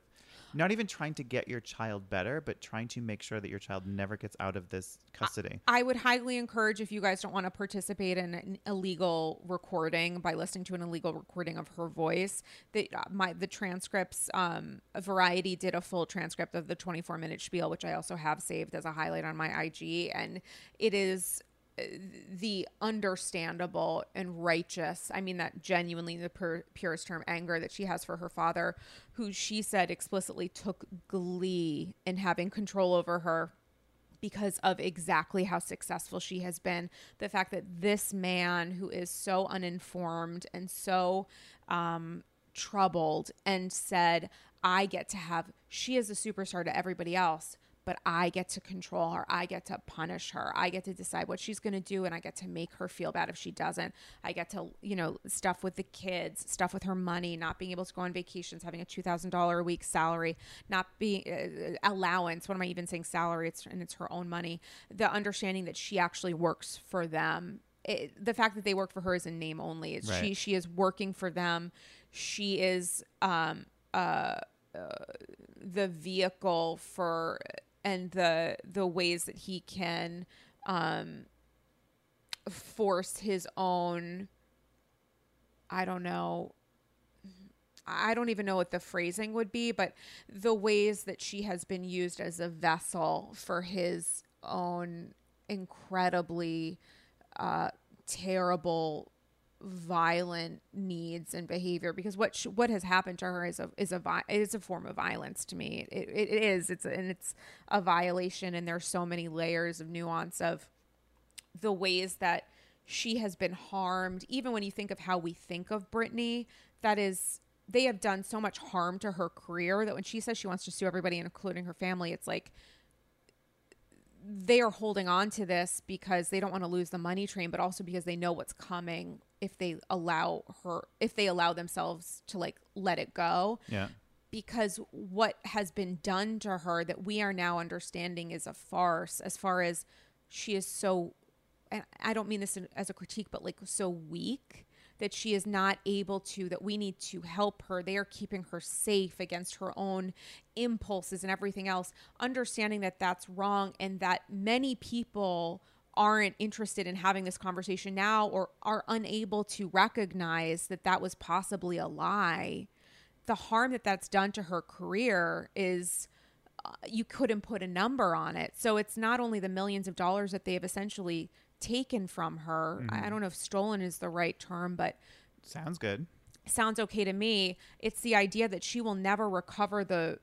not even trying to get your child better, but trying to make sure that your child never gets out of this custody. I would highly encourage if you guys don't want to participate in an illegal recording by listening to an illegal recording of her voice. That uh, my the transcripts, um, Variety did a full transcript of the 24 minute spiel, which I also have saved as a highlight on my IG, and it is the understandable and righteous i mean that genuinely the pur- purest term anger that she has for her father who she said explicitly took glee in having control over her because of exactly how successful she has been. The fact that this man who is so uninformed and so um, troubled and said, I get to have, she is a superstar to everybody else. But I get to control her. I get to punish her. I get to decide what she's going to do, and I get to make her feel bad if she doesn't. I get to, you know, stuff with the kids, stuff with her money, not being able to go on vacations, having a two thousand dollar a week salary, not being uh, allowance. What am I even saying? Salary. It's and it's her own money. The understanding that she actually works for them. It, the fact that they work for her is in name only. It's She she is working for them. She is um uh, uh the vehicle for and the the ways that he can um force his own I don't know I don't even know what the phrasing would be, but the ways that she has been used as a vessel for his own incredibly uh, terrible, violent needs and behavior. Because what sh- what has happened to her is a is a vi- is a form of violence to me. It, it, it is. It's a, and it's a violation, and there's so many layers of nuance of the ways that she has been harmed, even when you think of how we think of Britney that is, they have done so much harm to her career that when she says she wants to sue everybody, including her family, it's like they are holding on to this because they don't want to lose the money train, but also because they know what's coming if they allow her, if they allow themselves to like let it go Yeah. because what has been done to her that we are now understanding is a farce as far as she is so and I don't mean this as a critique but like so weak that she is not able to that we need to help her they are keeping her safe against her own impulses and everything else understanding that that's wrong and that many people aren't interested in having this conversation now or are unable to recognize that that was possibly a lie the harm that that's done to her career is uh, you couldn't put a number on it. So it's not only the millions of dollars that they have essentially taken from her. I I don't know if stolen is the right term, but Sounds good. sounds okay to me. It's the idea that she will never recover the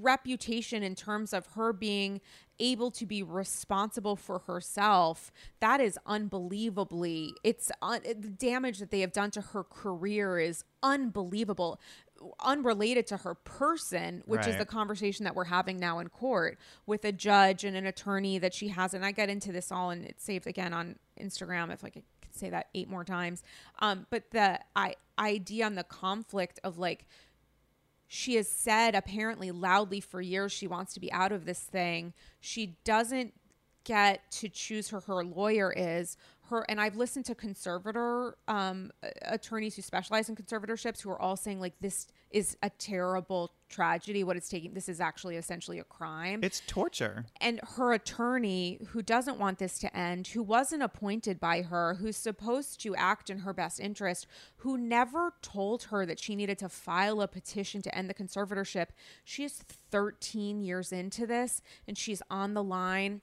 reputation in terms of her being able to be responsible for herself that is unbelievably it's un- the damage that they have done to her career is unbelievable unrelated to her person which is the conversation that we're having now in court with a judge and an attorney that she has and i get into this all and it's saved again on instagram if like i can say that eight more times. Um, but the I, idea on the conflict of like, she has said apparently loudly for years she wants to be out of this thing. She doesn't get to choose who her lawyer is. Her and I've listened to conservator um, attorneys who specialize in conservatorships who are all saying like this is a terrible tragedy. What it's taking, this is actually essentially a crime. It's torture. and her attorney, who doesn't want this to end, who wasn't appointed by her, who's supposed to act in her best interest, who never told her that she needed to file a petition to end the conservatorship. She is 13 years into this and she's on the line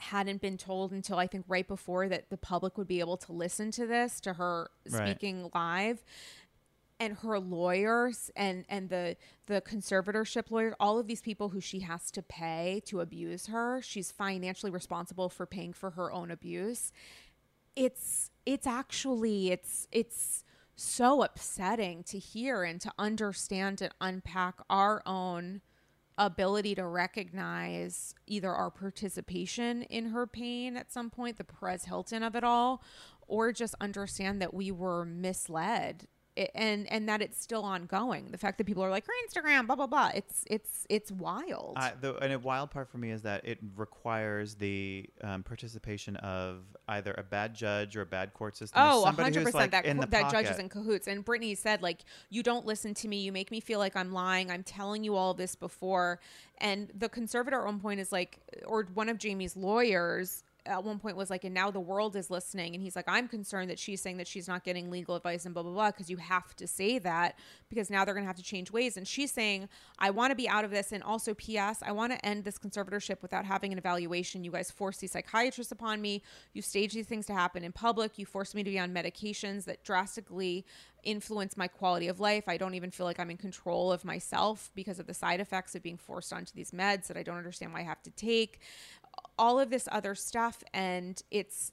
hadn't been told until I think right before that the public would be able to listen to this to her Right. speaking live and her lawyers and and the the conservatorship lawyer all of these people who she has to pay to abuse her she's financially responsible for paying for her own abuse it's it's actually it's it's so upsetting to hear and to understand and unpack our own ability to recognize either our participation in her pain at some point, the Perez Hilton of it all, or just understand that we were misled I- and and that it's still ongoing. The fact that people are like her Instagram, blah blah blah. It's it's it's wild. I, the, and a wild part for me is that it requires the um, participation of either a bad judge or a bad court system. Oh, somebody 100% like, that in co- the that judge is in cahoots. And Britney said like you don't listen to me, you make me feel like I'm lying. I'm telling you all this before. And the conservator at one point is like or one of Jamie's lawyers at one point was like and now the world is listening. And he's like I'm concerned that she's saying that she's not getting legal advice and blah blah blah because you have to say that because now they're going to have to change ways. And she's saying I want to be out of this. And also PS I want to end this conservatorship without having an evaluation. You guys force these psychiatrists upon me. You stage these things to happen in public. You force me to be on medications that drastically influence my quality of life. I don't even feel like I'm in control of myself because of the side effects of being forced onto these meds that I don't understand why I have to take all of this other stuff and it's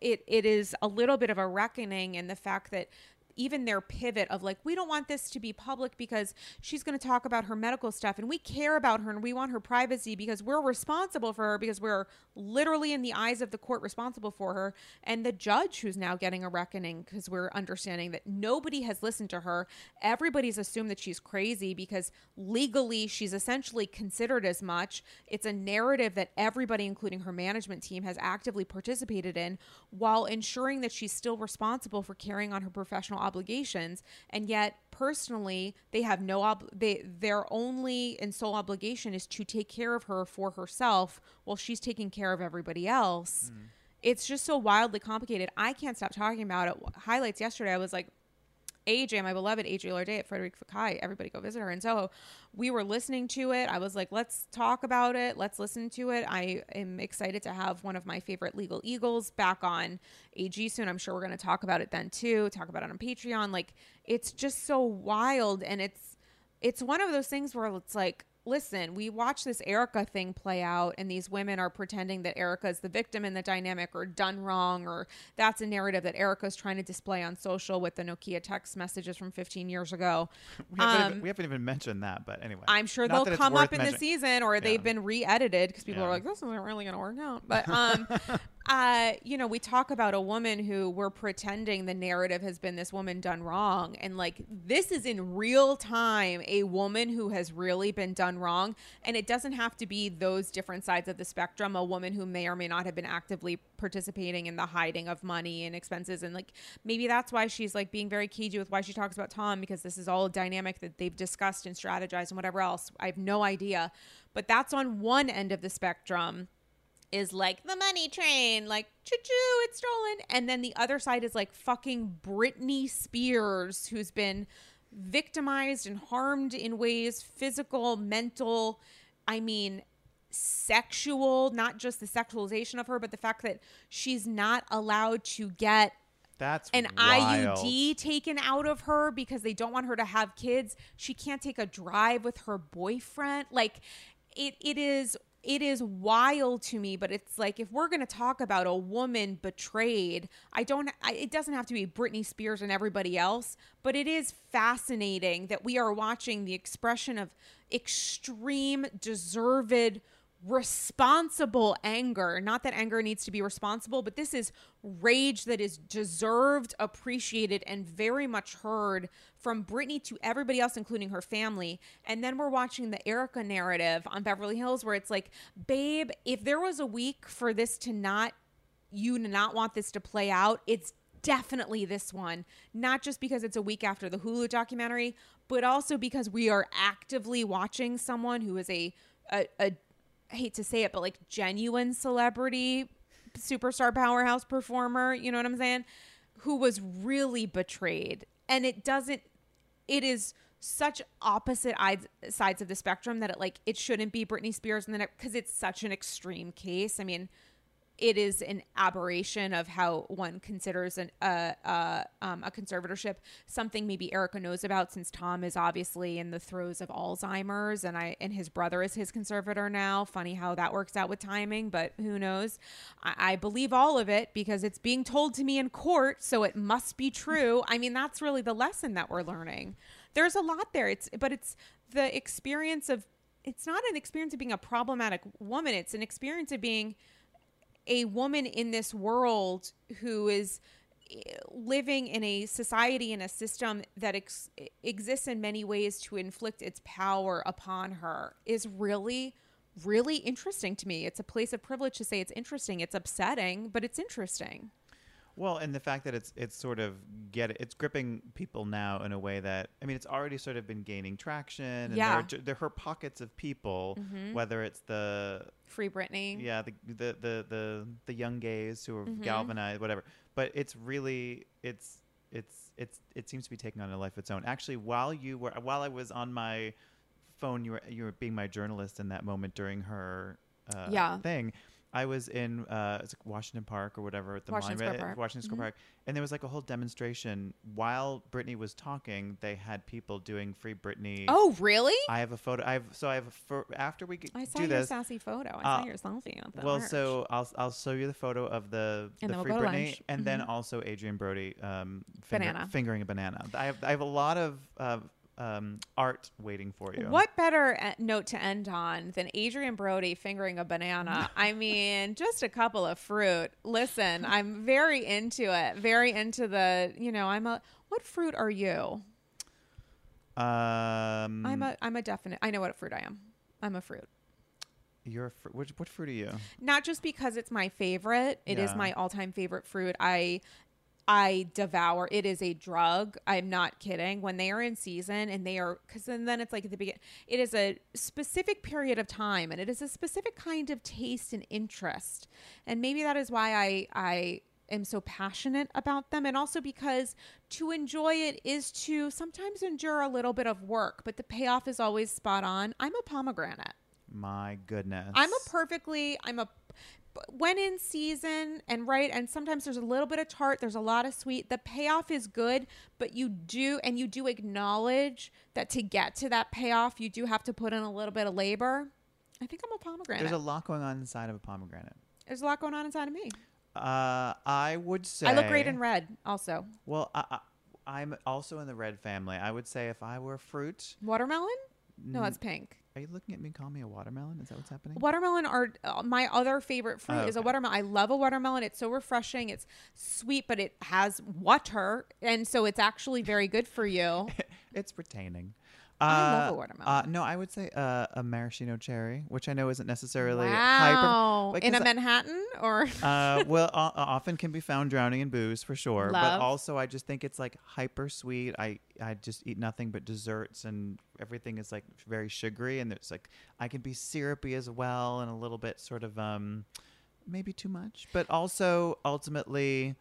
it it is a little bit of a reckoning in the fact that even their pivot of like we don't want this to be public because she's going to talk about her medical stuff and we care about her and we want her privacy because we're responsible for her because we're literally in the eyes of the court responsible for her and the judge who's now getting a reckoning because we're understanding that nobody has listened to her. Everybody's assumed that she's crazy because legally she's essentially considered as much. It's a narrative that everybody including her management team has actively participated in while ensuring that she's still responsible for carrying on her professional obligations and yet personally they have no ob- they their only and sole obligation is to take care of her for herself while she's taking care of everybody else. Hmm. It's just so wildly complicated. I can't stop talking about it. Highlights yesterday i was like AJ, my beloved AJ Larday at Frederick Fakai. Everybody go visit her. And so we were listening to it. I was like, let's talk about it. Let's listen to it. I am excited to have one of my favorite legal eagles back on AG soon. I'm sure we're going to talk about it then too, talk about it on Patreon. Like it's just so wild. And it's, it's one of those things where it's like, listen, we watch this Erika thing play out, and these women are pretending that Erika is the victim in the dynamic or done wrong, or that's a narrative that Erika's trying to display on social with the Nokia text messages from 15 years ago. We haven't, Um, even, we haven't even mentioned that, but anyway. I'm sure Not they'll come up in the season or they've been re-edited because people are like, this isn't really going to work out. But, um, uh, you know, we talk about a woman who we're pretending the narrative has been this woman done wrong. And like, this is in real time a woman who has really been done wrong. And it doesn't have to be those different sides of the spectrum. A woman who may or may not have been actively participating in the hiding of money and expenses. And like, maybe that's why she's like being very cagey with why she talks about Tom because this is all a dynamic that they've discussed and strategized and whatever else. I have no idea. But that's on one end of the spectrum is like the money train, like choo choo, it's stolen. And then the other side is like fucking Britney Spears, who's been victimized and harmed in ways physical, mental, I mean, sexual, not just the sexualization of her, but the fact that she's not allowed to get That's an wild. IUD taken out of her because they don't want her to have kids. She can't take a drive with her boyfriend. Like it it is it is wild to me, but it's like if we're going to talk about a woman betrayed, I don't I, it doesn't have to be Britney Spears and everybody else, but it is fascinating that we are watching the expression of extreme deserved responsible anger. Not that anger needs to be responsible, but this is rage that is deserved, appreciated, and very much heard from Britney to everybody else, including her family. And then we're watching the Erika narrative on Beverly Hills where it's like, babe, if there was a week for this to not, you to not want this to play out, it's definitely this one. Not just because it's a week after the Hulu documentary, but also because we are actively watching someone who is a, a, a I hate to say it, but like genuine celebrity, superstar powerhouse performer, you know what I'm saying? Who was really betrayed. And it doesn't, it is such opposite sides of the spectrum that it like, it shouldn't be Britney Spears and then because it's such an extreme case. I mean, it is an aberration of how one considers an, uh, uh, um, a conservatorship something maybe Erika knows about since Tom is obviously in the throes of Alzheimer's and I and his brother is his conservator now. Funny how that works out with timing, but who knows? I, I believe all of it because it's being told to me in court, so it must be true. I mean, that's really the lesson that we're learning. There's a lot there. It's but it's the experience of it's not an experience of being a problematic woman. It's an experience of being a woman in this world who is eh, living in a society in a system that ex- exists in many ways to inflict its power upon her is really really interesting to me. It's a place of privilege to say it's interesting. It's upsetting but it's interesting Well, and the fact that it's it's sort of get it's gripping people now in a way that I mean it's already sort of been gaining traction. And Yeah. there are, there are pockets of people, whether it's the free britney yeah the the the the, the young gays who are Mm-hmm. galvanized, whatever. But it's really it's it's it's it seems to be taking on a life of its own. Actually, while you were while I was on my phone, you were you were being my journalist in that moment during her uh, Yeah. thing. I was in uh, it's like Washington Park or whatever at the Washington Monument- Square Park. Washington Square Mhm. Park, and there was like a whole demonstration while Britney was talking. They had people doing Free Britney. oh really I have a photo. I have so I have a pho- after we get, i saw do your this. sassy photo i Uh, saw your selfie at the Well, arch. so I'll I'll show you the photo of the And the then free Britney, lunch. and then Mhm. also Adrien Brody um, finger- Banana. fingering a banana. I have I have a lot of uh, um, art waiting for you. What better uh, note to end on than Adrien Brody fingering a banana? I mean, just a couple of fruit. Listen, I'm very into it. Very into the, you know, I'm a what fruit are you? Um, I'm a I'm a definite I know what fruit I am. I'm a fruit. You're a fr- which what fruit are you? Not just because it's my favorite. It is Yeah. my all-time favorite fruit. I I devour. It is a drug. I'm not kidding. When they are in season and they are, because then, then it's like at the beginning, it is a specific period of time and it is a specific kind of taste and interest. And maybe that is why I, I am so passionate about them. And also because to enjoy it is to sometimes endure a little bit of work, but the payoff is always spot on. I'm a pomegranate. My goodness. I'm a perfectly I'm a when in season and right and sometimes there's a little bit of tart there's a lot of sweet the payoff is good but you do and you do acknowledge that to get to that payoff you do have to put in a little bit of labor. I think i'm a pomegranate. There's a lot going on inside of a pomegranate. there's a lot going on inside of me. Uh, I would say i look great in red also. Well, I, I, I'm also in the red family. I would say if I were fruit, watermelon? No that's pink are you looking at me? Call me a watermelon? Is that what's happening? Watermelon are uh, my other favorite fruit Oh, is a watermelon. I love a watermelon. It's so refreshing. It's sweet, but it has water, and so it's actually very good for you. it's retaining. I love a Uh, watermelon. Uh, no, I would say uh, a maraschino cherry, which I know isn't necessarily wow, hyper. in a Manhattan or uh, well, o- often can be found drowning in booze for sure. But also, I just think it's like hyper sweet. I I just eat nothing but desserts, and everything is like very sugary. And it's like I can be syrupy as well, and a little bit sort of um, maybe too much. But also, ultimately,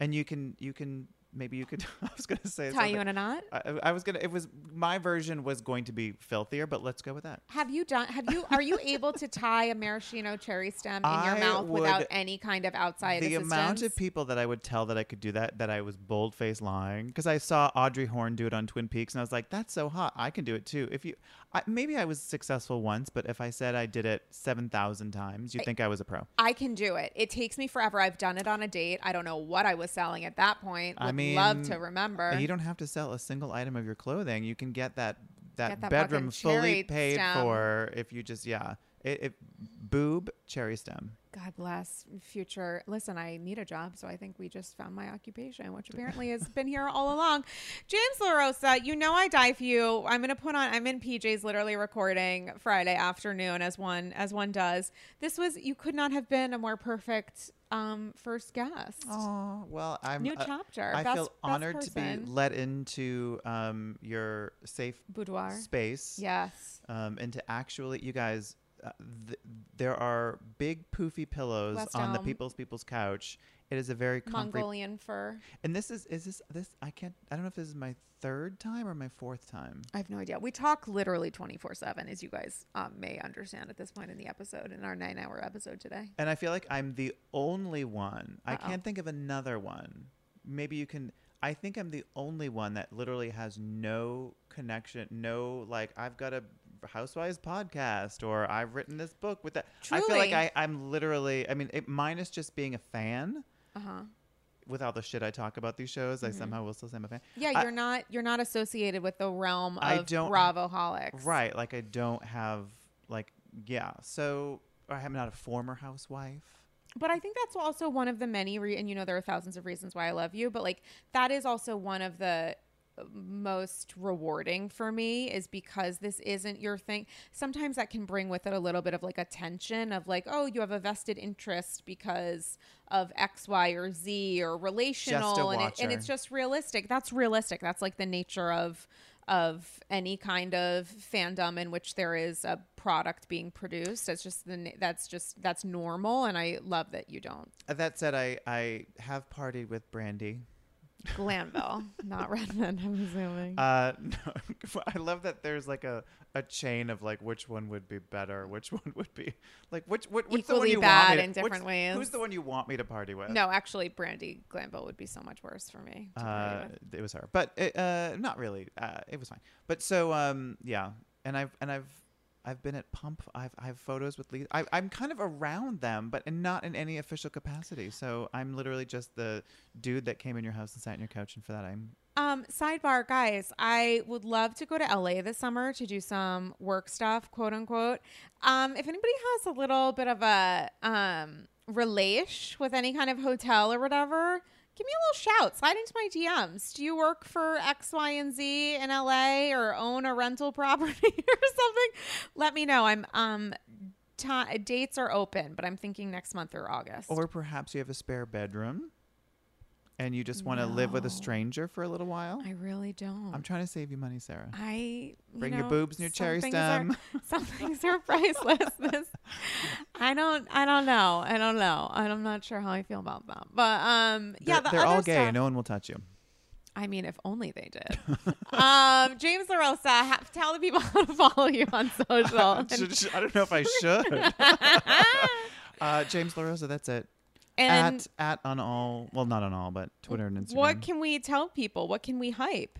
and you can you can maybe you could. I was gonna say tie you in a knot. I, I was gonna. It was my version was going to be filthier, but let's go with that. Have you done? Have you? Are you able to tie a maraschino cherry stem in your I mouth without any kind of outside the assistance? amount of people that I would tell that I could do that, that I was bold faced lying, because I saw Audrey Horne do it on Twin Peaks, and I was like, "That's so hot! I can do it too." If you, I, maybe I was successful once, but if I said I did it seven thousand times, you'd think I was a pro. I can do it. It takes me forever. I've done it on a date. I don't know what I was selling at that point. I mean, love to remember. Uh, you don't have to sell a single item of your clothing. You can get that that, Get that bedroom fully paid stem. for if you just yeah. it, it boob cherry stem. God bless future. Listen, I need a job, so I think we just found my occupation, which apparently has been here all along. James LaRosa, you know I die for you. I'm gonna put on. I'm in PJs, literally recording Friday afternoon, as one as one does. This was you could not have been a more perfect um first guest. Oh well, I'm New uh, chapter. I Best- feel best honored to be let into um, your safe Boudoir. space. Yes. Um, and to actually, you guys, uh, th- there are big poofy pillows West on the Elm. people's people's couch. It is a very comfy. Mongolian fur. And this is is this this I can't I don't know if this is my third time or my fourth time. I have no idea. We talk literally 24 7, as you guys um, may understand at this point in the episode, in our nine hour episode today. And I feel like I'm the only one. I Uh-oh. can't think of another one. Maybe you can. I think I'm the only one that literally has no connection, no like I've got a Housewives podcast or I've written this book with that. I feel like I, I'm literally. I mean, it, minus just being a fan. Uh huh. With all the shit I talk about these shows, I Mhm. somehow will still say I'm a fan. Yeah, I- you're not you're not associated with the realm I of don't- Bravo holics. Right. Like I don't have like yeah. So I'm not a former housewife. But I think that's also one of the many re- and you know there are thousands of reasons why I love you, but like that is also one of the most rewarding for me is because this isn't your thing. Sometimes that can bring with it a little bit of like a tension of like, oh, you have a vested interest because of X, Y, or Z or relational, and, it, and it's just realistic. That's realistic. That's like the nature of of any kind of fandom in which there is a product being produced. That's just the that's just that's normal, and I love that you don't. That said, I I have partied with Brandi. Glanville, not Redmond. I'm assuming. Uh, no, I love that there's like a, a chain of like which one would be better, which one would be like which what, which the one Equally you bad want me to, in different which- ways. Who's the one you want me to party with? no, actually, Brandi Glanville would be so much worse for me. to party uh, with. it was her, but it, uh, not really. Uh, it was fine. But so um, yeah, and I've and I've I've been at Pump. I've I have photos with Lisa. I, I'm kind of around them, but not in any official capacity. So I'm literally just the dude that came in your house and sat on your couch, and for that I'm Um, sidebar, guys, I would love to go to LA this summer to do some work stuff, quote unquote. Um, if anybody has a little bit of a um relation with any kind of hotel or whatever, give me a little shout. Slide into my DMs. Do you work for X, Y, and Z in LA or own a rental property or something? Let me know. I'm um ti dates are open, but I'm thinking next month or August. Or perhaps you have a spare bedroom and you just want to live with a stranger for a little while. I really don't. I'm trying to save you money, Sarah. I you Bring your boobs and your cherry things are- stem. some things are priceless. This, I don't, I don't know. I don't know. I'm not sure how I feel about that. But um, yeah, they're, the they're all gay. stuff- No one will touch you. I mean, if only they did. um, James LaRosa, ha- tell the people how to follow you on social. Should- should- I don't know if I should. uh, James LaRosa, that's it. And at at on all well not on all but Twitter and Instagram. what can we tell people? What can we hype?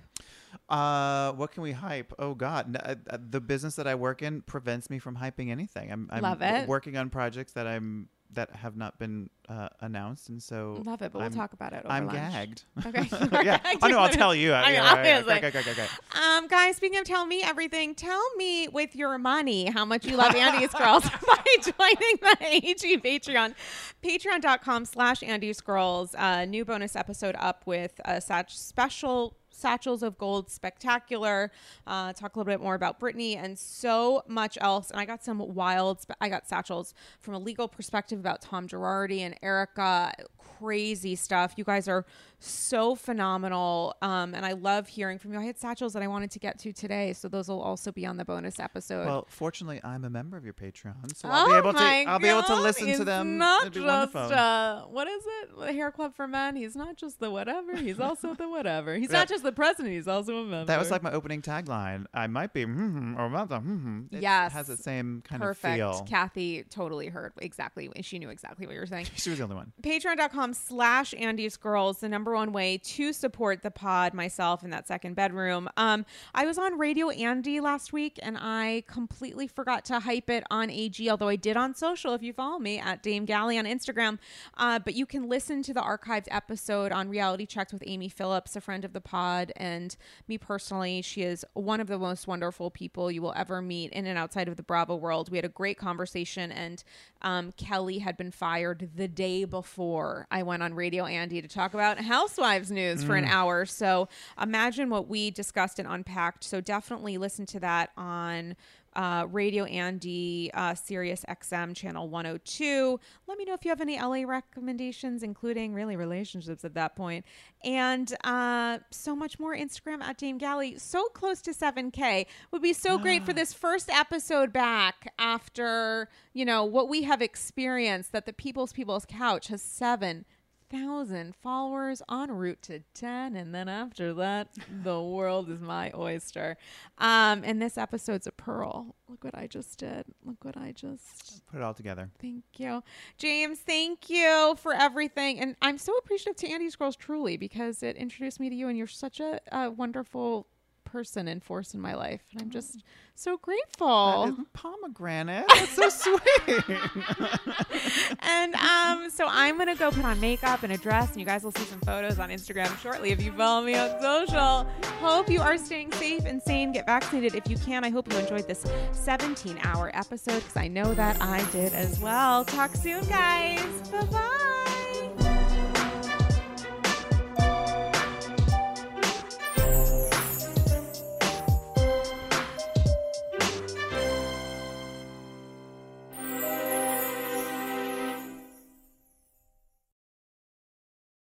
uh what can we hype? Oh god, uh, uh, the business that I work in prevents me from hyping anything. I'm I'm Love it. working on projects that I'm that have not been uh, announced and so Love it, but I'm- we'll talk about it. Over I'm lunch. gagged. Okay. yeah. I Oh no, I'll tell you. I mean, Yeah, right, right, obviously. okay, okay, okay, okay. Um, guys, speaking of tell me everything, tell me with your money how much you love Andy's Girls by joining the AG Patreon. Patreon.com slash Andy's Girls. Uh, new bonus episode up with a sach- special Satchels of Gold Spectacular. Uh, talk a little bit more about Britney and so much else. And I got some wild, spe- I got satchels from a legal perspective about Tom Girardi and Erika. Crazy stuff. You guys are so phenomenal. Um, and I love hearing from you. I had satchels that I wanted to get to today. So those will also be on the bonus episode. Well, fortunately, I'm a member of your Patreon, so I'll be able to Oh I'll be able to listen to them. Not be on the just uh, what is it? The Hair Club for Men. He's not just the whatever. He's also the whatever. He's Yeah. not just the president. He's also a member. That was like my opening tagline. I might be mm or not the mm It Yes. has the same kind perfect. of feel. Kathy totally heard exactly. She knew exactly what you were saying. She was the only one. patreon.com slash andy's girls the number one way to support the pod myself in that second bedroom um i was on radio andy last week and i completely forgot to hype it on ag although i did on social if you follow me at dame galley on instagram uh, but you can listen to the archived episode on reality checks with amy phillips a friend of the pod. And me personally, she is one of the most wonderful people you will ever meet in and outside of the Bravo world. We had a great conversation, and um, Kelly had been fired the day before I went on Radio Andy to talk about Housewives news for an hour. So imagine what we discussed and unpacked. So definitely listen to that on uh, Radio Andy, uh, Sirius XM channel 102. Let me know if you have any LA recommendations, including really relationships at that point, and uh, so much more. Instagram at Dame Galley, so close to 7K. Would be so great for this first episode back after you know what we have experienced. That the People's People's Couch has seven thousand followers en route to 10 and then after that the world is my oyster. Um and this episode's a pearl. Look what i just did. Look what i just Put it all together. thank you. James thank you for everything. And i'm so appreciative to andy's girls truly because it introduced me to you and you're such a, a wonderful person and force in my life and i'm just so grateful That pomegranate. That's so sweet. and um, so I'm gonna go put on makeup and a dress, and you guys will see some photos on Instagram shortly if you follow me on social. Hope you are staying safe and sane. Get vaccinated if you can. I hope you enjoyed this 17-hour episode because I know that I did as well. Talk soon, guys. Bye bye.